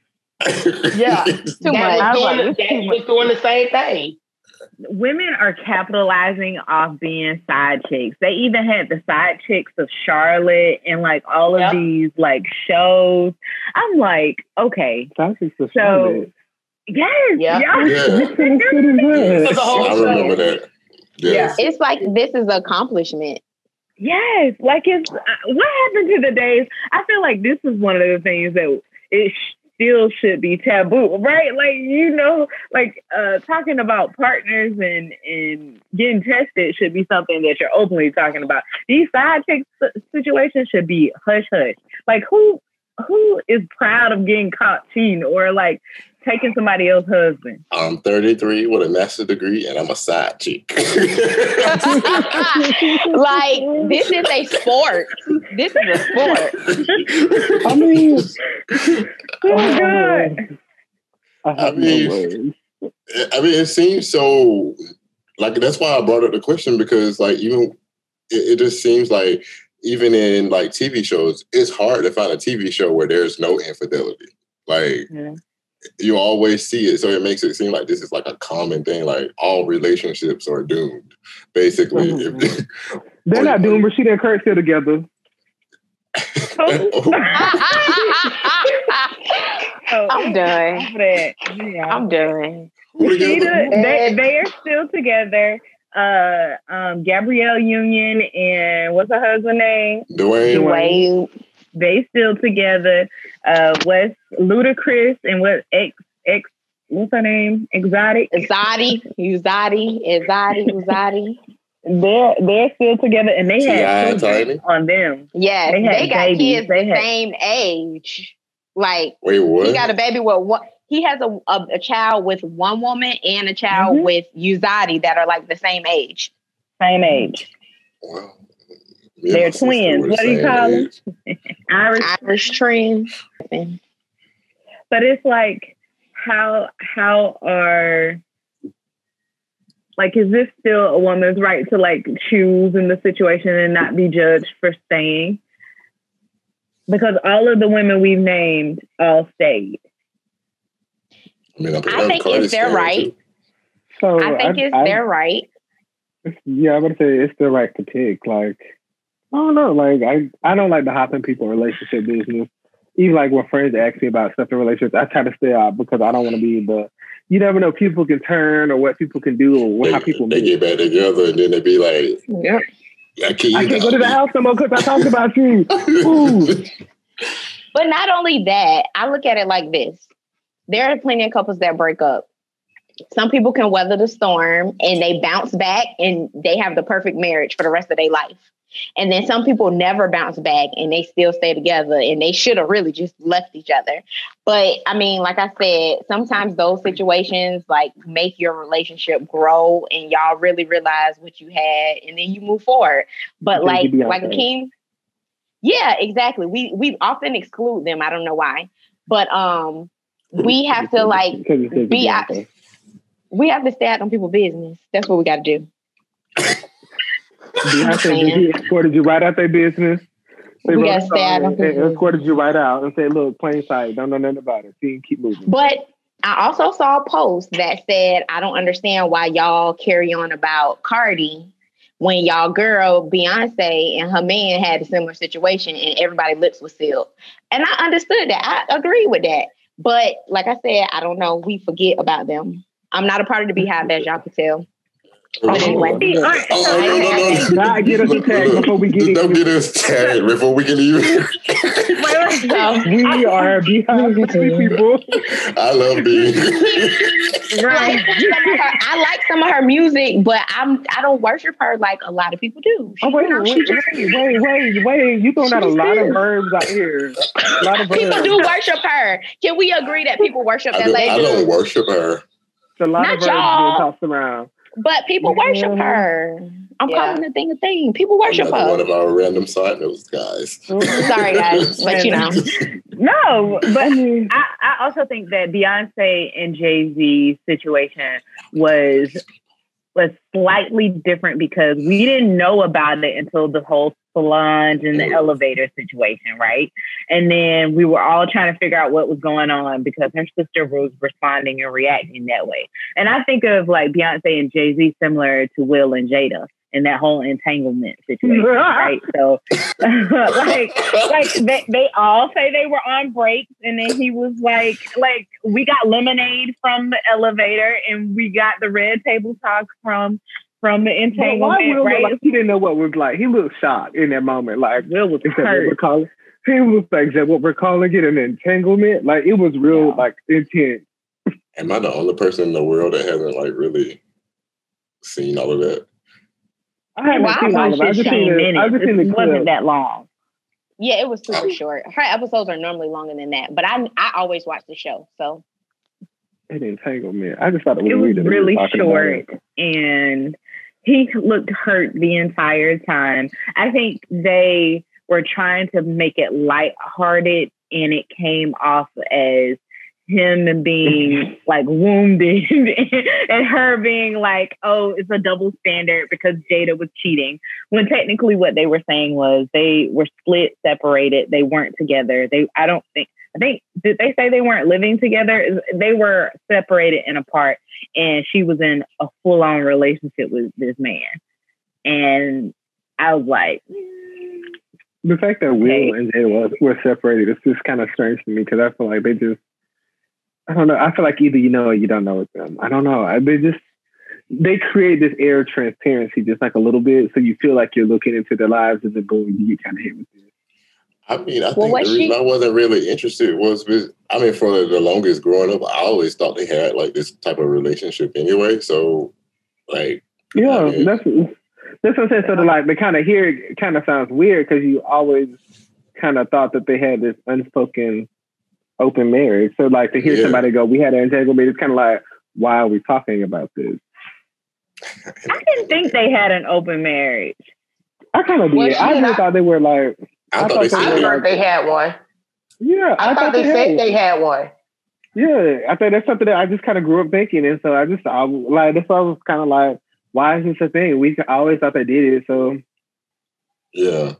[SPEAKER 7] Yeah.
[SPEAKER 8] Too much.
[SPEAKER 6] I
[SPEAKER 7] was,
[SPEAKER 6] was
[SPEAKER 7] doing,
[SPEAKER 6] like,
[SPEAKER 7] that
[SPEAKER 6] it's
[SPEAKER 7] was doing the same thing.
[SPEAKER 6] Women are capitalizing off being side chicks. They even had the side chicks of Charlotte and like all of
[SPEAKER 7] Yep.
[SPEAKER 6] these like shows. I'm like, okay,
[SPEAKER 5] That's just the
[SPEAKER 6] So- yes,
[SPEAKER 7] Yeah.
[SPEAKER 4] Yeah.
[SPEAKER 7] It's
[SPEAKER 4] I remember that. Yes.
[SPEAKER 8] It's like this is accomplishment.
[SPEAKER 6] Yes, like it's uh, what happened to the days. I feel like this is one of the things that it still should be taboo, right? Like you know, like uh, talking about partners and and getting tested should be something that you're openly talking about. These side chick situations should be hush hush. Like who who is proud of getting caught cheating or like taking somebody else's husband?
[SPEAKER 4] I'm 33 with a master's degree and I'm a side chick.
[SPEAKER 8] like this is a sport. This is a sport.
[SPEAKER 5] I mean,
[SPEAKER 6] oh god.
[SPEAKER 5] I
[SPEAKER 4] I mean-
[SPEAKER 5] no.
[SPEAKER 4] I mean, it seems so like that's why I brought up the question because like even it, it just seems like even in like TV shows, it's hard to find a TV show where there's no infidelity. Like
[SPEAKER 6] Yeah.
[SPEAKER 4] you always see it, so it makes it seem like this is like a common thing. Like all relationships are doomed, basically. Oh, if-
[SPEAKER 5] They're not doomed, Rasheeda and Kurt still together.
[SPEAKER 6] Oh.
[SPEAKER 8] I'm done.
[SPEAKER 6] off. Yeah.
[SPEAKER 8] I'm done.
[SPEAKER 6] Rasheeda, they, they are still together. Uh, um, Gabrielle Union and what's her husband name?
[SPEAKER 4] Dwyane.
[SPEAKER 8] Wait,
[SPEAKER 6] They still together. Uh, West Ludacris and what X X what's her name? Exotic.
[SPEAKER 8] Exotic. Exotic. Exotic. Uzadi.
[SPEAKER 6] They're they're still together and they had
[SPEAKER 4] T.I.
[SPEAKER 6] on them.
[SPEAKER 8] Yes,
[SPEAKER 6] They
[SPEAKER 8] they, got
[SPEAKER 6] babies.
[SPEAKER 8] kids
[SPEAKER 6] They
[SPEAKER 8] the
[SPEAKER 6] had-
[SPEAKER 8] same age. Like
[SPEAKER 4] Wait, what?
[SPEAKER 8] he got a baby with one. He has a, a, a child with one woman and a child
[SPEAKER 6] Mhm.
[SPEAKER 8] with Uzadi that are like the same age.
[SPEAKER 6] Same age.
[SPEAKER 4] Wow. Me and
[SPEAKER 6] They're twins. What do you
[SPEAKER 4] same
[SPEAKER 6] call them? Irish
[SPEAKER 8] Irish trend.
[SPEAKER 6] but it's like how how are like is this still a woman's right to like choose in the situation and not be judged for staying because all of the women we've named all stayed
[SPEAKER 4] I mean, I'm
[SPEAKER 8] I think
[SPEAKER 4] Cardi's
[SPEAKER 8] it's their right.
[SPEAKER 5] So
[SPEAKER 8] I think it's
[SPEAKER 5] I,
[SPEAKER 8] their right.
[SPEAKER 5] Yeah, I would say it's their right to pick. Like, I don't know. Like, I I don't like to hop in people's relationship business. Even like when friends ask me about stuff in relationships, I try to stay out because I don't want to be the. You never know people can turn or what people can do or what, how people
[SPEAKER 4] they
[SPEAKER 5] meet.
[SPEAKER 4] get back together and then they be like,
[SPEAKER 8] Yep.
[SPEAKER 4] I can't,
[SPEAKER 5] I can't go to the house no more because I talked about you.
[SPEAKER 8] But not only that, I look at it like this. There are plenty of couples that break up. Some people can weather the storm and they bounce back and they have the perfect marriage for the rest of their life. And then some people never bounce back and they still stay together and they should have really just left each other. But I mean, like I said, sometimes those situations like make your relationship grow and y'all really realize what you had and then you move forward. But like like
[SPEAKER 5] Beyonce.
[SPEAKER 8] King, yeah, exactly. We we often exclude them. I don't know why. But um we have to like
[SPEAKER 5] Because you said
[SPEAKER 8] be
[SPEAKER 5] Beyonce.
[SPEAKER 8] we have to stay out on people's business. That's what we got to do.
[SPEAKER 5] Beyonce escorted you right out their business. They
[SPEAKER 8] We
[SPEAKER 5] wrote
[SPEAKER 8] gotta stay out
[SPEAKER 5] song
[SPEAKER 8] on
[SPEAKER 5] and
[SPEAKER 8] people's
[SPEAKER 5] escorted you right out and said, "Look, plain sight, don't know nothing about it. See, keep moving."
[SPEAKER 8] But I also saw a post that said, I don't understand why y'all carry on about Cardi when y'all girl Beyonce and her man had a similar situation and everybody lips was sealed. And I understood that. I agree with that. But like I said, I don't know. We forget about them. I'm not a part of the beehive, as y'all can tell. But anyway.
[SPEAKER 6] All right,
[SPEAKER 4] Oh,
[SPEAKER 6] oh
[SPEAKER 4] no, no, no, no.
[SPEAKER 5] Nah, get us a tag before we get
[SPEAKER 4] Don't get us tagged before we can even.
[SPEAKER 5] We are behind the people.
[SPEAKER 4] I love being.
[SPEAKER 6] right.
[SPEAKER 8] like, some of her- I like some of her music, but I'm I don't worship her like a lot of people do.
[SPEAKER 5] Oh wait,
[SPEAKER 8] You know,
[SPEAKER 5] wait, wait, wait, wait, wait! You throwing out a lot of verbs out here. A lot of verbs.
[SPEAKER 8] people do worship her. Can we agree that people worship that
[SPEAKER 4] lady? I don't worship her.
[SPEAKER 5] It's a lot
[SPEAKER 8] Not
[SPEAKER 5] of verbs being tossed around.
[SPEAKER 8] But people worship mm-hmm. her. I'm
[SPEAKER 3] Yeah.
[SPEAKER 8] calling the thing a thing. People worship
[SPEAKER 4] Another one of our random side notes, guys.
[SPEAKER 8] Mm, sorry, guys, but you know,
[SPEAKER 6] No, but I, I also think that Beyonce and Jay Z situation was was slightly different because we didn't know about it until the whole Solange and the mm-hmm. elevator situation, right? And then we were all trying to figure out what was going on because her sister was responding and reacting that way. And I think of like Beyonce and Jay Z similar to Will and Jada in that whole entanglement situation, right? So, like, like they, they all say they were on breaks and then he was like like we got lemonade from the elevator and we got the red table talk from from the
[SPEAKER 5] But why
[SPEAKER 6] entanglement
[SPEAKER 5] Will
[SPEAKER 6] right
[SPEAKER 5] like he didn't know what was like? He looked shocked in that moment. Like
[SPEAKER 6] Will was
[SPEAKER 5] is that what
[SPEAKER 6] hurt.
[SPEAKER 5] we call it? he was like, "Is that what we're calling it? An entanglement?" Like it was real,
[SPEAKER 8] Yeah.
[SPEAKER 5] like intense.
[SPEAKER 4] Am I the only person in the world that hasn't like really seen all of that?
[SPEAKER 5] I haven't
[SPEAKER 6] Well, I
[SPEAKER 5] seen all
[SPEAKER 6] watched
[SPEAKER 5] of it. I
[SPEAKER 6] it
[SPEAKER 5] just seen
[SPEAKER 6] 15
[SPEAKER 5] the, I
[SPEAKER 6] minutes.
[SPEAKER 5] just seen
[SPEAKER 6] It
[SPEAKER 5] the
[SPEAKER 6] wasn't
[SPEAKER 5] clip.
[SPEAKER 6] that long.
[SPEAKER 8] Yeah, it was super oh. short. Her episodes are normally longer than that, but I I always watch the show. So
[SPEAKER 5] An entanglement. I just thought it was,
[SPEAKER 6] It was
[SPEAKER 5] weird that they were
[SPEAKER 6] really short, and he looked hurt the entire time. I think they were trying to make it lighthearted, and it came off as him being like wounded and her being like, oh, it's a double standard because Jada was cheating. When technically what they were saying was they were split, separated, they weren't together. They I don't think I think did they say they weren't living together? They were separated and apart and she was in a full on relationship with this man. And I was like, mm.
[SPEAKER 5] The fact that Will
[SPEAKER 6] Hey.
[SPEAKER 5] and Jay was were separated is just kind of strange to me because I feel like they just, I don't know. I feel like either you know or you don't know with them. I don't know. I, they just they create this air of transparency just like a little bit, so you feel like you're looking into their lives, and then boom, you get kind of hit with it.
[SPEAKER 4] I mean, I
[SPEAKER 8] Well,
[SPEAKER 4] think the
[SPEAKER 8] what
[SPEAKER 4] reason
[SPEAKER 8] she-
[SPEAKER 4] I wasn't really interested was, because, I mean, for the longest growing up, I always thought they had like this type of relationship anyway. So, like,
[SPEAKER 5] Yeah,
[SPEAKER 4] I mean-
[SPEAKER 5] that's that's what I said. saying. So the like the kind of here it kind of sounds weird because you always kind of thought that they had this unspoken open marriage. So like to hear
[SPEAKER 4] Yeah.
[SPEAKER 5] somebody go, "We had an entanglement," it's kind of like, why are we talking about this?
[SPEAKER 6] I didn't think they had an open marriage.
[SPEAKER 5] I kind of did.
[SPEAKER 7] Well,
[SPEAKER 5] I just thought they were like,
[SPEAKER 4] I,
[SPEAKER 5] I
[SPEAKER 4] thought they
[SPEAKER 5] thought they
[SPEAKER 4] they
[SPEAKER 7] heard they had one.
[SPEAKER 5] yeah,
[SPEAKER 7] I, thought they said they had one.
[SPEAKER 5] Yeah, I think that's something that I just kind of grew up thinking, and so I just I, like that's why I was kind of like, why is this a thing? We always thought they did it, so
[SPEAKER 4] yeah.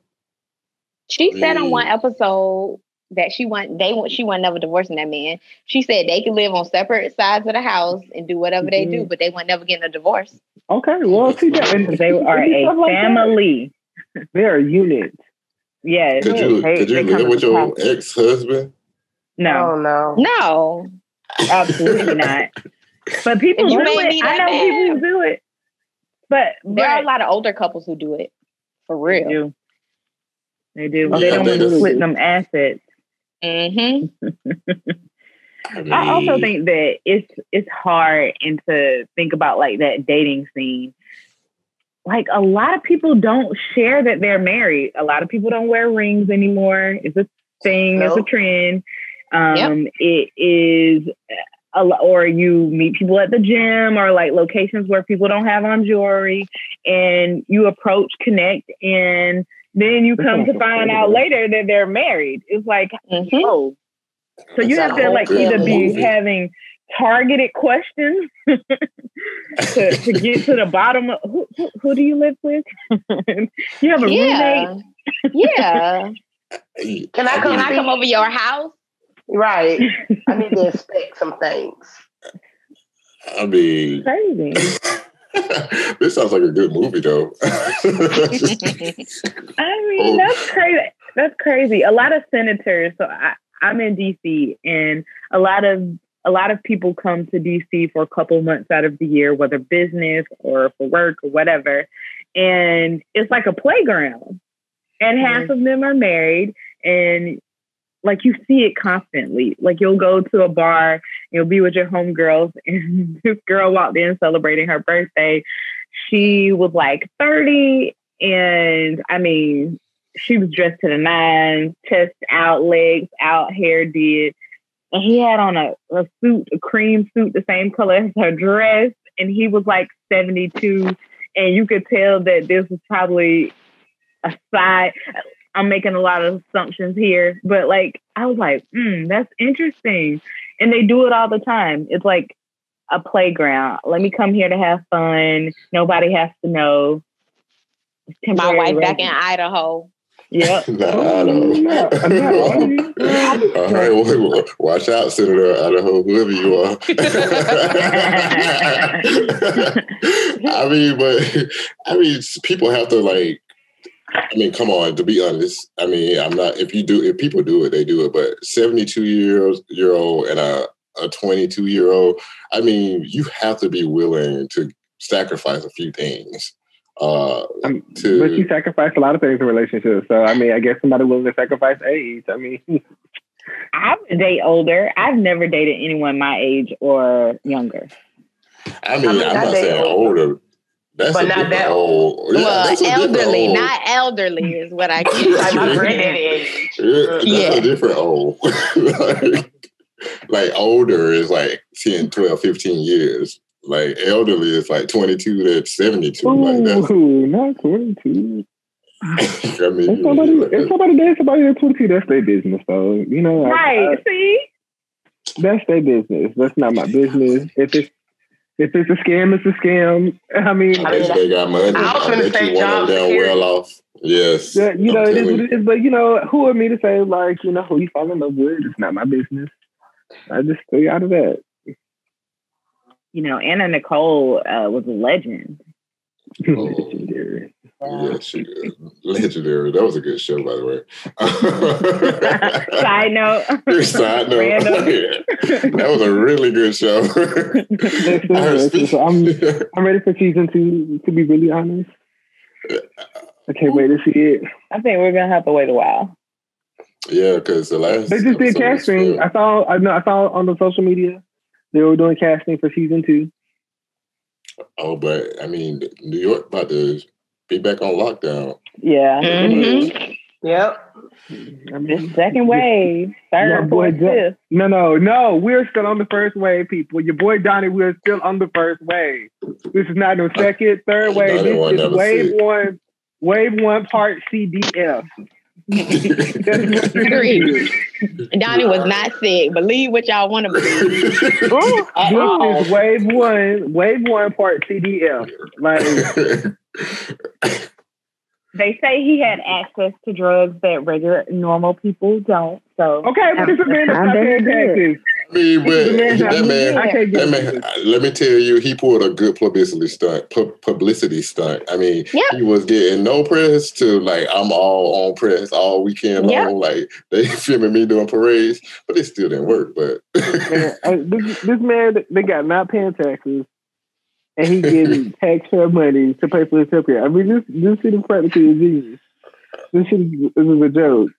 [SPEAKER 8] she said on one episode that she want they want she want never divorcing that man. She said they can live on separate sides of the house and do whatever they do,
[SPEAKER 5] Mhm.
[SPEAKER 8] but they want never getting a divorce.
[SPEAKER 5] okay, well, see that and
[SPEAKER 6] They are a
[SPEAKER 5] stuff like that.
[SPEAKER 6] family.
[SPEAKER 5] They're a unit.
[SPEAKER 6] Yeah.
[SPEAKER 4] Could you
[SPEAKER 6] they-
[SPEAKER 4] could you live with
[SPEAKER 6] as
[SPEAKER 4] your ex husband?
[SPEAKER 6] No,
[SPEAKER 7] Oh no.
[SPEAKER 8] No.
[SPEAKER 6] absolutely not. But people
[SPEAKER 8] You
[SPEAKER 6] do it.
[SPEAKER 8] be
[SPEAKER 6] I
[SPEAKER 8] that
[SPEAKER 6] know people who do it. But
[SPEAKER 8] There are a lot of older couples who do it. For
[SPEAKER 6] they
[SPEAKER 8] real.
[SPEAKER 6] do. They do.
[SPEAKER 5] Yeah,
[SPEAKER 6] they don't
[SPEAKER 4] I
[SPEAKER 6] want
[SPEAKER 4] think
[SPEAKER 6] to split them assets.
[SPEAKER 8] Mm-hmm.
[SPEAKER 4] I, mean,
[SPEAKER 6] I also think that it's it's hard and to think about like that dating scene. Like a lot of people don't share that they're married. A lot of people don't wear rings anymore. It's a thing. It's a trend. Um, It is, a, or you meet people at the gym or like locations where people don't have on jewelry, and you approach, connect, and then you come to find out later that they're married. It's like,
[SPEAKER 8] Mm-hmm.
[SPEAKER 6] oh, so you have to like either be
[SPEAKER 4] movie.
[SPEAKER 6] having targeted questions to, to get to the bottom of who, who, who do you live with? you have a
[SPEAKER 8] Yeah.
[SPEAKER 6] roommate.
[SPEAKER 8] Yeah.
[SPEAKER 7] Can I
[SPEAKER 8] Can
[SPEAKER 7] come
[SPEAKER 8] I come over your house?
[SPEAKER 7] Right. I need to inspect some things.
[SPEAKER 4] I mean,
[SPEAKER 6] Crazy.
[SPEAKER 4] this sounds like a good movie, though.
[SPEAKER 6] I mean,
[SPEAKER 4] Oh.
[SPEAKER 6] that's crazy. That's crazy. A lot of senators. So I, I'm in DC, and a lot of a lot of people come to DC for a couple months out of the year, whether business or for work or whatever. And it's like a playground. And half of them are married, and like you see it constantly. Like you'll go to a bar, you'll be with your homegirls, and this girl walked in celebrating her birthday. She was like 30, and I mean, she was dressed to the nines, chest out, legs out, hair did. And he had on a, a suit, a cream suit, the same color as her dress. And he was like 72. And you could tell that this was probably a side. I'm making a lot of assumptions here, but like, I was like, mm, that's interesting. And they do it all the time. It's like a playground. Let me come here to have fun. Nobody has to know.
[SPEAKER 8] My wife back in. Idaho.
[SPEAKER 6] Yep.
[SPEAKER 4] Nah.
[SPEAKER 5] No, no.
[SPEAKER 4] All right, well, watch out, Senator Idaho, whoever you are. I mean, but I mean, people have to like. I mean, come on. To be honest, I mean, I'm not. If you do, if people do it, they do it. But 72 years year old and a a 22 year old, I mean, you have to be willing to sacrifice a few things. Uh,
[SPEAKER 5] Um,
[SPEAKER 4] to
[SPEAKER 5] But you sacrifice a lot of things in relationships. So I mean, I guess somebody willing to sacrifice age. I mean,
[SPEAKER 6] I would date older. I've never dated anyone my age or younger.
[SPEAKER 4] I mean,
[SPEAKER 7] I mean,
[SPEAKER 4] I'm
[SPEAKER 7] I
[SPEAKER 4] not saying
[SPEAKER 7] older.
[SPEAKER 4] older. That's
[SPEAKER 7] But
[SPEAKER 4] a
[SPEAKER 7] not that
[SPEAKER 4] old. Yeah,
[SPEAKER 8] well,
[SPEAKER 4] that's
[SPEAKER 8] elderly,
[SPEAKER 4] old.
[SPEAKER 8] not elderly, is what I
[SPEAKER 7] Like
[SPEAKER 8] get.
[SPEAKER 7] my granddaddy age.
[SPEAKER 4] Yeah, that's
[SPEAKER 8] Yeah.
[SPEAKER 4] a different old. like, like older is like 10, 12, 15 years. Like elderly is like 22 to 72. Like that's,
[SPEAKER 5] ooh, not twenty two.
[SPEAKER 4] I mean,
[SPEAKER 5] If
[SPEAKER 4] mean,
[SPEAKER 5] somebody, if somebody dates somebody at twenty two, that's their business, though. You know,
[SPEAKER 6] Right.
[SPEAKER 5] I-
[SPEAKER 6] See?
[SPEAKER 5] that's their business. That's not my business. If it's if it's a scam, it's a scam. I mean,
[SPEAKER 4] I bet they got money.
[SPEAKER 7] I was
[SPEAKER 4] I bet
[SPEAKER 7] say
[SPEAKER 4] you one of them
[SPEAKER 7] security.
[SPEAKER 4] well off. Yes.
[SPEAKER 5] Yeah, you know, it is, it is, But you know, who are me to say like, you know, who you fall in love with? It's not my business. I just stay out of that.
[SPEAKER 6] You know, Anna Nicole uh, was a legend.
[SPEAKER 4] Oh.
[SPEAKER 5] Legendary.
[SPEAKER 4] Yeah, she legendary. That was a good show, by the way.
[SPEAKER 6] Side note.
[SPEAKER 4] Side note.
[SPEAKER 6] Random.
[SPEAKER 4] that was a really good show. I heard
[SPEAKER 5] listen, so I'm I'm ready for season two. To be really honest, I can't wait to see it.
[SPEAKER 6] I think we're gonna have to wait a while.
[SPEAKER 4] yeah, because the last
[SPEAKER 5] They just did
[SPEAKER 4] episode was
[SPEAKER 5] casting. I saw. I know. I saw on the social media they were doing casting for season two.
[SPEAKER 4] Oh, but I mean, New York about to be back on lockdown.
[SPEAKER 6] Yeah.
[SPEAKER 8] Mhm.
[SPEAKER 7] Yep.
[SPEAKER 5] I mean,
[SPEAKER 6] Second wave, third,
[SPEAKER 5] Yeah, boy,
[SPEAKER 6] fourth, fifth.
[SPEAKER 5] No, no, no. We're still on the first wave, people. Your boy Donnie, we're still on the first wave. This is not no second, third wave.
[SPEAKER 4] Donnie
[SPEAKER 5] This is wave
[SPEAKER 4] sick.
[SPEAKER 5] one, wave one, part CDF. That's what it
[SPEAKER 8] Agreed. Donnie was not sick. Believe what y'all want to believe. At all.
[SPEAKER 5] This is wave one, wave one, part CDF. Like,
[SPEAKER 6] They say he had access to drugs that regular normal people don't. So
[SPEAKER 5] okay, but this is a man that's not paying taxes.
[SPEAKER 4] I mean, but that man, that man, let me tell you, he pulled a good publicity stunt. Pu- publicity stunt. I mean,
[SPEAKER 8] Yep.
[SPEAKER 4] he was getting no press to like I'm all on press all weekend
[SPEAKER 8] Yep.
[SPEAKER 4] long. Like they filming me doing parades, but it still didn't work. But
[SPEAKER 5] Man, I- this, this man, they got not paying taxes, and he getting taxpayer money to pay for his healthcare. I mean, this this shit is practically a genius. This shit is, this is a joke.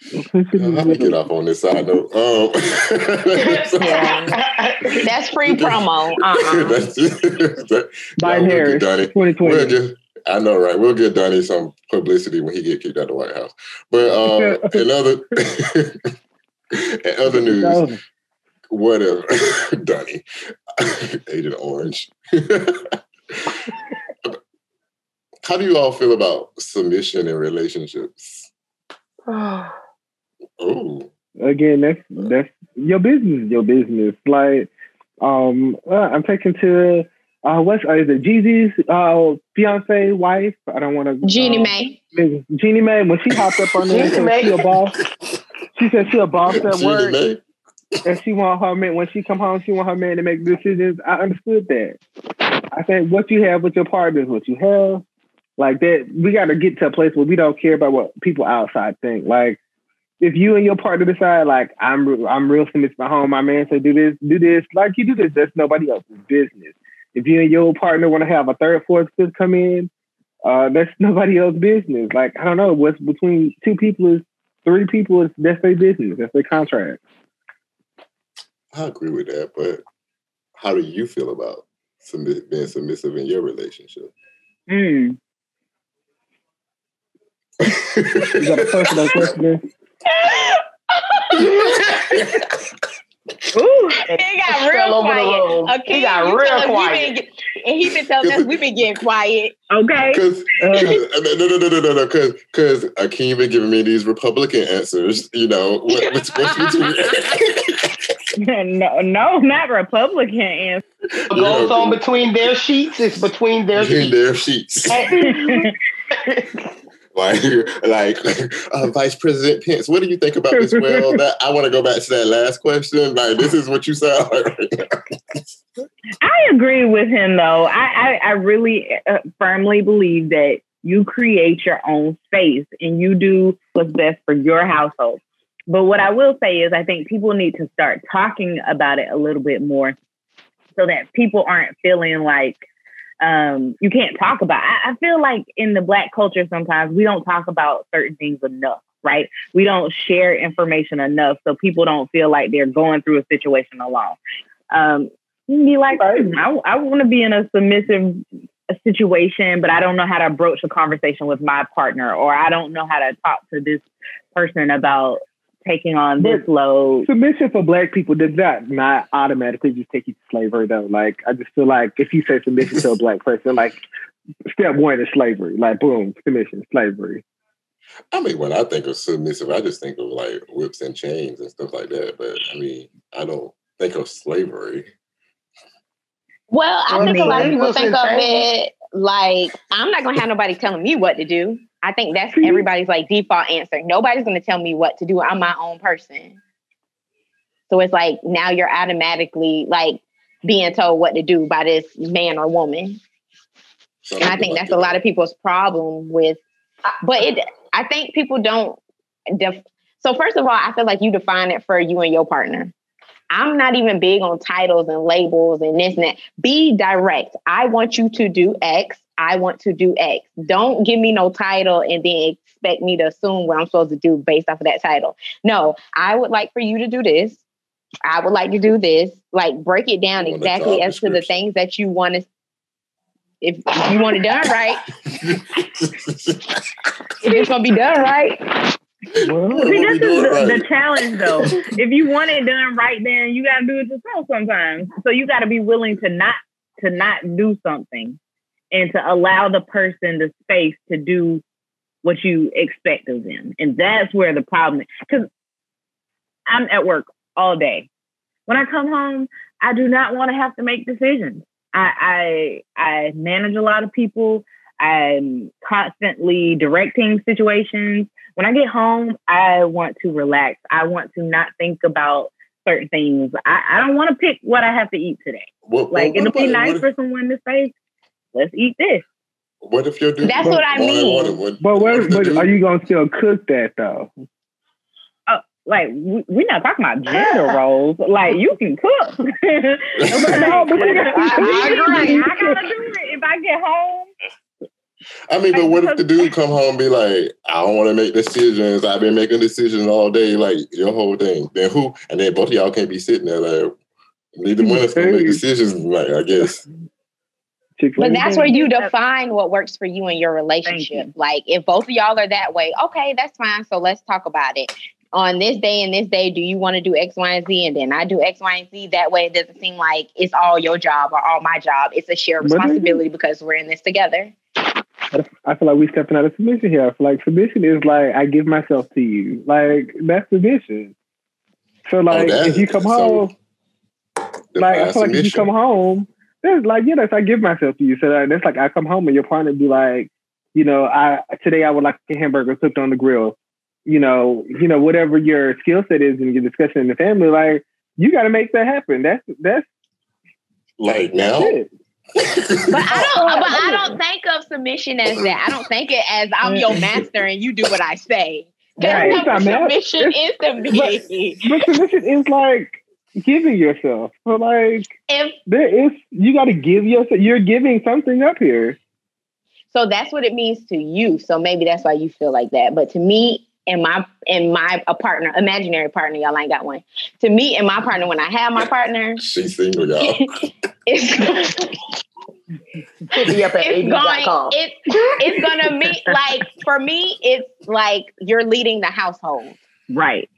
[SPEAKER 5] This shit is
[SPEAKER 4] I'm gonna get off on this side note. Um,
[SPEAKER 8] Yeah. That's free promo. Uh-uh.
[SPEAKER 4] That's that,
[SPEAKER 5] Biden
[SPEAKER 4] we'll
[SPEAKER 5] Harris,
[SPEAKER 4] Donnie.
[SPEAKER 5] 2020.
[SPEAKER 4] We'll get, I know, right? We'll get Donnie some publicity when he get kicked out of the White House. But uh, in other in other news,
[SPEAKER 5] No.
[SPEAKER 4] what if Donnie, Agent Orange? How do you all feel about submission in relationships? Oh,
[SPEAKER 5] Again, that's that's your business. Your business. Like, um, uh, I'm taking to uh, what's uh, is it? Jeezy's uh, fiance wife. I don't want to.
[SPEAKER 8] Jeannie Mai.
[SPEAKER 5] May. Jeannie Mai. When she hopped up on there, and she a boss. She said she a boss at
[SPEAKER 4] Jeannie
[SPEAKER 5] work.
[SPEAKER 4] Mai?
[SPEAKER 5] and she want her man when she come home, she want her man to make decisions. I understood that. I think what you have with your partner is what you have. Like that, we got to get to a place where we don't care about what people outside think. Like if you and your partner decide, like I'm, I'm real submissive at home. My man say do this, do this. Like you do this. That's nobody else's business. If you and your partner want to have a third, fourth, fifth come in, uh, that's nobody else's business. Like I don't know what's between two people is three people is that's their business. That's their contract.
[SPEAKER 4] I agree with that, but how do you feel about submit, being submissive in your relationship?
[SPEAKER 6] Mm.
[SPEAKER 5] You got a personal question?
[SPEAKER 6] Ooh.
[SPEAKER 8] He got real
[SPEAKER 7] over the
[SPEAKER 8] quiet. Okay,
[SPEAKER 7] He got real
[SPEAKER 8] tell us we
[SPEAKER 7] quiet.
[SPEAKER 8] been get- and he been telling us we've been getting quiet.
[SPEAKER 6] Okay.
[SPEAKER 4] Because
[SPEAKER 5] Uh,
[SPEAKER 4] no, no, no, no, no, no, no, because because Akeem been giving me these Republican answers. You know, what, what's, what's between,
[SPEAKER 6] no, no, not Republican answers.
[SPEAKER 7] What goes on between their sheets is between their
[SPEAKER 4] between
[SPEAKER 7] sheets.
[SPEAKER 4] their sheets? Like, like uh, Vice President Pence, what do you think about this? Well, that, I want to go back to that last question. Like, this is what you sound like right.
[SPEAKER 6] I agree with him though. I, I, I really uh, firmly believe that you create your own space and you do what's best for your household. But what I will say is, I think people need to start talking about it a little bit more so that people aren't feeling like um, you can't talk about. I, I feel like in the black culture sometimes we don't talk about certain things enough, right? We don't share information enough, so people don't feel like they're going through a situation alone. Um, be like, "Hmm, I, I want to be in a submissive situation, but I don't know how to broach a conversation with my partner, or I don't know how to talk to this person about taking on this
[SPEAKER 5] But-
[SPEAKER 6] load.
[SPEAKER 5] Submission for black people does not not automatically just take you to slavery though. Like I just feel like if you say submission to a black person, like step one is slavery. Like boom, submission, slavery.
[SPEAKER 4] I mean, when I think of submissive, I just think of like whips and chains and stuff like that. But I mean, I don't think of slavery.
[SPEAKER 8] Well, I
[SPEAKER 7] I
[SPEAKER 8] think a lot of people think of
[SPEAKER 7] Shane.
[SPEAKER 8] it like I'm not gonna have nobody telling me what to do. I think that's everybody's like default answer. Nobody's gonna tell me what to do. I'm my own person. So it's like now you're automatically like being told what to do by this man or woman.
[SPEAKER 4] Some
[SPEAKER 8] And I think that's a lot of people's problem with but it I think people don't def- so first of all, I feel like you define it for you and your partner. I'm not even big on titles and labels and this and that. Be direct. I want you to do X. I want to do X. Don't give me no title and then expect me to assume what I'm supposed to do based off of that title. No, I would like for you to do this. I would like to do this. Like break it down
[SPEAKER 4] You want a
[SPEAKER 8] exactly as to the things that you want to. If, if you want it done right, if it's gonna be done right,
[SPEAKER 5] Well,
[SPEAKER 6] See, this is the,
[SPEAKER 4] right.
[SPEAKER 6] the challenge, though. if you want it done right, then you got to do it yourself sometimes. So you got to be willing to not to not do something, and to allow the person the space to do what you expect of them. And that's where the problem is. Because I'm at work all day. When I come home, I do not want to have to make decisions. I I, I manage a lot of people. I'm constantly directing situations. When I get home, I want to relax. I want to not think about certain things. I, I don't want to pick what I have to eat today.
[SPEAKER 4] What,
[SPEAKER 6] Like
[SPEAKER 4] what
[SPEAKER 6] it'll be nice
[SPEAKER 4] what
[SPEAKER 6] for someone to say, "Let's eat this."
[SPEAKER 4] what if you're doing?
[SPEAKER 8] That's what I mean.
[SPEAKER 5] but what,
[SPEAKER 4] if the
[SPEAKER 5] but are you gonna still cook that though?
[SPEAKER 6] Oh, like we, we're not talking about gender roles. Like you can cook.
[SPEAKER 5] No, but you got-
[SPEAKER 6] I, I agree. I gotta do it if I get home.
[SPEAKER 4] I mean, but what if the dude come home and be like, I don't want to make decisions. I've been making decisions all day, like your whole thing. Then who? And then both of y'all can't be sitting there like neither one of us can make decisions. Like I guess.
[SPEAKER 8] But that's where you define what works for you in your relationship. Like if both of y'all are that way, okay, that's fine. So let's talk about it. On this day and this day, do you want to do X, Y, and Z? And then I do X, Y, and Z. That way it doesn't seem like it's all your job or all my job. It's a shared responsibility because we're in this together.
[SPEAKER 5] I feel like we're stepping out of submission here. I feel like submission is like I give myself to you. Like that's submission. So oh, like
[SPEAKER 4] that-
[SPEAKER 5] if you come
[SPEAKER 4] so
[SPEAKER 5] home, like I
[SPEAKER 4] Define
[SPEAKER 5] feel like if you come home, there's like yeah, that's I give myself to you. So like, that's like I come home and your partner be like, you know, I today I would like a hamburger cooked on the grill. You know, you know whatever your skill set is in your discussion in the family, like you got to make that happen. That's that's
[SPEAKER 4] like now.
[SPEAKER 5] it.
[SPEAKER 8] But I don't. But I don't think of submission as that. I don't think it as I'm your mm. master and you do what I say.
[SPEAKER 6] Right.
[SPEAKER 8] That's what
[SPEAKER 5] not ma-
[SPEAKER 8] submission is to me.
[SPEAKER 5] But submission is like giving yourself. So like
[SPEAKER 8] If
[SPEAKER 5] there is you got to give yourself. You're giving something up here.
[SPEAKER 8] So that's what it means to you. So maybe that's why you feel like that. But to me and my and my a partner, imaginary partner, y'all ain't got one. To me and my partner, when I have my partner,
[SPEAKER 4] She's single, y'all.
[SPEAKER 8] it's
[SPEAKER 7] Hit me up at
[SPEAKER 8] it's going it's it's gonna be like for me, it's like you're leading the household.
[SPEAKER 6] Right.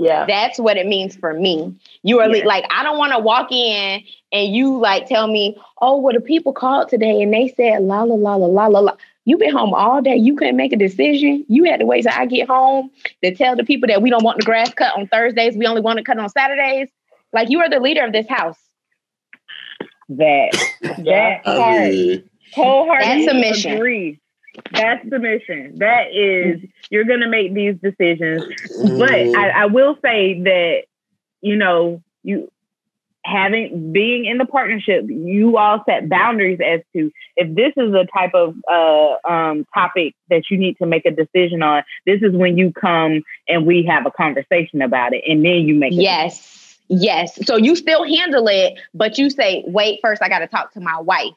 [SPEAKER 7] Yeah.
[SPEAKER 8] That's what it means for me. You are
[SPEAKER 6] Yeah.
[SPEAKER 8] like, I don't want to walk in and you like tell me, oh, well, the people called today and they said la la la la la la la. You've been home all day. You couldn't make a decision. You had to wait till I get home to tell the people that we don't want the grass cut on Thursdays. We only want to cut on Saturdays. Like you are the leader of this house.
[SPEAKER 6] That that
[SPEAKER 4] I
[SPEAKER 6] part
[SPEAKER 4] mean,
[SPEAKER 6] wholeheartedly
[SPEAKER 8] That's submission.
[SPEAKER 6] agree. That's the mission. That is you're gonna make these decisions. But
[SPEAKER 4] mm,
[SPEAKER 6] I, I will say that, you know, you having being in the partnership, you all set boundaries as to if this is a type of uh, um, topic that you need to make a decision on. This is when you come and we have a conversation about it, and then you make. a
[SPEAKER 8] Yes. Yes. So you still handle it, but you say, wait, first, I got to talk to my wife.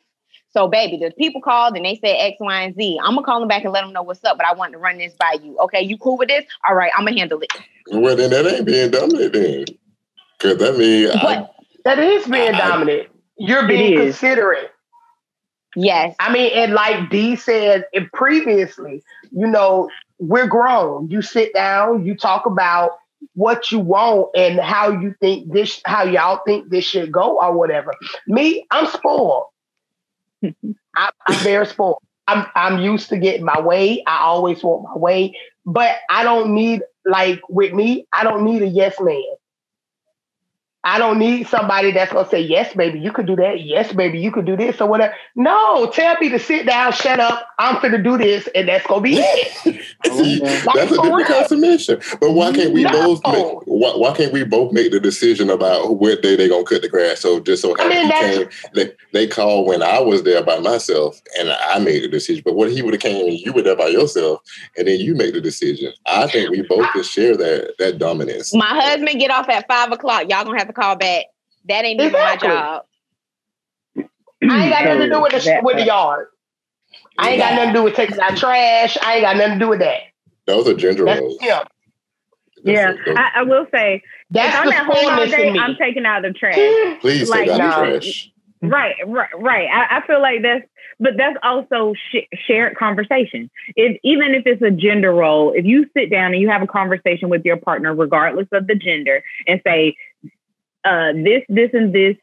[SPEAKER 8] So, baby, the people called and they said X, Y, and Z. I'm gonna call them back and let them know what's up, but I want to run this by you. Okay, you cool with this? All right, I'm gonna handle it.
[SPEAKER 4] Well, then that ain't being dominant then. Because that means I,
[SPEAKER 8] But
[SPEAKER 7] That is being
[SPEAKER 4] I-
[SPEAKER 7] dominant. You're being considerate.
[SPEAKER 8] yes,
[SPEAKER 7] I mean, and like Dee said it previously, you know, we're grown. You sit down, you talk about what you want and how you think this, how y'all think this should go or whatever. Me, I'm spoiled. I, I'm very spoiled. I'm I'm used to getting my way. I always want my way, but I don't need like with me. I don't need a yes man. I don't need somebody that's gonna say, yes, baby, you could do that. Yes, baby, you could do this or whatever. No, tell me to sit down, shut up. I'm gonna do this, and that's gonna be it.
[SPEAKER 4] See, oh,
[SPEAKER 7] Like,
[SPEAKER 4] that's a
[SPEAKER 7] for
[SPEAKER 4] different
[SPEAKER 7] real.
[SPEAKER 4] kind of submission. But why can't we
[SPEAKER 7] No.
[SPEAKER 4] both make why, why can't we both make the decision about what day they're gonna cut the grass? So just so
[SPEAKER 7] I mean,
[SPEAKER 4] he came, they, they called when I was there by myself and I made the decision. But what if he would have came and you were there by yourself and then you make the decision? I think we both can share that that dominance.
[SPEAKER 8] my husband get off at five o'clock. Y'all gonna have to call back. That ain't even my job.
[SPEAKER 7] I ain't got nothing to do with the
[SPEAKER 6] That
[SPEAKER 7] with the yard. I ain't got nothing to do with taking out trash. I ain't got nothing to do with that.
[SPEAKER 4] Those are gender
[SPEAKER 7] That's
[SPEAKER 4] roles.
[SPEAKER 7] him.
[SPEAKER 6] Yeah, I, I will say, if
[SPEAKER 7] That's
[SPEAKER 6] I'm
[SPEAKER 7] the
[SPEAKER 6] at home all day,
[SPEAKER 7] me.
[SPEAKER 6] I'm taking out the trash.
[SPEAKER 4] Please
[SPEAKER 6] like,
[SPEAKER 4] take out
[SPEAKER 7] no.
[SPEAKER 4] the trash.
[SPEAKER 6] Right, right, right. I, I feel like that's, but that's also sh- shared conversation. If even if it's a gender role, if you sit down and you have a conversation with your partner, regardless of the gender, and say, uh, "This, this, and this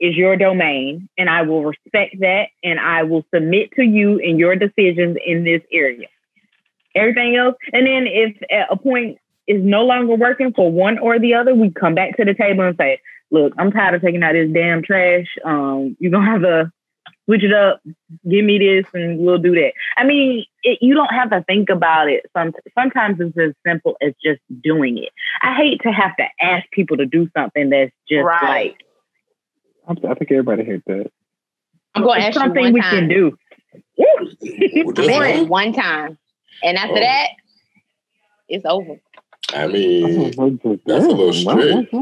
[SPEAKER 6] is your domain, and I will respect that, and I will submit to you in your decisions in this area." Everything else, and then if at a point is no longer working for one or the other, we come back to the table and say, look, I'm tired of taking out this damn trash. Um, you're gonna have to switch it up, give me this, and we'll do that. I mean, it, you don't have to think about it. Some, sometimes it's as simple as just doing it. I hate to have to ask people to do something that's just
[SPEAKER 7] Right.
[SPEAKER 6] like
[SPEAKER 5] I, I think everybody hates that.
[SPEAKER 8] I'm gonna
[SPEAKER 6] it's
[SPEAKER 8] ask you
[SPEAKER 6] something
[SPEAKER 8] one
[SPEAKER 6] we
[SPEAKER 8] time.
[SPEAKER 6] can do.
[SPEAKER 4] Well,
[SPEAKER 8] I'm
[SPEAKER 4] that's
[SPEAKER 8] asking
[SPEAKER 4] one.
[SPEAKER 8] one time, and after
[SPEAKER 4] Oh.
[SPEAKER 8] that, it's over.
[SPEAKER 4] I mean, That's a little strict.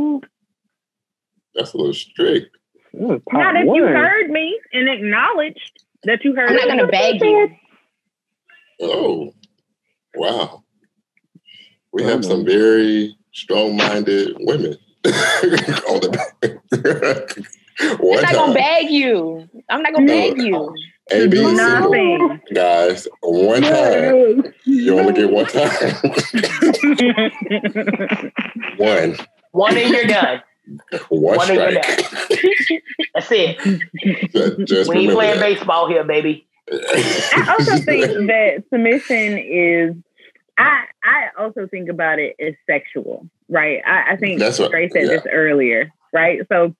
[SPEAKER 4] that's a little strict.
[SPEAKER 6] Not if you heard me and acknowledged that you heard.
[SPEAKER 8] I'm not
[SPEAKER 6] me.
[SPEAKER 8] gonna beg you.
[SPEAKER 4] Oh, wow. We have some very strong-minded women on the
[SPEAKER 8] I'm not gonna beg you. I'm not gonna beg you.
[SPEAKER 4] A, B, single.
[SPEAKER 6] Nothing.
[SPEAKER 4] Guys, one time. You only get one time. one.
[SPEAKER 7] One and you're done.
[SPEAKER 4] One,
[SPEAKER 7] One and you're
[SPEAKER 4] strike.
[SPEAKER 7] That's it.
[SPEAKER 4] Just
[SPEAKER 7] we ain't playing
[SPEAKER 4] that.
[SPEAKER 7] baseball here, baby.
[SPEAKER 6] I also think that submission is. I I also think about it as sexual, right? I, I think
[SPEAKER 4] That's what-
[SPEAKER 6] Trey said
[SPEAKER 4] yeah.
[SPEAKER 6] this earlier, right? So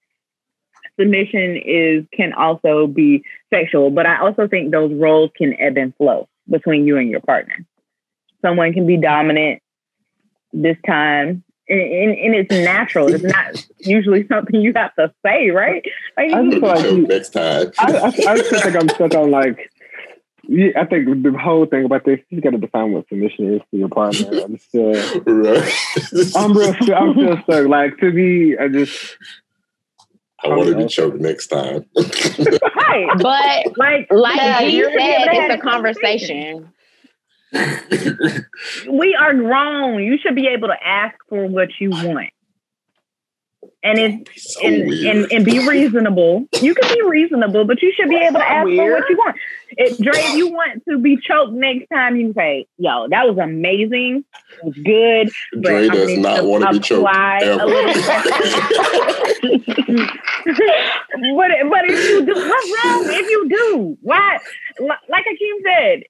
[SPEAKER 6] submission is can also be sexual, but I also think those roles can ebb and flow between you and your partner. Someone can be dominant this time. And, and, and it's natural. It's not usually something you have to say, right? Like,
[SPEAKER 5] I just feel like
[SPEAKER 4] next time.
[SPEAKER 5] I, I, I just think I'm stuck on like. Yeah, I think the whole thing about this, you got to define what submission is to your partner. I'm still,
[SPEAKER 4] right.
[SPEAKER 5] I'm real, I'm still stuck. Like to me, I just,
[SPEAKER 4] I want to be choked next time.
[SPEAKER 6] right.
[SPEAKER 8] But
[SPEAKER 6] Like,
[SPEAKER 8] like
[SPEAKER 7] Yeah,
[SPEAKER 8] he
[SPEAKER 7] you're-
[SPEAKER 8] said, it's a conversation.
[SPEAKER 6] We are grown. You should be able to ask for what you want. And it's
[SPEAKER 4] so
[SPEAKER 6] and, and and be reasonable. You can be reasonable, but you should be able to ask
[SPEAKER 7] not
[SPEAKER 6] for what you want. If Dre, if you want to be choked next time, you say, "Yo, that was amazing. It was good." but
[SPEAKER 4] Dre
[SPEAKER 6] I
[SPEAKER 4] does not want to be choked
[SPEAKER 6] apply a
[SPEAKER 4] ever.
[SPEAKER 6] but but if you do, what's wrong if you do? Why? Li- Like Akeem said,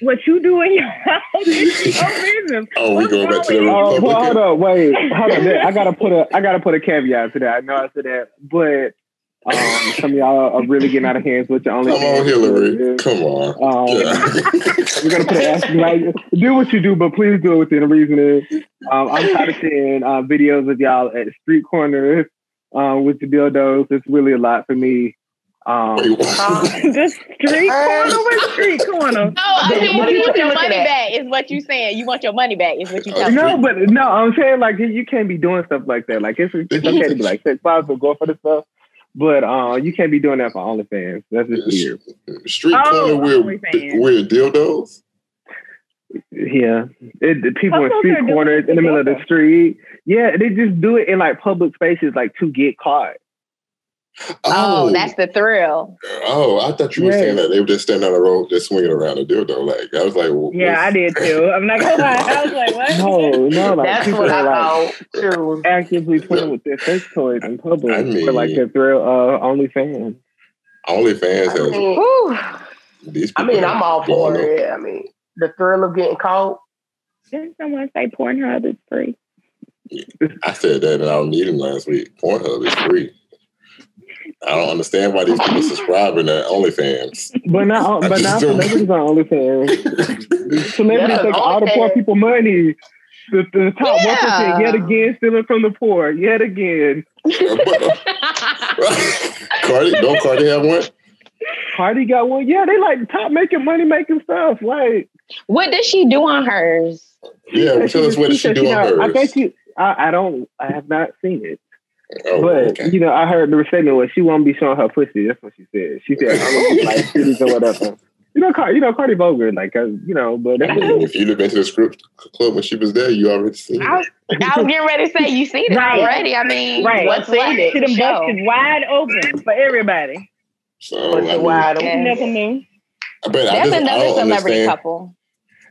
[SPEAKER 6] what you do in your house is your business.
[SPEAKER 4] Oh, we going back to the
[SPEAKER 6] with you?
[SPEAKER 5] oh, well, hold
[SPEAKER 4] Republican.
[SPEAKER 5] up, wait, hold up. I gotta put a, I gotta put a caveat to that. I know I said that, but um, some of y'all are really getting out of hands with your only.
[SPEAKER 4] Come on, Hillary. Come on.
[SPEAKER 5] Um,
[SPEAKER 4] Yeah.
[SPEAKER 5] We're gonna put an asterisk, like do what you do, but please do it within reason. Um, I'm tired of seeing uh, videos of y'all at street corners um, with the dildos. It's really a lot for me. Um,
[SPEAKER 4] Wait, what?
[SPEAKER 6] the street corner with street corner.
[SPEAKER 8] No, I
[SPEAKER 7] But
[SPEAKER 8] mean,
[SPEAKER 7] what
[SPEAKER 8] you
[SPEAKER 7] you
[SPEAKER 8] want your money
[SPEAKER 7] at?
[SPEAKER 8] back, is what you saying. You want your money back, is what you
[SPEAKER 4] Oh,
[SPEAKER 8] telling me.
[SPEAKER 5] no, but no, I'm saying like you can't be doing stuff like that. Like it's, it's okay to be like sex positive, go for the stuff, But uh, you can't be doing that for OnlyFans. That's just weird.
[SPEAKER 4] Street
[SPEAKER 6] Oh,
[SPEAKER 4] corner with
[SPEAKER 6] OnlyFans.
[SPEAKER 4] weird dildos.
[SPEAKER 5] Yeah, it, the people in street corners in the middle of the street. Yeah, they just do it in like public spaces, like to get caught.
[SPEAKER 8] Oh, oh, that's the thrill.
[SPEAKER 4] Oh, I thought you were
[SPEAKER 5] Yeah.
[SPEAKER 4] saying that they were just standing on the road, just swinging around a dildo. Like I was like, well,
[SPEAKER 6] Yeah, I did too. I'm not gonna lie. I was like, what?
[SPEAKER 5] No, no, like
[SPEAKER 7] That's
[SPEAKER 5] people
[SPEAKER 7] what
[SPEAKER 5] are
[SPEAKER 7] I
[SPEAKER 5] like
[SPEAKER 7] thought
[SPEAKER 5] actively playing with their sex toys in public
[SPEAKER 4] I
[SPEAKER 5] for like
[SPEAKER 4] mean-
[SPEAKER 5] the thrill of OnlyFans.
[SPEAKER 4] OnlyFans
[SPEAKER 7] I
[SPEAKER 4] has
[SPEAKER 7] mean,
[SPEAKER 4] these.
[SPEAKER 7] I mean, I'm all for
[SPEAKER 4] going up.
[SPEAKER 7] it. I mean, the thrill of getting caught.
[SPEAKER 6] Didn't someone say Pornhub is free?
[SPEAKER 4] I said that and I don't need them last week. Pornhub is free. I don't understand why these people subscribing to OnlyFans.
[SPEAKER 5] But now,
[SPEAKER 4] I
[SPEAKER 5] but now
[SPEAKER 4] don't-
[SPEAKER 5] celebrities on OnlyFans. Celebrities
[SPEAKER 7] Yeah,
[SPEAKER 5] take all the poor people money. The, the top one
[SPEAKER 8] Yeah.
[SPEAKER 5] percent yet again stealing from the poor. Yet again,
[SPEAKER 4] Cardi, don't Cardi have one?
[SPEAKER 5] Cardi got one. Yeah, they like top making money making stuff. Like
[SPEAKER 8] what does she do on hers?
[SPEAKER 4] Yeah, tell us what she
[SPEAKER 5] said
[SPEAKER 4] do on
[SPEAKER 5] not- I
[SPEAKER 4] hers.
[SPEAKER 5] think she. I, I don't. I have not seen it.
[SPEAKER 4] Oh,
[SPEAKER 5] But
[SPEAKER 4] okay.
[SPEAKER 5] you know, I heard the statement was she won't be showing her pussy. That's what she said. She said, "I'm gonna be like titties or whatever." You know, Car- you know, Cardi Boger, like, uh, you know, but
[SPEAKER 4] I mean, if you'd have been to the script club when she was there, you already seen
[SPEAKER 8] I
[SPEAKER 4] it.
[SPEAKER 8] was, I was getting ready to say you seen it
[SPEAKER 6] Right.
[SPEAKER 8] already. I mean,
[SPEAKER 6] Right.
[SPEAKER 8] what's
[SPEAKER 7] Seen
[SPEAKER 8] left
[SPEAKER 7] it.
[SPEAKER 8] to
[SPEAKER 6] See them
[SPEAKER 8] show?
[SPEAKER 6] busted wide open for everybody.
[SPEAKER 4] So, I mean,
[SPEAKER 7] wide open?
[SPEAKER 8] Yeah.
[SPEAKER 6] Never knew.
[SPEAKER 4] but I
[SPEAKER 8] That's
[SPEAKER 4] just
[SPEAKER 8] another
[SPEAKER 4] don't
[SPEAKER 8] celebrity
[SPEAKER 4] understand.
[SPEAKER 8] couple.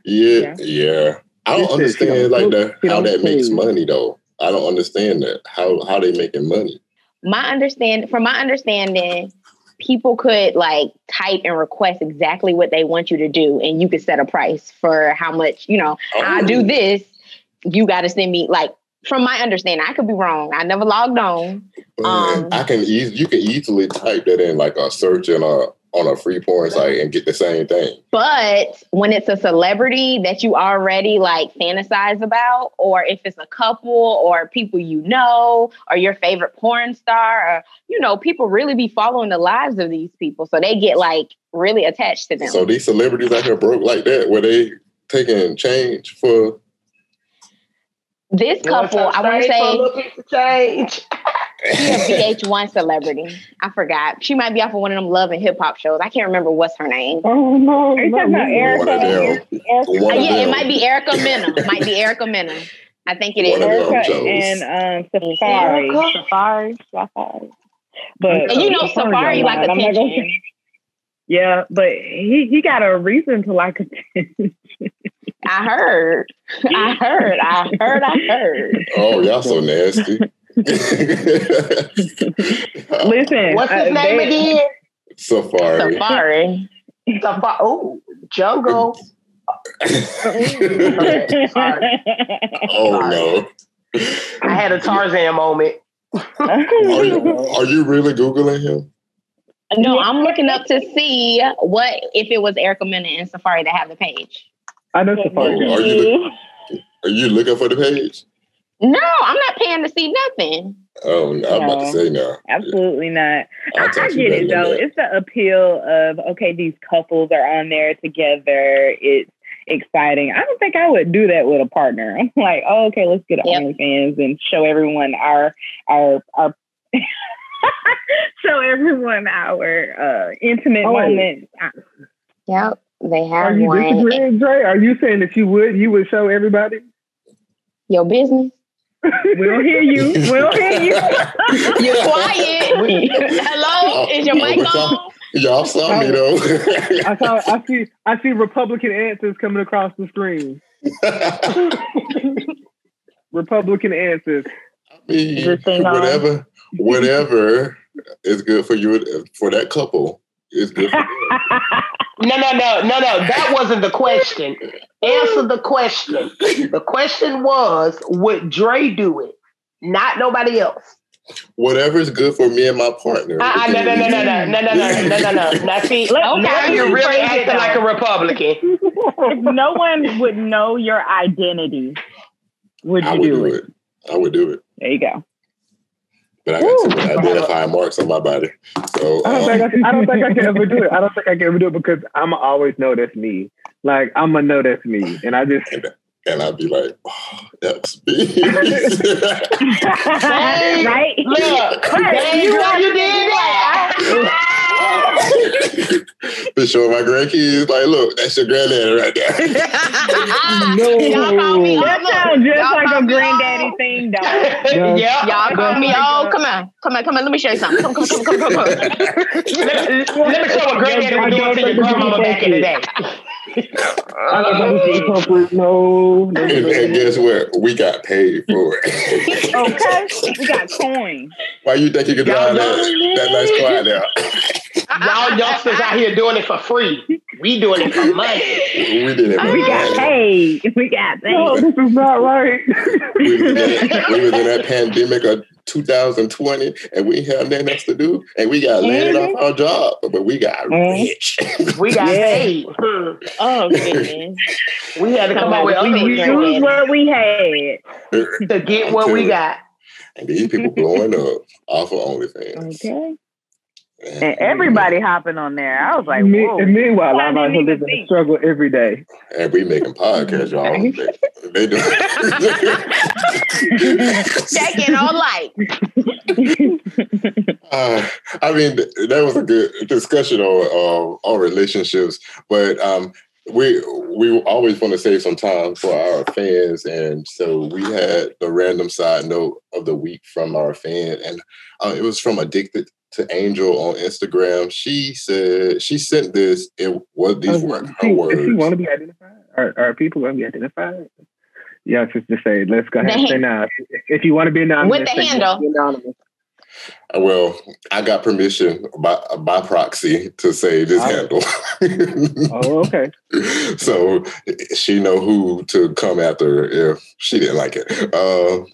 [SPEAKER 4] Yeah, yeah. I don't
[SPEAKER 5] She
[SPEAKER 4] understand like the how that makes money though. I don't understand that how how they making money.
[SPEAKER 8] My understand from my understanding, people could like type and request exactly what they want you to do, and you could set a price for how much. You know, I
[SPEAKER 4] Oh.
[SPEAKER 8] do this. You got to send me like. From my understanding, I could be wrong. I never logged on. Um,
[SPEAKER 4] I can eas- you can easily type that in like a search in a on a free porn site and get the same thing.
[SPEAKER 8] But when it's a celebrity that you already like fantasize about, or if it's a couple or people you know, or your favorite porn star, or you know, people really be following the lives of these people. So they get like really attached to them.
[SPEAKER 4] So these celebrities out here broke like that, where they taking change for
[SPEAKER 8] this couple, I want to
[SPEAKER 7] some for a
[SPEAKER 8] say
[SPEAKER 7] little piece of change.
[SPEAKER 8] She a VH1 celebrity. I forgot. She might be off of one of them love and hip hop shows. I can't remember what's her name.
[SPEAKER 5] oh no,
[SPEAKER 6] Are you talking about
[SPEAKER 5] me.
[SPEAKER 6] Erica?
[SPEAKER 4] one of them.
[SPEAKER 6] Erica,
[SPEAKER 4] One
[SPEAKER 8] Uh,
[SPEAKER 4] of
[SPEAKER 8] yeah, it might be Erica Mena. might be Erica Mena. I think it
[SPEAKER 4] One of.
[SPEAKER 6] Erica and um, Safaree.
[SPEAKER 7] Erica?
[SPEAKER 6] Safaree. Safaree. But
[SPEAKER 8] And you know, Safaree
[SPEAKER 5] Safaree
[SPEAKER 8] like
[SPEAKER 6] I'm not gonna
[SPEAKER 8] attention.
[SPEAKER 6] Yeah, but he he got a reason to like attention.
[SPEAKER 8] I heard. I heard. I heard. I heard.
[SPEAKER 4] Oh, y'all so nasty.
[SPEAKER 6] Listen,
[SPEAKER 7] What's his
[SPEAKER 6] uh,
[SPEAKER 7] name
[SPEAKER 6] they-
[SPEAKER 7] again?
[SPEAKER 4] Safaree.
[SPEAKER 8] Safaree.
[SPEAKER 7] Safa- Oh, Jungle.
[SPEAKER 4] oh no.
[SPEAKER 7] I had a Tarzan moment.
[SPEAKER 4] Are you, are you really googling him?
[SPEAKER 8] No, I'm looking up to see what if it was Erica Mena and Safaree that have the page.
[SPEAKER 5] I know
[SPEAKER 4] Safaree. Are you Are you looking for the page?
[SPEAKER 8] No, I'm not paying to see nothing.
[SPEAKER 4] Oh, no, I'm about to say no.
[SPEAKER 6] Absolutely not. I,
[SPEAKER 4] I'll
[SPEAKER 6] I
[SPEAKER 4] touch you
[SPEAKER 6] get it though.
[SPEAKER 4] that.
[SPEAKER 6] It's the appeal of okay, these couples are on there together. It's exciting. I don't think I would do that with a partner. I'm like, oh, okay, let's get
[SPEAKER 8] Yep.
[SPEAKER 6] OnlyFans and show everyone our our our show everyone our uh, intimate
[SPEAKER 5] Oh, wait.
[SPEAKER 6] moments. I-
[SPEAKER 8] Yep, they have Are
[SPEAKER 5] you
[SPEAKER 8] one.
[SPEAKER 5] disagreeing, Dre? Are you saying that you would you would show everybody?
[SPEAKER 8] Your business.
[SPEAKER 6] We don't hear you. We don't hear you.
[SPEAKER 8] You're quiet. Hello, is your mic on?
[SPEAKER 4] Y'all saw me oh. though.
[SPEAKER 5] I saw I see I see Republican answers coming across the screen. Republican answers.
[SPEAKER 4] I mean,
[SPEAKER 6] This thing on.
[SPEAKER 4] whatever, whatever is good for you for that couple is good. For them.
[SPEAKER 7] No, no, no, no, no. That wasn't the question. Answer the question. The question was, would Dre do it? Not nobody else.
[SPEAKER 4] Whatever is good for me and my partner.
[SPEAKER 7] Uh-uh, no, no, no, no, no, no, no, no, no, no, no. Now see,
[SPEAKER 6] Let-
[SPEAKER 7] now you're really acting
[SPEAKER 6] though.
[SPEAKER 7] like a Republican.
[SPEAKER 6] if no one would know your identity, would you
[SPEAKER 4] I would
[SPEAKER 6] do,
[SPEAKER 4] do
[SPEAKER 6] it?
[SPEAKER 4] it. I would do it.
[SPEAKER 6] There you go.
[SPEAKER 4] But I got too many identifying marks on my body. So
[SPEAKER 5] I don't
[SPEAKER 4] um,
[SPEAKER 5] think I, can- I don't think I can ever do it. I don't think I can ever do it because I'm always know that's me. Like I'm gonna know that's me, and I just
[SPEAKER 4] and and I'd be like, oh, that's me.
[SPEAKER 6] right?
[SPEAKER 7] Look,
[SPEAKER 6] Right.
[SPEAKER 7] you, you did that.
[SPEAKER 4] to show my grandkids, like, look, that's your granddaddy right there.
[SPEAKER 8] Y'all call me
[SPEAKER 5] No.
[SPEAKER 6] That
[SPEAKER 8] old.
[SPEAKER 6] sounds just
[SPEAKER 8] Y'all
[SPEAKER 6] like a granddaddy
[SPEAKER 8] old.
[SPEAKER 6] thing, though.
[SPEAKER 7] yeah.
[SPEAKER 8] Y'all call me
[SPEAKER 6] Oh
[SPEAKER 8] old. Come on, come on, come on. Let me show you something. Come, come, come, come, come, come.
[SPEAKER 7] Let, me- let me show what granddaddy was doing to your grandmama back in the day.
[SPEAKER 5] No, no,
[SPEAKER 4] and, and guess what? We got paid for it.
[SPEAKER 6] Okay, we got coin.
[SPEAKER 4] Why you think you could drive that, that nice car there?
[SPEAKER 7] Y'all youngsters out here doing it for free. We doing it for money.
[SPEAKER 4] We did it.
[SPEAKER 6] We got paid. We got
[SPEAKER 5] no,
[SPEAKER 6] paid.
[SPEAKER 5] this is not right.
[SPEAKER 4] we, was in that, we was in that pandemic of 2020 and we had nothing else to do and we got landed off our job, but we got
[SPEAKER 6] Mhm.
[SPEAKER 4] rich.
[SPEAKER 7] We got paid.
[SPEAKER 8] Oh goodness.
[SPEAKER 7] We had to come up with
[SPEAKER 8] We-
[SPEAKER 7] other
[SPEAKER 8] we
[SPEAKER 7] ways
[SPEAKER 6] Use what we had.
[SPEAKER 7] to get what we got.
[SPEAKER 4] and these people blowing up off of OnlyFans.
[SPEAKER 6] Okay. And everybody hopping on there. I was like,
[SPEAKER 5] Me-
[SPEAKER 6] whoa.
[SPEAKER 5] and meanwhile,
[SPEAKER 6] I
[SPEAKER 5] I'm out
[SPEAKER 6] didn't
[SPEAKER 5] here living
[SPEAKER 6] think.
[SPEAKER 5] the struggle every day.
[SPEAKER 4] And we making podcasts, y'all. They, they do.
[SPEAKER 8] Checking on light.
[SPEAKER 4] Uh, I mean, that was a good discussion on uh, on relationships, but um, we we always want to save some time for our fans, and so we had the random side note of the week from our fan, and uh, it was from Addicted to Angel on Instagram. She said she sent this. It was these were her
[SPEAKER 5] If you want to be identified, are, are people going to be identified? Yeah, just to say, let's go ahead and say now. If you want to be anonymous,
[SPEAKER 8] With the handle.
[SPEAKER 5] anonymous.
[SPEAKER 4] Well, I got permission by by proxy to say this
[SPEAKER 5] Oh.
[SPEAKER 4] handle.
[SPEAKER 5] Oh, okay.
[SPEAKER 4] so she know who to come after if she didn't like it. Uh,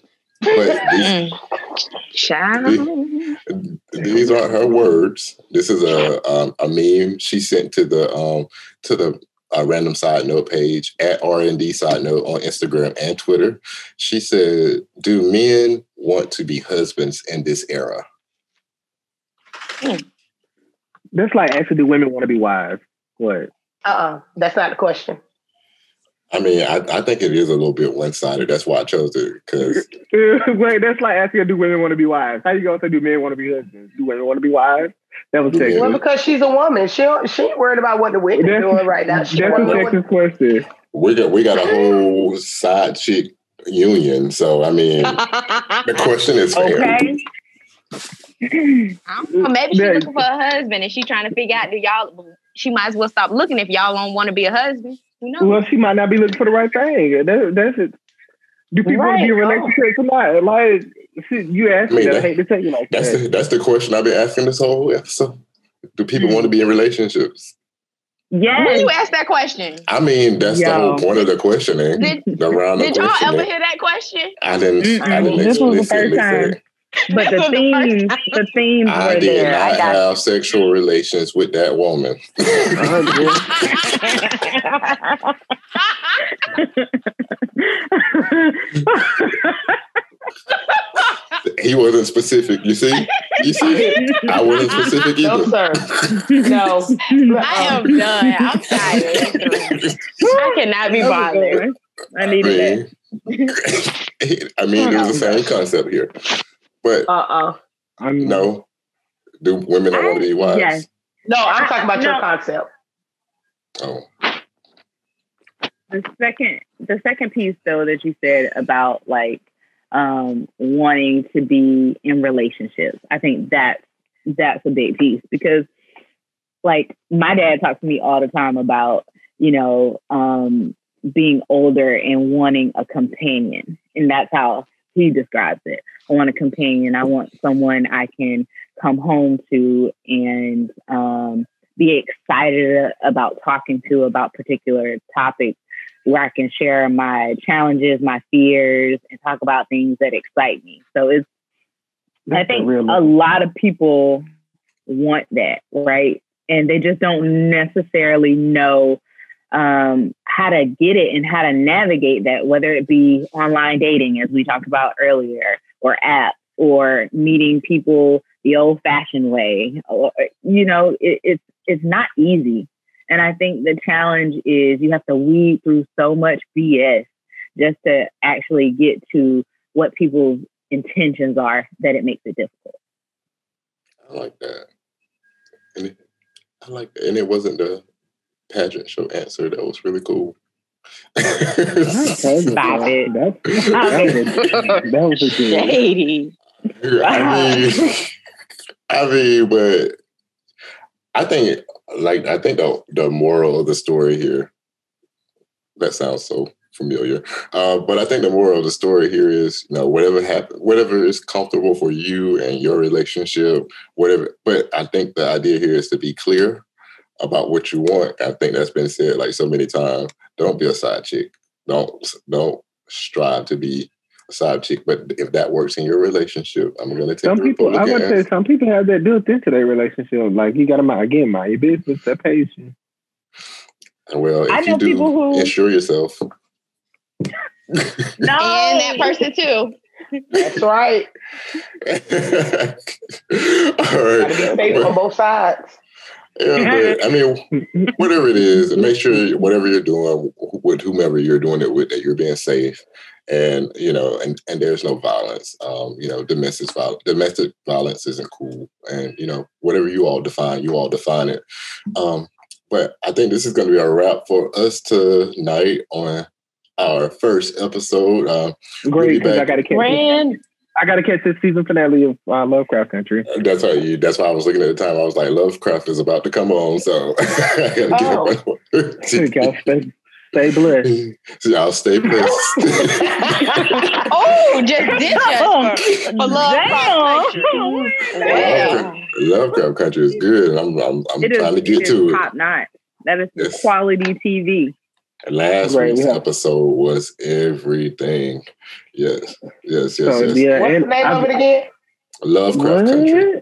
[SPEAKER 4] but these,
[SPEAKER 8] Mm. Child.
[SPEAKER 4] these aren't her words. This is a um, a meme she sent to the um, to the uh, random side note page at RND side note on Instagram and Twitter. She said, "Do men want to be husbands in this era?"
[SPEAKER 5] That's like asking, do women want to be wives? What?
[SPEAKER 7] Uh-uh. That's not the question.
[SPEAKER 4] I mean, I, I think it is a little bit one sided. That's why I chose it because
[SPEAKER 5] Wait, that's like asking, do women want to be wives? How you going to say, do men want to be husbands? Do women want to be wives? That was
[SPEAKER 4] Do men-
[SPEAKER 5] sexist.
[SPEAKER 7] Well, because she's a woman. She she ain't worried about what the women
[SPEAKER 5] That's-
[SPEAKER 7] doing right now.
[SPEAKER 5] That's
[SPEAKER 7] She
[SPEAKER 5] a
[SPEAKER 7] wanna what-
[SPEAKER 5] question.
[SPEAKER 4] we got we got a whole side chick union. So I mean, the question is fair.
[SPEAKER 6] Okay.
[SPEAKER 8] I don't know. Maybe she's looking for a husband and she's trying to figure out do y'all she might as well stop looking if y'all don't want to be a husband. Who knows?
[SPEAKER 5] Well, she might not be looking for the right thing. That, that's it. Do people want to be in
[SPEAKER 6] Right.
[SPEAKER 5] relationships or not? Like, you ask
[SPEAKER 4] I mean,
[SPEAKER 5] me, I hate to tell you like
[SPEAKER 4] That's
[SPEAKER 5] that.
[SPEAKER 4] the that's the question I've been asking this whole episode. Do people
[SPEAKER 5] Hmm.
[SPEAKER 4] want to be in relationships?
[SPEAKER 8] Yeah.
[SPEAKER 6] when
[SPEAKER 8] you ask that question,
[SPEAKER 4] I mean, that's the whole point of the questioning.
[SPEAKER 8] Did-
[SPEAKER 4] the round of
[SPEAKER 8] did y'all ever hear that question?
[SPEAKER 4] I didn't. I didn't
[SPEAKER 6] This was the first time.
[SPEAKER 4] Say.
[SPEAKER 6] But the
[SPEAKER 8] This was the first
[SPEAKER 6] themes, the themes
[SPEAKER 4] I
[SPEAKER 6] were
[SPEAKER 4] did
[SPEAKER 6] there.
[SPEAKER 4] not
[SPEAKER 6] I got
[SPEAKER 4] have sexual relations with that woman. Uh-huh, he wasn't specific. You see? You see? I wasn't specific
[SPEAKER 7] No,
[SPEAKER 4] either.
[SPEAKER 7] sir. No.
[SPEAKER 8] I am done. I'm tired. I cannot be bothered.
[SPEAKER 6] I
[SPEAKER 4] I
[SPEAKER 6] needed
[SPEAKER 4] mean, I mean, it was the same concept here. But
[SPEAKER 7] Uh-uh.
[SPEAKER 5] I'm,
[SPEAKER 4] no, do women not want to be wives?
[SPEAKER 6] yes.
[SPEAKER 7] No, I'm talking about your
[SPEAKER 6] No.
[SPEAKER 7] concept.
[SPEAKER 4] Oh,
[SPEAKER 6] the second the second piece though that you said about like um wanting to be in relationships i think that's that's a big piece because like my dad talks to me all the time about you know um being older and wanting a companion and that's how he describes it i want a companion i want someone i can come home to and um be excited about talking to about particular topics where I can share my challenges, my fears, and talk about things that excite me. So it's I
[SPEAKER 5] That's a
[SPEAKER 6] think
[SPEAKER 5] real-
[SPEAKER 6] a lot of people want that, right? And they just don't necessarily know um, how to get it and how to navigate that, whether it be online dating, as we talked about earlier, or apps, or meeting people the old-fashioned way. Or, you know, it, it's it's not easy. And I think the challenge is you have to weed through so much BS just to actually get to what people's intentions are that it makes it difficult.
[SPEAKER 4] I like that. And it, I like that. And it wasn't the pageant show answer that was really cool.
[SPEAKER 6] Stop it.
[SPEAKER 5] That, that, was a, that was a good.
[SPEAKER 8] Shady.
[SPEAKER 4] I mean, I mean, but I think, like, I think the the moral of the story here. That sounds so familiar, uh, but I think the moral of the story here is, you know, whatever happen, whatever is comfortable for you and your relationship, whatever. But I think the idea here is to be clear about what you want. I think that's been said like so many times. Don't be a side chick. Don't don't strive to be a side chick. But if that works in your relationship, I'm going to take
[SPEAKER 5] Some people, I
[SPEAKER 4] Republican
[SPEAKER 5] would say, some people have that built into their relationship. Like you got to mind again, mind your business. That pays you.
[SPEAKER 4] Well, if
[SPEAKER 6] I
[SPEAKER 4] you
[SPEAKER 6] know
[SPEAKER 4] do,
[SPEAKER 6] people who-
[SPEAKER 4] insure yourself.
[SPEAKER 6] No,
[SPEAKER 8] And that person too.
[SPEAKER 7] That's right.
[SPEAKER 4] All
[SPEAKER 7] Gotta be safe on both sides.
[SPEAKER 4] Yeah, but I mean, whatever it is, make sure whatever you're doing with whomever you're doing it with, that you're being safe, and you know, and and there's no violence. Um, you know, domestic violence, domestic violence isn't cool, and you know, whatever you all define, you all define it. Um, but I think this is going to be a wrap for us tonight on our first episode. Um,
[SPEAKER 5] Great,
[SPEAKER 4] be
[SPEAKER 5] because I got to catch.
[SPEAKER 8] Rand,
[SPEAKER 5] I got to catch this season finale of uh, Lovecraft Country.
[SPEAKER 4] That's how you. That's why I was looking at the time. I was like, Lovecraft is about to come on, so I gotta get
[SPEAKER 7] Oh.
[SPEAKER 4] up on
[SPEAKER 5] There you go. Stay, stay blessed.
[SPEAKER 4] So y'all stay blessed.
[SPEAKER 8] oh, just ditch us for, for love.
[SPEAKER 6] Damn.
[SPEAKER 8] Damn.
[SPEAKER 4] Lovecraft Country is good. I'm I'm, I'm
[SPEAKER 6] It is,
[SPEAKER 4] trying to get
[SPEAKER 6] it is
[SPEAKER 4] to it.
[SPEAKER 6] top notch. That is
[SPEAKER 4] Yes.
[SPEAKER 6] quality TV.
[SPEAKER 4] Last
[SPEAKER 5] Right,
[SPEAKER 4] week's
[SPEAKER 5] yeah.
[SPEAKER 4] episode was everything. Yes, yes, yes,
[SPEAKER 5] So
[SPEAKER 4] yes.
[SPEAKER 5] yeah,
[SPEAKER 7] What's the name
[SPEAKER 5] I-
[SPEAKER 7] of it again?
[SPEAKER 4] Lovecraft Country.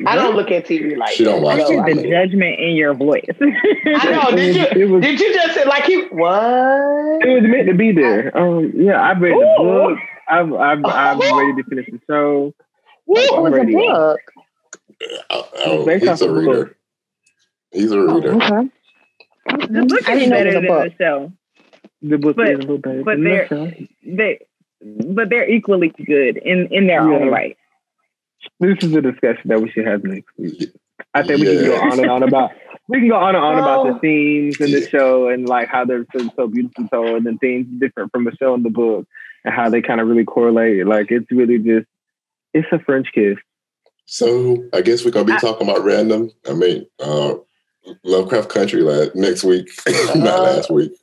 [SPEAKER 5] What?
[SPEAKER 7] I don't look at TV like
[SPEAKER 4] She don't watch
[SPEAKER 7] I
[SPEAKER 6] I
[SPEAKER 7] know,
[SPEAKER 4] TV.
[SPEAKER 6] the
[SPEAKER 7] I,
[SPEAKER 6] judgment in your voice.
[SPEAKER 7] I know. Did
[SPEAKER 5] It
[SPEAKER 7] you?
[SPEAKER 5] was-
[SPEAKER 7] Did you just say like you? What?
[SPEAKER 5] It was meant to be there. Um, yeah, I've read the book. I've, I've, I'm ready to finish the show.
[SPEAKER 8] What
[SPEAKER 5] I'm
[SPEAKER 8] was the book?
[SPEAKER 4] Oh, oh,
[SPEAKER 5] Based
[SPEAKER 4] he's a reader.
[SPEAKER 5] book.
[SPEAKER 4] He's a reader.
[SPEAKER 8] Okay.
[SPEAKER 6] The book is
[SPEAKER 8] didn't know it
[SPEAKER 6] better
[SPEAKER 8] was a
[SPEAKER 6] than
[SPEAKER 8] book.
[SPEAKER 6] the show.
[SPEAKER 5] The book
[SPEAKER 6] But-
[SPEAKER 5] is a little better.
[SPEAKER 6] but
[SPEAKER 5] than
[SPEAKER 6] they're-
[SPEAKER 5] show.
[SPEAKER 6] They, but they're equally good in in their
[SPEAKER 5] Yeah.
[SPEAKER 6] own right.
[SPEAKER 5] This is a discussion that we should have next week. I think we can go on and on about we can go on and on about the themes in the
[SPEAKER 4] yeah.
[SPEAKER 5] show and like how they're so, so beautifully told and things different from the show and the book and how they kind of really correlate. Like it's really just it's a French kiss.
[SPEAKER 4] So I guess we're gonna be
[SPEAKER 6] I-
[SPEAKER 4] talking about random. I mean, uh, Lovecraft Country last next week, not
[SPEAKER 7] Uh,
[SPEAKER 4] last week.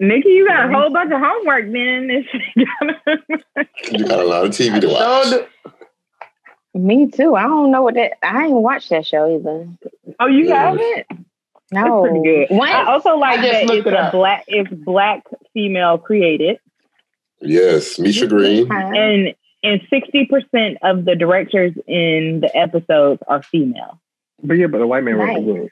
[SPEAKER 6] Nikki, you got a whole bunch of homework then. This
[SPEAKER 4] you got a lot of TV to
[SPEAKER 7] So
[SPEAKER 4] watch.
[SPEAKER 7] do-
[SPEAKER 8] Me too. I don't know what that. I ain't watched that show either.
[SPEAKER 6] oh, you
[SPEAKER 4] Yeah.
[SPEAKER 6] haven't?
[SPEAKER 8] No.
[SPEAKER 6] That's pretty good.
[SPEAKER 8] When-
[SPEAKER 6] I also like
[SPEAKER 7] I just
[SPEAKER 6] that it's
[SPEAKER 7] it
[SPEAKER 6] a black it's black female created
[SPEAKER 4] Yes, Misha Green.
[SPEAKER 6] and and sixty percent of the directors in the episodes are female.
[SPEAKER 5] But yeah, but the white man wrote the
[SPEAKER 8] Nice.
[SPEAKER 5] book.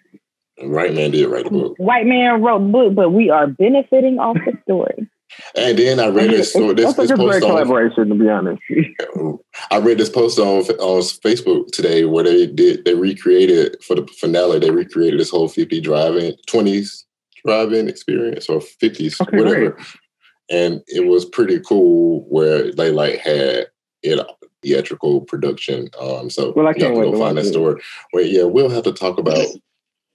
[SPEAKER 4] Right man did write the book.
[SPEAKER 6] White man wrote the book, but we are benefiting off the story.
[SPEAKER 4] And then I read this so this,
[SPEAKER 5] That's
[SPEAKER 4] this
[SPEAKER 5] like a great
[SPEAKER 4] post on
[SPEAKER 5] collaboration, to be honest.
[SPEAKER 4] I read this post on on Facebook today where they did they recreated for the finale they recreated this whole 50 driving 20s driving experience or 50s
[SPEAKER 5] Okay,
[SPEAKER 4] whatever. And it was pretty cool where they like had it theatrical production. Um so
[SPEAKER 5] Well, I can't
[SPEAKER 4] have to
[SPEAKER 5] wait
[SPEAKER 4] go
[SPEAKER 5] to
[SPEAKER 4] find that story. Well yeah, we'll have to talk about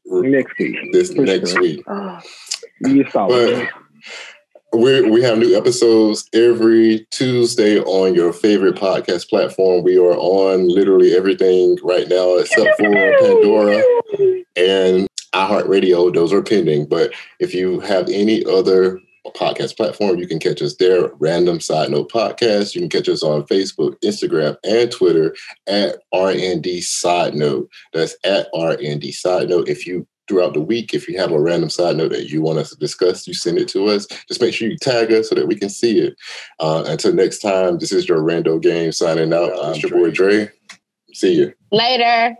[SPEAKER 5] Next week.
[SPEAKER 4] this next
[SPEAKER 5] sure.
[SPEAKER 4] week.
[SPEAKER 7] Oh,
[SPEAKER 5] You saw
[SPEAKER 4] But we we have new episodes every Tuesday on your favorite podcast platform. We are on literally everything right now except for Pandora and iHeartRadio. Those are pending. But if you have any other podcast platform, you can catch us there. Random Side Note Podcast. You can catch us on Facebook, Instagram, and Twitter at RND Side Note. That's at RND Side Note. If you throughout the week, if you have a random side note that you want us to discuss, you send it to us. Just make sure you tag us so that we can see it. Uh, until next time, this is your Rando Gang signing out. I'm your boy Dre. See you.
[SPEAKER 8] Later.